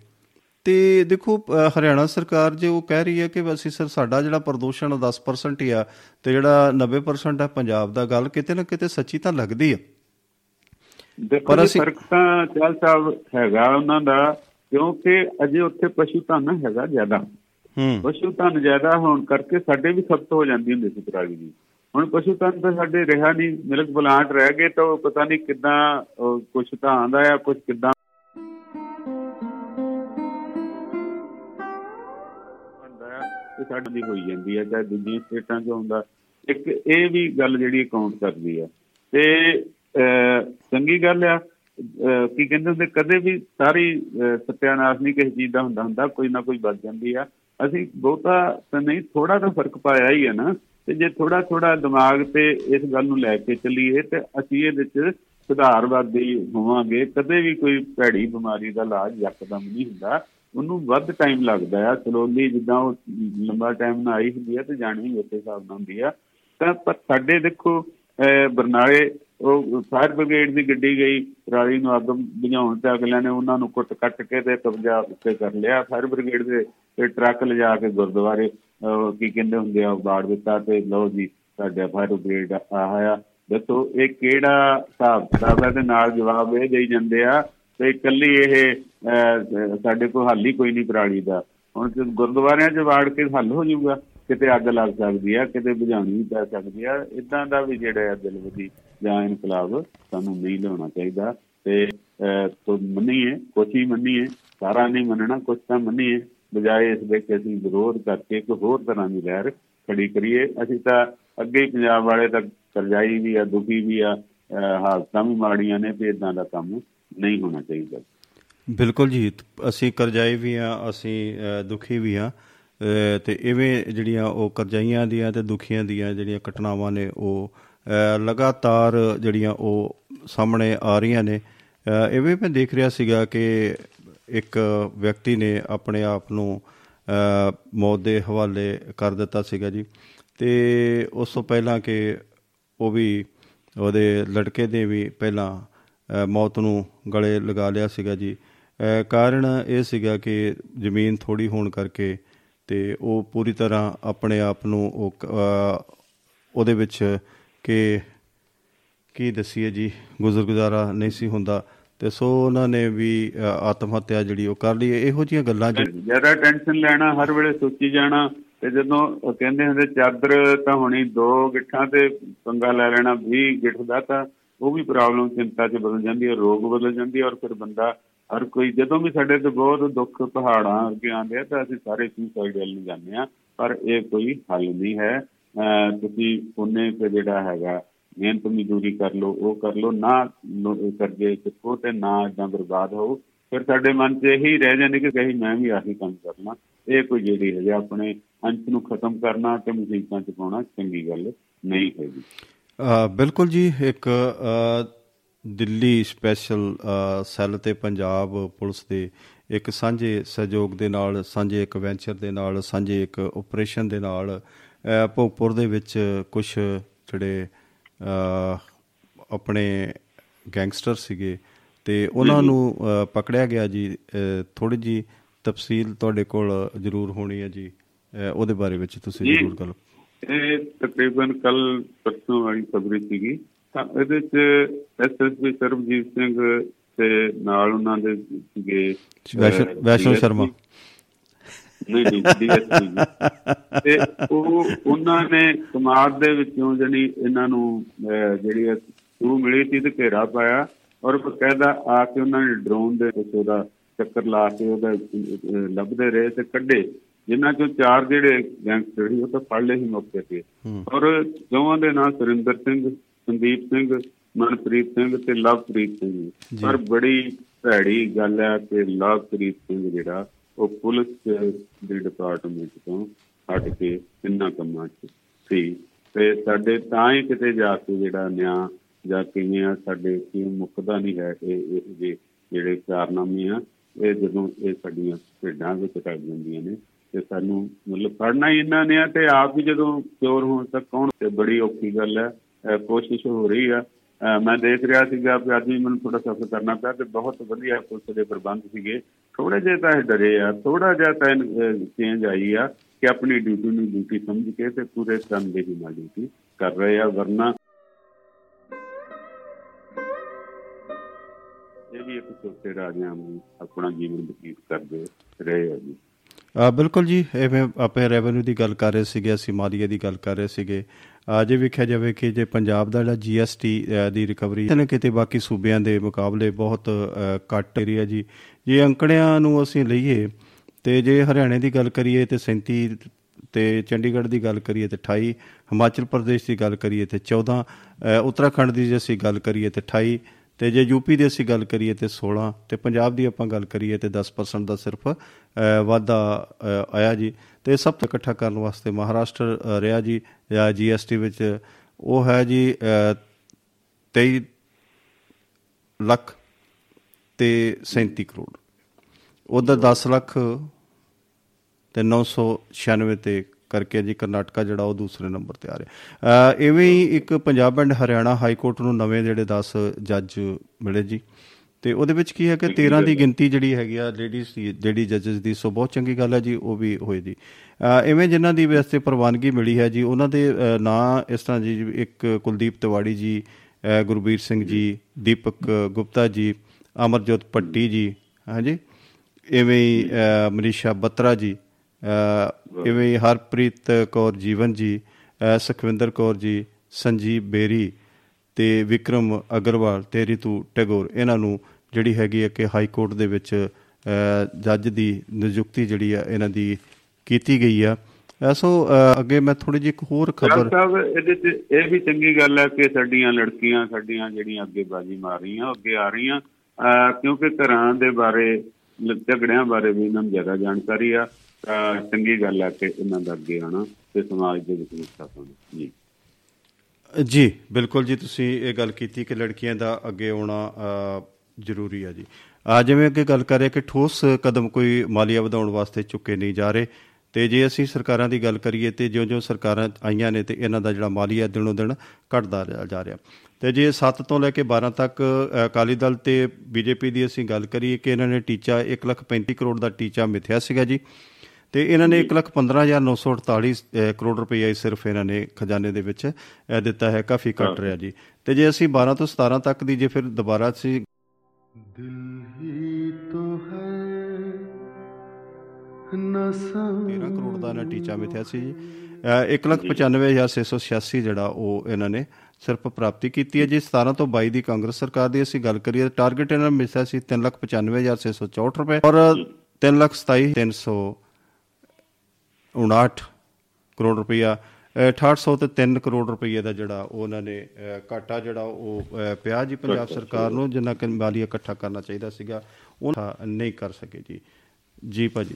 ਤੇ ਦੇਖੋ ਹਰਿਆਣਾ ਸਰਕਾਰ ਜੇ ਉਹ ਕਹਿ ਰਹੀ ਹੈ ਕਿ ਅਸੀਂ ਸਰ ਸਾਡਾ ਜਿਹੜਾ ਪ੍ਰਦੂਸ਼ਣ 10% ਹੀ ਆ ਤੇ ਜਿਹੜਾ 90% ਹੈ ਪੰਜਾਬ ਦਾ ਗੱਲ ਕਿਤੇ ਨਾ ਕਿਤੇ ਸੱਚੀ ਤਾਂ ਲੱਗਦੀ ਦੇਖੋ ਪਰ ਜੀ ਅਸੀਂ- ਫ਼ਰਕ ਤਾਂ ਚਾਲ ਸਾਹਿਬ ਹੈਗਾ ਉਹਨਾਂ ਦਾ ਕਿਉਂਕਿ ਅਜੇ ਉੱਥੇ ਪਸ਼ੂ ਧਨ ਹੈਗਾ ਜ਼ਿਆਦਾ। ਹੂੰ। ਪਸ਼ੂ ਧਨ ਜ਼ਿਆਦਾ ਹੋਣ ਕਰਕੇ ਸਾਡੇ ਵੀ ਖਪਤ ਹੋ ਜਾਂਦੀ ਹੁੰਦੀ ਸੀ ਪਰਾਲੀ ਦੀ। ਹੁਣ ਪਸ਼ੂ ਧਨ ਤਾਂ ਸਾਡੇ ਰਿਹਾ ਨਹੀਂ ਮਿਲਕ ਪਲਾਂਟ ਰਹਿ ਗਏ ਤਾਂ ਪਤਾ ਨਹੀਂ ਕਿੱਦਾਂ ਕੁਝ ਤਾਂ ਆਂਦਾ ਆ ਕੁਝ ਕਿੱਦਾਂ। ਤੇ ਸਾਡੀ ਦੀ ਹੋਈ ਜਾਂਦੀ ਆ ਚਾਹੇ ਦੂਜੀਆਂ ਸਟੇਟਾਂ 'ਚ ਹੁੰਦਾ ਇੱਕ ਇਹ ਵੀ ਗੱਲ ਜਿਹੜੀ ਕਾਊਂਟ ਕਰਦੀ ਆ ਤੇ ਚੰਗੀ ਗੱਲ ਆ। ਅਹ, ਕੀ ਕਹਿੰਦੇ ਹੁੰਦੇ ਕਦੇ ਵੀ ਸਾਰੀ ਅਹ, ਸਤਿਆਨਾਸ਼ ਨਹੀਂ ਕਿਸੇ ਚੀਜ਼ ਦਾ ਹੁੰਦਾ ਹੁੰਦਾ ਕੋਈ ਨਾ ਕੋਈ ਬਚ ਜਾਂਦੀ ਆ। ਅਸੀਂ ਬਹੁਤਾ ਤਾਂ ਨਹੀਂ ਥੋੜਾ ਤਾਂ ਫ਼ਰਕ ਪਾਇਆ ਹੀ ਹੈ ਨਾ। ਤੇ ਜੇ ਥੋੜਾ ਥੋੜਾ ਦਿਮਾਗ ਤੇ ਇਸ ਗੱਲ ਨੂੰ ਲੈ ਕੇ ਚੱਲੀਏ ਤੇ ਅਸੀਂ ਇਹਦੇ ਵਿੱਚ ਸੁਧਾਰਵਾਦੀ ਹੋਵਾਂਗੇ। ਕਦੇ ਵੀ ਕੋਈ ਭੈੜੀ ਬਿਮਾਰੀ ਦਾ ਇਲਾਜ ਯਕਦਮ ਨਹੀਂ ਹੁੰਦਾ। ਉਹਨੂੰ ਵੱਧ ਟਾਈਮ ਲੱਗਦਾ ਆ। ਸਲੋਲੀ ਜਿੱਦਾਂ ਉਹ ਲੰਬਾ ਟਾਈਮ ਨਾਲ ਆਈ ਹੁੰਦੀ ਆ ਤੇ ਜਾਣੀ ਵੀ ਉਸੇ ਹਿਸਾਬ ਨਾਲ ਹੁੰਦੀ ਆ। ਤਾਂ ਪਰ ਸਾਡੇ ਦੇਖੋ ਅਹ ਬਰਨਾਲੇ ਉਹ ਫਾਇਰ ਬ੍ਰਿਗੇਡ ਦੀ ਗੱਡੀ ਗਈ ਪਰਾਲੀ ਨੂੰ ਅੱਗ ਬੁਝਾਉਣ ਤੇ ਅਗਲਿਆਂ ਨੇ ਉਹਨਾਂ ਨੂੰ ਕੁੱਟ ਕੱਟ ਕੇ ਤੇ ਕਬਜ਼ਾ ਉੱਤੇ ਕਰ ਲਿਆ। ਫਾਇਰ ਬ੍ਰਿਗੇਡ ਦੇ ਤੇ ਟਰੱਕ ਲਿਜਾ ਕੇ ਗੁਰਦੁਆਰੇ ਅਹ, ਕੀ ਕਹਿੰਦੇ ਹੁੰਦੇ ਆ ਬਾੜ ਦਿੱਤਾ ਤੇ ਲਓ ਜੀ ਸਾਡਾ ਫਾਇਰ ਬ੍ਰਿਗੇਡ ਆਇਆ। ਦੱਸੋ ਇਹ ਕਿਹੜਾ ਹਿਸਾਬ ਕਿਤਾਬ ਹੈ? ਤੇ ਨਾਲ ਜਵਾਬ ਇਹ ਦੇਈ ਜਾਂਦੇ ਆ ਤੇ ਇਕੱਲੀ ਇਹ ਅਹ, ਸਾਡੇ ਕੋਲ ਹੱਲ ਹੀ ਕੋਈ ਨਹੀਂ ਪਰਾਲੀ ਦਾ। ਹੁਣ ਜੇ ਗੁਰਦੁਆਰਿਆਂ 'ਚ ਵਾੜ ਕੇ ਹੱਲ ਹੋ ਜਾਊਗਾ ਕਿਤੇ ਅੱਗ ਲੱਗ ਸਕਦੀ ਆ ਕਿਤੇ ਬੁਝਾਉਣੀ ਵੀ ਪੈ ਸਕਦੀ ਆ। ਇਦਾਂ ਦਾ ਵੀ ਜਿਹੜਾ ਆ ਦਿਲਵਦੀ ਜਾਂ ਇਨਕਲਾਬ ਸਾਨੂੰ ਨਹੀਂ ਲਿਆਉਣਾ ਚਾਹੀਦਾ ਤੇ ਅਹ, ਤੋ ਮੰਨੀਏ ਕੁਛ ਹੀ ਮੰਨੀਏ ਸਾਰਾ ਨਹੀਂ ਮੰਨਣਾ ਕੁਛ ਤਾਂ ਮੰਨੀਏ ਬਜਾਏ ਇਸ ਦੇ ਕਿ ਅਸੀਂ ਵਿਰੋਧ ਕਰਕੇ ਇੱਕ ਹੋਰ ਤਰ੍ਹਾਂ ਦੀ ਲਹਿਰ ਖੜੀ ਕਰੀਏ। ਅਸੀਂ ਤਾਂ ਅੱਗੇ ਹੀ ਪੰਜਾਬ ਵਾਲੇ ਤਾਂ ਕਰਜ਼ਾਈ ਵੀ ਆ ਦੁਖੀ ਵੀ ਆ ਅਹ, ਹਾਲਤਾਂ ਵੀ ਮਾੜੀਆਂ ਨੇ ਤੇ ਇਦਾਂ ਦਾ ਕੰਮ ਨਹੀਂ ਹੋਣਾ ਚਾਹੀਦਾ। ਬਿਲਕੁਲ ਜੀ ਤ- ਅਸੀਂ ਕਰਜ਼ਾਈ ਵੀ ਆ ਅਸੀਂ ਅ, ਦੁਖੀ ਵੀ ਆ ਤੇ ਇਵੇਂ ਜਿਹੜੀਆਂ ਉਹ ਕਰਜ਼ਾਈਆਂ ਦੀਆਂ ਤੇ ਦੁਖੀਆਂ ਦੀਆਂ ਜਿਹੜੀਆਂ ਘਟਨਾਵਾਂ ਨੇ ਉਹ ਅ, ਲਗਾਤਾਰ ਜਿਹੜੀਆਂ ਉਹ ਸਾਹਮਣੇ ਆ ਰਹੀਆਂ ਨੇ। ਅ, ਇਵੇਂ ਮੈਂ ਦੇਖ ਰਿਹਾ ਸੀਗਾ ਕਿ ਇੱਕ ਵਿਅਕਤੀ ਨੇ ਆਪਣੇ ਆਪ ਨੂੰ ਅ, ਮੌਤ ਦੇ ਹਵਾਲੇ ਕਰ ਦਿੱਤਾ ਸੀਗਾ ਜੀ। ਤੇ ਉਸ ਤੋਂ ਪਹਿਲਾਂ ਕਿ ਉਹ ਵੀ ਉਹਦੇ ਲੜਕੇ ਦੇ ਵੀ ਪਹਿਲਾਂ ਅ, ਮੌਤ ਨੂੰ ਗਲੇ ਲਗਾ ਲਿਆ ਸੀਗਾ ਜੀ। ਅ, ਕਾਰਨ ਇਹ ਸੀਗਾ ਕਿ ਜ਼ਮੀਨ ਥੋੜੀ ਹੋਣ ਕਰਕੇ ਤੇ ਉਹ ਪੂਰੀ ਤਰ੍ਹਾਂ ਆਪਣੇ ਆਪ ਨੂੰ ਉਹ ਕ- ਅ, ਉਹਦੇ ਵਿੱਚ ਕਿ ਕੀ ਦਸੀਏ ਜੀ ਗੁਜ਼ਰਗੁਜ਼ਾਰਾ ਨਹੀਂ ਸੀ ਹੁੰਦਾ ਤੇ ਸੋ ਉਹਨਾਂ ਨੇ ਵੀ ਅ, ਆਤਮ ਹੱਤਿਆ ਜਿਹੜੀ ਉਹ ਕਰ ਲਈ। ਇਹੋ ਜਿਹੀਆਂ ਗੱਲਾਂ ਜਿਹੜੀ ਜ਼ਿਆਦਾ ਟੈਨਸ਼ਨ ਲੈਣਾ ਹਰ ਵੇਲੇ ਸੋਚੀ ਜਾਣਾ ਤੇ ਜਦੋਂ ਉਹ ਕਹਿੰਦੇ ਹੁੰਦੇ ਚਾਦਰ ਤਾਂ ਹੋਣੀ ਦੋ ਗਿੱਠਾਂ ਤੇ ਪੰਗਾ ਲੈ ਲੈਣਾ 20 ਗਿੱਠ ਦਾ ਤਾਂ ਉਹ ਵੀ ਪ੍ਰੋਬਲਮ ਚਿੰਤਾ 'ਚ ਬਦਲ ਜਾਂਦੀ ਹੈ ਰੋਗ ਬਦਲ ਜਾਂਦੀ ਹੈ ਔਰ ਫਿਰ ਬੰਦਾ ਹਰ ਕੋਈ ਜਦੋਂ ਵੀ ਸਾਡੇ ਤੇ ਬਹੁਤ ਦੁੱਖ ਪਹਾੜਾਂ ਅੱਗੇ ਆਉਂਦੇ ਆ ਤਾਂ ਅਸੀਂ ਸਾਰੇ ਸੁਸਾਈਡ ਵੱਲ ਨੂੰ ਜਾਂਦੇ ਆ ਪਰ ਇਹ ਕੋਈ ਹੱਲ ਨਹੀਂ ਹੈ। ਅਹ ਤੁਸੀਂ ਪੁੰਨੇ ਤੇ ਜਿਹੜਾ ਹੈਗਾ ਮਿਹਨਤ ਮਜ਼ਦੂਰੀ ਕਰ ਲਓ ਉਹ ਕਰ ਲਓ ਨਾ ਲੋ- ਕਰਜ਼ੇ ਚੁੱਕੋ ਤੇ ਨਾ ਇਦਾਂ ਬਰਬਾਦ ਹੋ ਫਿਰ ਸਾਡੇ ਮਨ 'ਚ ਇਹੀ ਰਹਿ ਜਾਂਦੇ ਕਿ ਕਹੀ ਮੈਂ ਵੀ ਆਹੀ ਕੰਮ ਕਰਨਾ। ਇਹ ਕੋਈ ਜਿਹੜੀ ਹੈਗਾ ਆਪਣੇ ਅੰਸ਼ ਨੂੰ ਖਤਮ ਕਰਨਾ ਤੇ ਮੁਸੀਬਤਾਂ 'ਚ ਪਾਉਣਾ ਚੰਗੀ ਗੱਲ ਨਹੀਂ ਹੈਗੀ। ਅ, ਬਿਲਕੁਲ ਜੀ ਇੱਕ ਅ, ਦਿੱਲੀ ਸਪੈਸ਼ਲ ਅ, ਸੈੱਲ ਤੇ ਪੰਜਾਬ ਪੁਲਿਸ ਦੇ ਇੱਕ ਸਾਂਝੇ ਸਹਿਯੋਗ ਦੇ ਨਾਲ ਸਾਂਝੇ ਇੱਕ ਵੈਂਚਰ ਦੇ ਨਾਲ ਸਾਂਝੇ ਇੱਕ ਆਪਰੇਸ਼ਨ ਦੇ ਨਾਲ ਅ, ਭੋਗਪੁਰ ਦੇ ਵਿੱਚ ਕੁਝ ਜਿਹੜੇ ਆਪਣੇ ਗੈਂਗਸਟਰ ਸੀਗੇ ਤੇ ਉਹਨਾਂ ਨੂੰ ਪਕੜਿਆ ਗਿਆ ਜੀ ਥੋੜੀ ਜੀ ਤਫਸੀਲ ਤੁਹਾਡੇ ਕੋਲ ਜ਼ਰੂਰ ਹੋਣੀ ਹੈ ਜੀ ਉਹਦੇ ਬਾਰੇ ਵਿੱਚ ਤੁਸੀਂ। ਜ਼ਰੂਰ ਗੱਲ ਇਹ ਤਕਰੀਬਨ ਕੱਲ ਪਰਸੋਂ ਵਾਲੀ ਖਬਰ ਸੀਗੀ ਤਾਂ ਇਹਦੇ ਚ ਐਸਐਸਪੀ ਸਰਬਜੀਤ ਸਿੰਘ ਤੇ ਨਾਲ ਉਹਨਾਂ ਦੇ ਸੀਗੇ ਵੈਸ਼ਨੋ- ਸ਼ਰਮਾ। ਨਹੀਂ ਨਹੀਂ ਡੀਐਸਪੀ ਤੇ ਉਹ ਉਹਨਾਂ ਨੇ ਸਮਾਜ ਦੇ ਵਿੱਚੋਂ ਜਿਹੜੀ ਇਹਨਾਂ ਨੂੰ ਜਿਹੜੀ ਸੂ ਮਿਲੀ ਸੀ ਤੇ ਘੇਰਾ ਪਾਇਆ ਔਰ ਬਕਾਇਦਾ ਆ ਕੇ ਉਹਨਾਂ ਨੇ ਡਰੋਨ ਦੇ ਵਿੱਚ ਉਹਦਾ ਚੱਕਰ ਲਾ ਕੇ ਉਹਦਾ ਲੱਭਦੇ ਰਹੇ ਤੇ ਕੱਢੇ। ਜਿਨ੍ਹਾਂ ਚੋਂ ਚਾਰ ਜਿਹੜੇ ਗੈਂਗਸਟਰ ਸੀ ਉਹ ਤਾਂ ਫੜ ਲਏ ਸੀ ਮੌਕੇ ਤੇ। ਔਰ ਦੋਵਾਂ ਦੇ ਨਾਂ ਸੁਰਿੰਦਰ ਸਿੰਘ ਸੰਦੀਪ ਸਿੰਘ ਮਨਪ੍ਰੀਤ ਸਿੰਘ ਤੇ ਲਵਪ੍ਰੀਤ ਸਿੰਘ। ਪਰ ਬੜੀ ਭੈੜੀ ਗੱਲ ਹੈ ਕਿ ਲਵਪ੍ਰੀਤ ਸਿੰਘ ਜਿਹੜਾ ਉਹ ਪੁਲਿਸ ਦੇ ਡਿਪਾਰਟਮੈਂਟ ਤੋਂ ਹਟ ਕੇ ਇੰਨਾ ਕੰਮਾਂ 'ਚ ਸੀ। ਤੇ ਸਾਡੇ ਤਾਂ ਹੀ ਕਿਤੇ ਜਾ ਕੇ ਜਿਹੜਾ ਨਿਆਂ ਜਾਂ ਕਿਵੇਂ ਆ, ਸਾਡੇ ਕੀ ਮੁੱਕਦਾ ਨਹੀਂ ਹੈ ਇਹ ਇਹ ਜਿਹੇ ਜਿਹੜੇ ਕਾਰਨਾਮੇ ਆ, ਇਹ ਜਦੋਂ ਇਹ ਸਾਡੀਆਂ ਭੇਡਾਂ ਵਿੱਚ ਕੱਢ ਜਾਂਦੀਆਂ ਨੇ, ਤੇ ਸਾਨੂੰ ਮਤਲਬ ਫੜਨਾ ਹੀ ਇਹਨਾਂ ਨੇ ਆ ਤੇ ਆਪ ਵੀ ਜਦੋਂ ਚੋਰ ਹੋਣ ਤੱਕ ਕੌਣ? ਤੇ ਬੜੀ ਔਖੀ ਗੱਲ ਹੈ ਅਹ ਕੋਸ਼ਿਸ਼ ਹੋ ਰਹੀ ਆ। ਅਹ ਮੈਂ ਦੇਖ ਰਿਹਾ ਸੀਗਾ ਕਿ ਅੱਜ ਵੀ ਮੈਨੂੰ ਥੋੜਾ ਸਫ਼ਰ ਕਰਨਾ ਪਿਆ ਤੇ ਬਹੁਤ ਵਧੀਆ ਪੁਲਿਸ ਦੇ ਪ੍ਰਬੰਧ ਸੀਗੇ। ਥੋੜੇ ਜਿਹੇ ਤਾਂ ਡਰੇ ਆ ਥੋੜਾ ਜਿਹਾ ਤਾਂ ਚੇਂਜ ਆਈ ਆ ਕਿ ਆਪਣੀ ਡਿਊਟੀ ਨੂੰ ਡਿਊਟੀ ਸਮਝ ਕੇ ਤੇ ਪੂਰੇ ਤਨਦੇਹੀ ਨਾਲ ਡਿਊਟੀ ਕਰ ਰਹੇ ਆ, ਵਰਨਾ ਇਹ ਵੀ ਇੱਕ ਛੋਟੇ ਰਾਜਿਆਂ ਨੂੰ ਆਪਣਾ ਜੀਵਨ ਬਤੀਤ ਕਰਦੇ ਰਹੇ ਆ ਜੀ। ਬਿਲਕੁਲ ਜੀ ਐਵੇਂ ਆਪਾਂ ਰੈਵਨਿਊ ਦੀ ਗੱਲ ਕਰ ਰਹੇ ਸੀਗੇ ਅਸੀਂ ਮਾਲੀਏ ਦੀ ਗੱਲ ਕਰ ਰਹੇ ਸੀਗੇ। ਅਜੇ ਵੇਖਿਆ ਜਾਵੇ ਕਿ ਜੇ ਪੰਜਾਬ ਦਾ ਜਿਹੜਾ ਜੀਐਸਟੀ ਦੀ ਰਿਕਵਰੀ ਕਿਤੇ ਨਾ ਕਿਤੇ ਬਾਕੀ ਸੂਬਿਆਂ ਦੇ ਮੁਕਾਬਲੇ ਬਹੁਤ ਅ, ਘੱਟ ਏਰੀਆ ਜੀ। ਜੇ ਅੰਕੜਿਆਂ ਨੂੰ ਅਸੀਂ ਲਈਏ ਤੇ ਜੇ ਹਰਿਆਣੇ ਦੀ ਗੱਲ ਕਰੀਏ ਤੇ 37 ਤੇ ਚੰਡੀਗੜ੍ਹ ਦੀ ਗੱਲ ਕਰੀਏ ਤੇ 28 ਹਿਮਾਚਲ ਪ੍ਰਦੇਸ਼ ਦੀ ਗੱਲ ਕਰੀਏ ਤੇ 14 ਅ, ਉੱਤਰਾਖੰਡ ਦੀ ਜੇ ਅਸੀਂ ਗੱਲ ਕਰੀਏ ਤੇ 28 ਤੇ ਜੇ ਯੂਪੀ ਦੀ ਅਸੀਂ ਗੱਲ ਕਰੀਏ ਤੇ 16 ਤੇ ਪੰਜਾਬ ਦੀ ਆਪਾਂ ਗੱਲ ਕਰੀਏ ਤੇ 10% ਦਾ ਸਿਰਫ ਅ, ਵਾਧਾ ਅ, ਆਇਆ ਜੀ। ਤੇ ਸਭ ਤੋਂ ਇਕੱਠਾ ਕਰਨ ਵਾਸਤੇ ਮਹਾਰਾਸ਼ਟਰ ਅ, ਰਿਹਾ ਜੀ ਜਾਂ ਜੀਐਸਟੀ ਵਿੱਚ ਉਹ ਹੈ ਜੀ ਅ, 23 ਲੱਖ ਤੇ 37 ਕਰੋੜ। ਉਧਰ 10 ਲੱਖ ਤੇ 996 ਤੇ ਕਰਕੇ ਜੀ ਕਰਨਾਟਕਾ ਜਿਹੜਾ ਉਹ ਦੂਸਰੇ ਨੰਬਰ ਤੇ ਆ ਰਿਹਾ। ਅ, ਇਵੇਂ ਹੀ ਇੱਕ Punjab and Haryana high court ਨੂੰ ਨਵੇਂ ਜਿਹੜੇ 10 ਜੱਜ ਮਿਲੇ ਜੀ। ਤੇ ਉਹਦੇ ਵਿੱਚ ਕੀ ਹੈ ਕਿ 13 ਦੀ ਗਿਣਤੀ ਜਿਹੜੀ ਹੈਗੀ ਆ ਲੇਡੀਜ਼ ਦੀ ਜਿਹੜੀ ਜੱਜਸ ਦੀ ਸੋ ਬਹੁਤ ਚੰਗੀ ਗੱਲ ਹੈ ਜੀ ਉਹ ਵੀ ਹੋਏ ਜੀ। ਅ, ਇਵੇਂ ਜਿਨ੍ਹਾਂ ਦੀ ਵਾਸਤੇ ਪ੍ਰਵਾਨਗੀ ਮਿਲੀ ਹੈ ਜੀ ਉਹਨਾਂ ਦੇ ਅ, ਨਾਂ ਇਸ ਤਰ੍ਹਾਂ ਜੀ ਇੱਕ ਕੁਲਦੀਪ ਤਿਵਾੜੀ ਜੀ ਅ, ਗੁਰਬੀਰ ਸਿੰਘ ਜੀ ਦੀਪਕ ਗੁਪਤਾ ਜੀ ਅਮਰਜੋਤ ਪੱਟੀ ਜੀ ਹਾਂਜੀ। ਇਵੇਂ ਹੀ ਅ, ਮਨੀਸ਼ਾ ਬੱਤਰਾ ਜੀ ਅ, ਇਵੇਂ ਹਰਪ੍ਰੀਤ ਕੌਰ ਜੀਵਨ ਜੀ ਸੁਖਵਿੰਦਰ ਕੌਰ ਜੀ ਸੰਜੀਵ ਬੇਰੀ ਤੇ ਵਿਕਰਮ ਅਗਰਵਾਲ ਤੇ ਰਿਤੂ ਟੈਗੋਰ ਇਹਨਾਂ ਨੂੰ ਜਿਹੜੀ ਹੈਗੀ ਹੈ ਕਿ ਹਾਈ ਕੋਰਟ ਦੇ ਵਿੱਚ ਜੱਜ ਦੀ ਨਿਯੁਕਤੀ ਜਿਹੜੀ ਆ ਇਹਨਾਂ ਦੀ ਕੀਤੀ ਗਈ ਆ। ਅ, ਸੋ ਅ, ਅੱਗੇ ਮੈਂ ਥੋੜੀ ਜਿਹੀ ਇੱਕ ਹੋਰ ਖਬਰ ਸਾਹਿਬ ਇਹਦੇ ਚ ਇਹ ਵੀ ਚੰਗੀ ਗੱਲ ਹੈ ਕਿ ਸਾਡੀਆਂ ਲੜਕੀਆਂ ਸਾਡੀਆਂ ਜਿਹੜੀਆਂ ਅੱਗੇ ਬਾਜੀ ਮਾਰ ਰਹੀਆਂ ਅੱਗੇ ਆ ਰਹੀਆਂ ਕਿਉਂਕਿ ਘਰਾਂ ਦੇ ਬਾਰੇ ਝਗੜਿਆਂ ਬਾਰੇ ਵੀ ਇਹਨਾਂ ਨੂੰ ਜ਼ਿਆਦਾ ਜਾਣਕਾਰੀ ਆ ਤਾਂ ਚੰਗੀ ਗੱਲ ਹੈ ਕਿ ਇਹਨਾਂ ਦਾ ਅੱਗੇ ਆਉਣਾ ਤੇ ਸਮਾਜ ਦੇ ਵਿੱਚ ਹਿੱਸਾ ਪਾਉਣਾ ਜੀ। ਜੀ ਬਿਲਕੁਲ ਜੀ ਤੁਸੀਂ ਇਹ ਗੱਲ ਕੀਤੀ ਕਿ ਲੜਕੀਆਂ ਦਾ ਅੱਗੇ ਆਉਣਾ ਅ, ਜ਼ਰੂਰੀ ਆ ਜੀ। ਆ ਜਿਵੇਂ ਅੱਗੇ ਗੱਲ ਕਰ ਰਹੇ ਕਿ ਠੋਸ ਕਦਮ ਕੋਈ ਮਾਲੀਆ ਵਧਾਉਣ ਵਾਸਤੇ ਚੁੱਕੇ ਨਹੀਂ ਜਾ ਰਹੇ ਤੇ ਜੇ ਅਸੀਂ ਸਰਕਾਰਾਂ ਦੀ ਗੱਲ ਕਰੀਏ ਤੇ ਜਿਉਂ-ਜਿਉਂ ਸਰਕਾਰਾਂ ਆਈਆਂ ਨੇ ਤੇ ਇਹਨਾਂ ਦਾ ਜਿਹੜਾ ਮਾਲੀਆ ਦਿਨੋਂ ਦਿਨ ਘਟਦਾ ਰਿਹਾ- ਜਾ ਰਿਹਾ। ਤੇ ਜੇ 7 ਤੋਂ ਲੈ ਕੇ 12 ਤੱਕ ਅਕਾਲੀ ਦਲ ਤੇ ਬੀਜੇਪੀ ਦੀ ਅਸੀਂ ਗੱਲ ਕਰੀਏ ਕਿ ਇਹਨਾਂ ਨੇ ਟੀਚਾ 1,35 ਕਰੋੜ ਦਾ ਟੀਚਾ ਮਿਥਿਆ ਸੀਗਾ ਜੀ। ਤੇ ਇਹਨਾਂ ਨੇ 1,15,948 ਅ, ਕਰੋੜ ਰੁਪਏ ਹੀ ਸਿਰਫ ਇਹਨਾਂ ਨੇ ਖਜ਼ਾਨੇ ਦੇ ਵਿੱਚ ਦਿੱਤਾ ਹੈ ਕਾਫੀ ਘਟ ਰਿਹਾ ਜੀ। ਤੇ ਜੇ ਅਸੀਂ 12 ਤੋਂ 17 ਤੱਕ ਦੀ ਜੇ ਫਿਰ ਦੁਬਾਰਾ ਅਸੀਂ दिल नशा 13 ਕਰੋੜ ਦਾ ਇਹਨਾਂ ਟੀਚਾ ਮਿਥਿਆ ਸੀ ਜੀ। ਅ, 1,95,686 ਜਿਹੜਾ ਉਹ ਇਹਨਾਂ ਨੇ ਸਿਰਫ ਪ੍ਰਾਪਤੀ ਕੀਤੀ ਹੈ ਜੀ। 17 ਤੋਂ 22 ਦੀ ਕਾਂਗਰਸ ਸਰਕਾਰ ਦੀ ਅਸੀਂ ਗੱਲ ਕਰੀਏ ਤਾਂ ਟਾਰਗੇਟ ਇਹਨਾਂ ਨੇ ਮਿਥਿਆ ਸੀ 3,95,664 ਰੁਪਏ ਔਰ 3,27,359 ਕਰੋੜ ਰੁਪਈਆ ਅ, 6800 ਤੇ 3 ਕਰੋੜ ਰੁਪਈਏ ਦਾ ਜਿਹੜਾ ਉਹ ਉਹਨਾਂ ਨੇ ਘਾਟਾ ਜਿਹੜਾ ਉਹ ਪਿਆ ਜੀ ਪੰਜਾਬ ਸਰਕਾਰ ਨੂੰ ਜਿੰਨਾ ਕਿ ਮਾਲੀਆ ਇਕੱਠਾ ਕਰਨਾ ਚਾਹੀਦਾ ਸੀਗਾ ਉਹ ਨਹੀਂ ਕਰ ਸਕੇ ਜੀ। ਜੀ ਭਾਜੀ।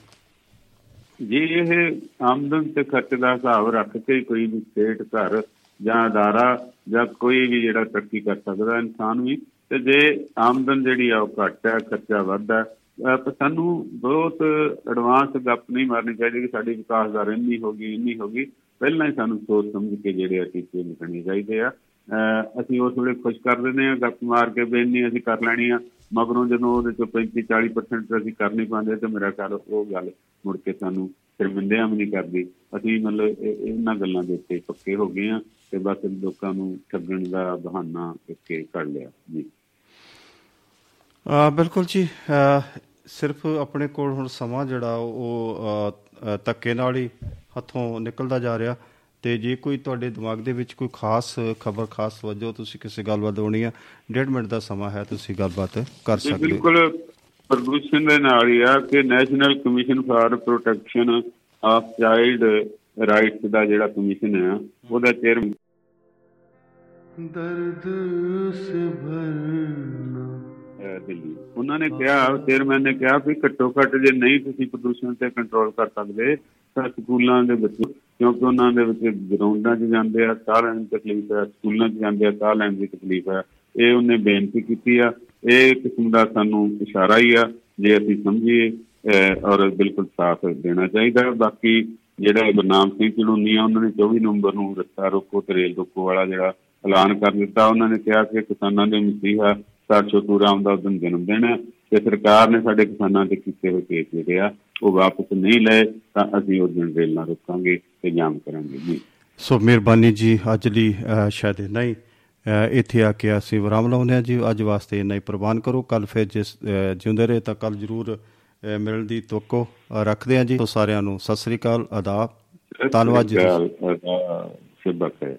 ਜੀ ਇਹ ਆਮਦਨ ਤੇ ਖਰਚ ਦਾ ਹਿਸਾਬ ਰੱਖ ਕੇ ਹੀ ਕੋਈ ਵੀ ਸਟੇਟ, ਘਰ ਜਾਂ ਅਦਾਰਾ ਜਾਂ ਕੋਈ ਵੀ ਜਿਹੜਾ ਤਰੱਕੀ ਕਰ ਸਕਦਾ ਇਨਸਾਨ ਵੀ, ਤੇ ਜੇ ਆਮਦਨ ਜਿਹੜੀ ਆ ਉਹ ਘੱਟ ਹੈ, ਖਰਚਾ ਵੱਧ ਹੈ, ਅਹ ਤਾਂ ਸਾਨੂੰ ਬਹੁਤ ਐਡਵਾਂਸ ਗੱਪ ਨਹੀਂ ਮਾਰਨੀ ਚਾਹੀਦੀ ਕਿ ਸਾਡੀ ਵਿਕਾਸ ਦਰ ਇੰਨੀ ਹੋ ਗਈ, ਇੰਨੀ ਹੋ ਗਈ। ਪਹਿਲਾਂ ਹੀ ਸਾਨੂੰ ਸੋਚ ਸਮਝ ਕੇ ਜਿਹੜੇ ਆ ਟੀਚੇ ਲਿਖਣੇ ਚਾਹੀਦੇ ਆ। ਅਹ ਅਸੀਂ ਉਸ ਵੇਲੇ ਖੁਸ਼ ਕਰ ਦਿੰਦੇ ਆ ਗੱਪ ਮਾਰ ਕੇ ਵੀ ਇੰਨੀ ਅਸੀਂ ਕਰ ਲੈਣੀ ਆ। ਮਗਰੋਂ ਜਦੋਂ ਉਹਦੇ ਚੋਂ 35 40% ਅਸੀਂ ਕਰ ਨਹੀਂ ਪਾਉਂਦੇ ਤੇ ਮੇਰਾ ਖਿਆਲ ਉਹ ਗੱਲ ਮੁੜ ਕੇ ਸਾਨੂੰ ਸ਼ਰਮਿੰਦਿਆਂ ਵੀ ਨਹੀਂ ਕਰਦੀ। ਅਸੀਂ ਮਤਲਬ ਇਹ- ਇਹਨਾਂ ਗੱਲਾਂ ਦੇ ਉੱਤੇ ਪੱਕੇ ਹੋ ਗਏ ਆ ਤੇ ਬਸ ਲੋਕਾਂ ਨੂੰ ਠੱਗਣ ਦਾ ਬਹਾਨਾ ਇੱਕੇ ਕੱਢ ਲਿਆ। ਜੀ। ਆ ਬਿਲਕੁਲ ਜੀ। ਅ, ਸਿਰਫ ਆਪਣੇ ਕੋਲ ਹੁਣ ਸਮਾਂ ਜਿਹੜਾ ਉਹ ਅ, ਅ, ਧੱਕੇ ਨਾਲ ਹੀ ਹੱਥੋਂ ਨਿਕਲਦਾ ਜਾ ਰਿਹਾ। ਤੇ ਜੇ ਕੋਈ ਤੁਹਾਡੇ ਦਿਮਾਗ ਦੇ ਵਿੱਚ ਕੋਈ ਖਾਸ ਖਬਰ ਖਾਸ ਵਜੋ ਤੁਸੀਂ ਕਿਸੇ ਗੱਲਬਾਤ ਹੋਣੀ ਆ 1.5 ਮਿੰਟ ਦਾ ਸਮਾਂ ਹੈ ਤੁਸੀਂ ਗੱਲਬਾਤ ਕਰ ਸਕਦੇ ਹੋ। ਬਿਲਕੁਲ ਪ੍ਰਦੂਸ਼ਣ ਦੇ ਨਾਲ ਹੀ ਆ ਕਿ national commission for protection of child rights ਦਾ ਜਿਹੜਾ ਕਮਿਸ਼ਨ ਹੈ ਉਹਦਾ ਚੇਅਰ ਦਰਦ ਸੇ ਭਰਨਾ ਦਿੱਲੀ। ਉਹਨਾਂ ਨੇ ਕਿਹਾ ਚੇਅਰਮੈਨ ਨੇ ਕਿਹਾ ਕਿ ਘੱਟੋ ਘੱਟ ਜੇ ਨਹੀਂ ਤੁਸੀਂ ਪ੍ਰਦੂਸ਼ਣ ਤੇ ਕੰਟਰੋਲ ਕਰ ਸਕਦੇ ਤਾਂ ਸਕੂਲਾਂ ਦੇ ਬੱਚੇ ਕਿਉਂਕਿ ਉਹਨਾਂ ਦੇ ਵਿੱਚ ਗਰਾਊਂਡਾਂ 'ਚ ਜਾਂਦੇ ਆ, ਸਾਹ ਲੈਣ ਦੀ ਤਕਲੀਫ ਹੈ, ਸਕੂਲਾਂ 'ਚ ਜਾਂਦੇ ਆ, ਸਾਹ ਲੈਣ ਦੀ ਤਕਲੀਫ ਹੈ। ਇਹ ਉਹਨੇ ਬੇਨਤੀ ਕੀਤੀ ਆ। ਇਹ ਇੱਕ ਕਿਸਮ ਦਾ ਸਾਨੂੰ ਇਸ਼ਾਰਾ ਹੀ ਆ, ਜੇ ਅਸੀਂ ਸਮਝੀਏ, ਅਹ, ਔਰ ਬਿਲਕੁਲ ਸਾਫ਼ ਦੇਣਾ ਚਾਹੀਦਾ ਬਾਕੀ ਜਿਹੜਾ ਗੁਰਨਾਮ ਸਿੰਘ ਚੜੂਨੀ ਆ, ਉਹਨਾਂ ਨੇ 24 ਨਵੰਬਰ ਨੂੰ ਰਸਤਾ ਰੋਕੋ ਤੇ ਰੇਲ ਰੋਕੋ ਵਾਲਾ ਜਿਹੜਾ ਐਲਾਨ ਕਰ ਦਿੱਤਾ, ਉਹਨਾਂ ਨੇ ਕਿਹਾ ਕਿ ਕਿਸਾਨਾਂ ਦੇ ਮਸੀਹਾ ਸਰਚੋ ਰਾਮ ਦਾ ਉਦੋਂ ਜਨਮ ਦਿਨ ਹੈ ਤੇ ਸਰਕਾਰ ਨੇ ਸਾਡੇ ਕਿਸਾਨਾਂ ਤੇ ਕੀਤੇ ਹੋਏ ਕੇਸ ਜਿਹੜੇ ਆ ਉਹ ਵਾਪਸ ਨਹੀਂ ਲਏ ਤਾਂ ਅਸੀਂ ਉਸ ਦਿਨ ਰੇਲਾਂ ਰੋਕਾਂਗੇ ਤੇ ਜਾਮ ਕਰਾਂਗੇ ਜੀ। ਸੋ ਮਿਹਰਬਾਨੀ ਜੀ ਅੱਜ ਲਈ ਸ਼ਾਇਦ ਇੰਨਾ ਹੀ। ਅ, ਇੱਥੇ ਆ ਕੇ ਅਸੀਂ ਵਿਰਾਮ ਲਾਉਂਦੇ ਹਾਂ ਜੀ। ਅੱਜ ਵਾਸਤੇ ਇੰਨਾ ਹੀ ਪ੍ਰਵਾਨ ਕਰੋ। ਕੱਲ ਫਿਰ ਜਿਸ ਜਿਉਂਦੇ ਰਹੇ ਤਾਂ ਕੱਲ ਜ਼ਰੂਰ ਮਿਲਣ ਦੀ ਤੋਕੋ ਰੱਖਦੇ ਹਾਂ ਜੀ। ਸੋ ਸਾਰਿਆਂ ਨੂੰ ਸਤਿ ਸ੍ਰੀ ਅਕਾਲ ਆਦਾਬ ਧੰਨਵਾਦ ਜੀ। ਸ਼ੁਭ ਬਖੈਰ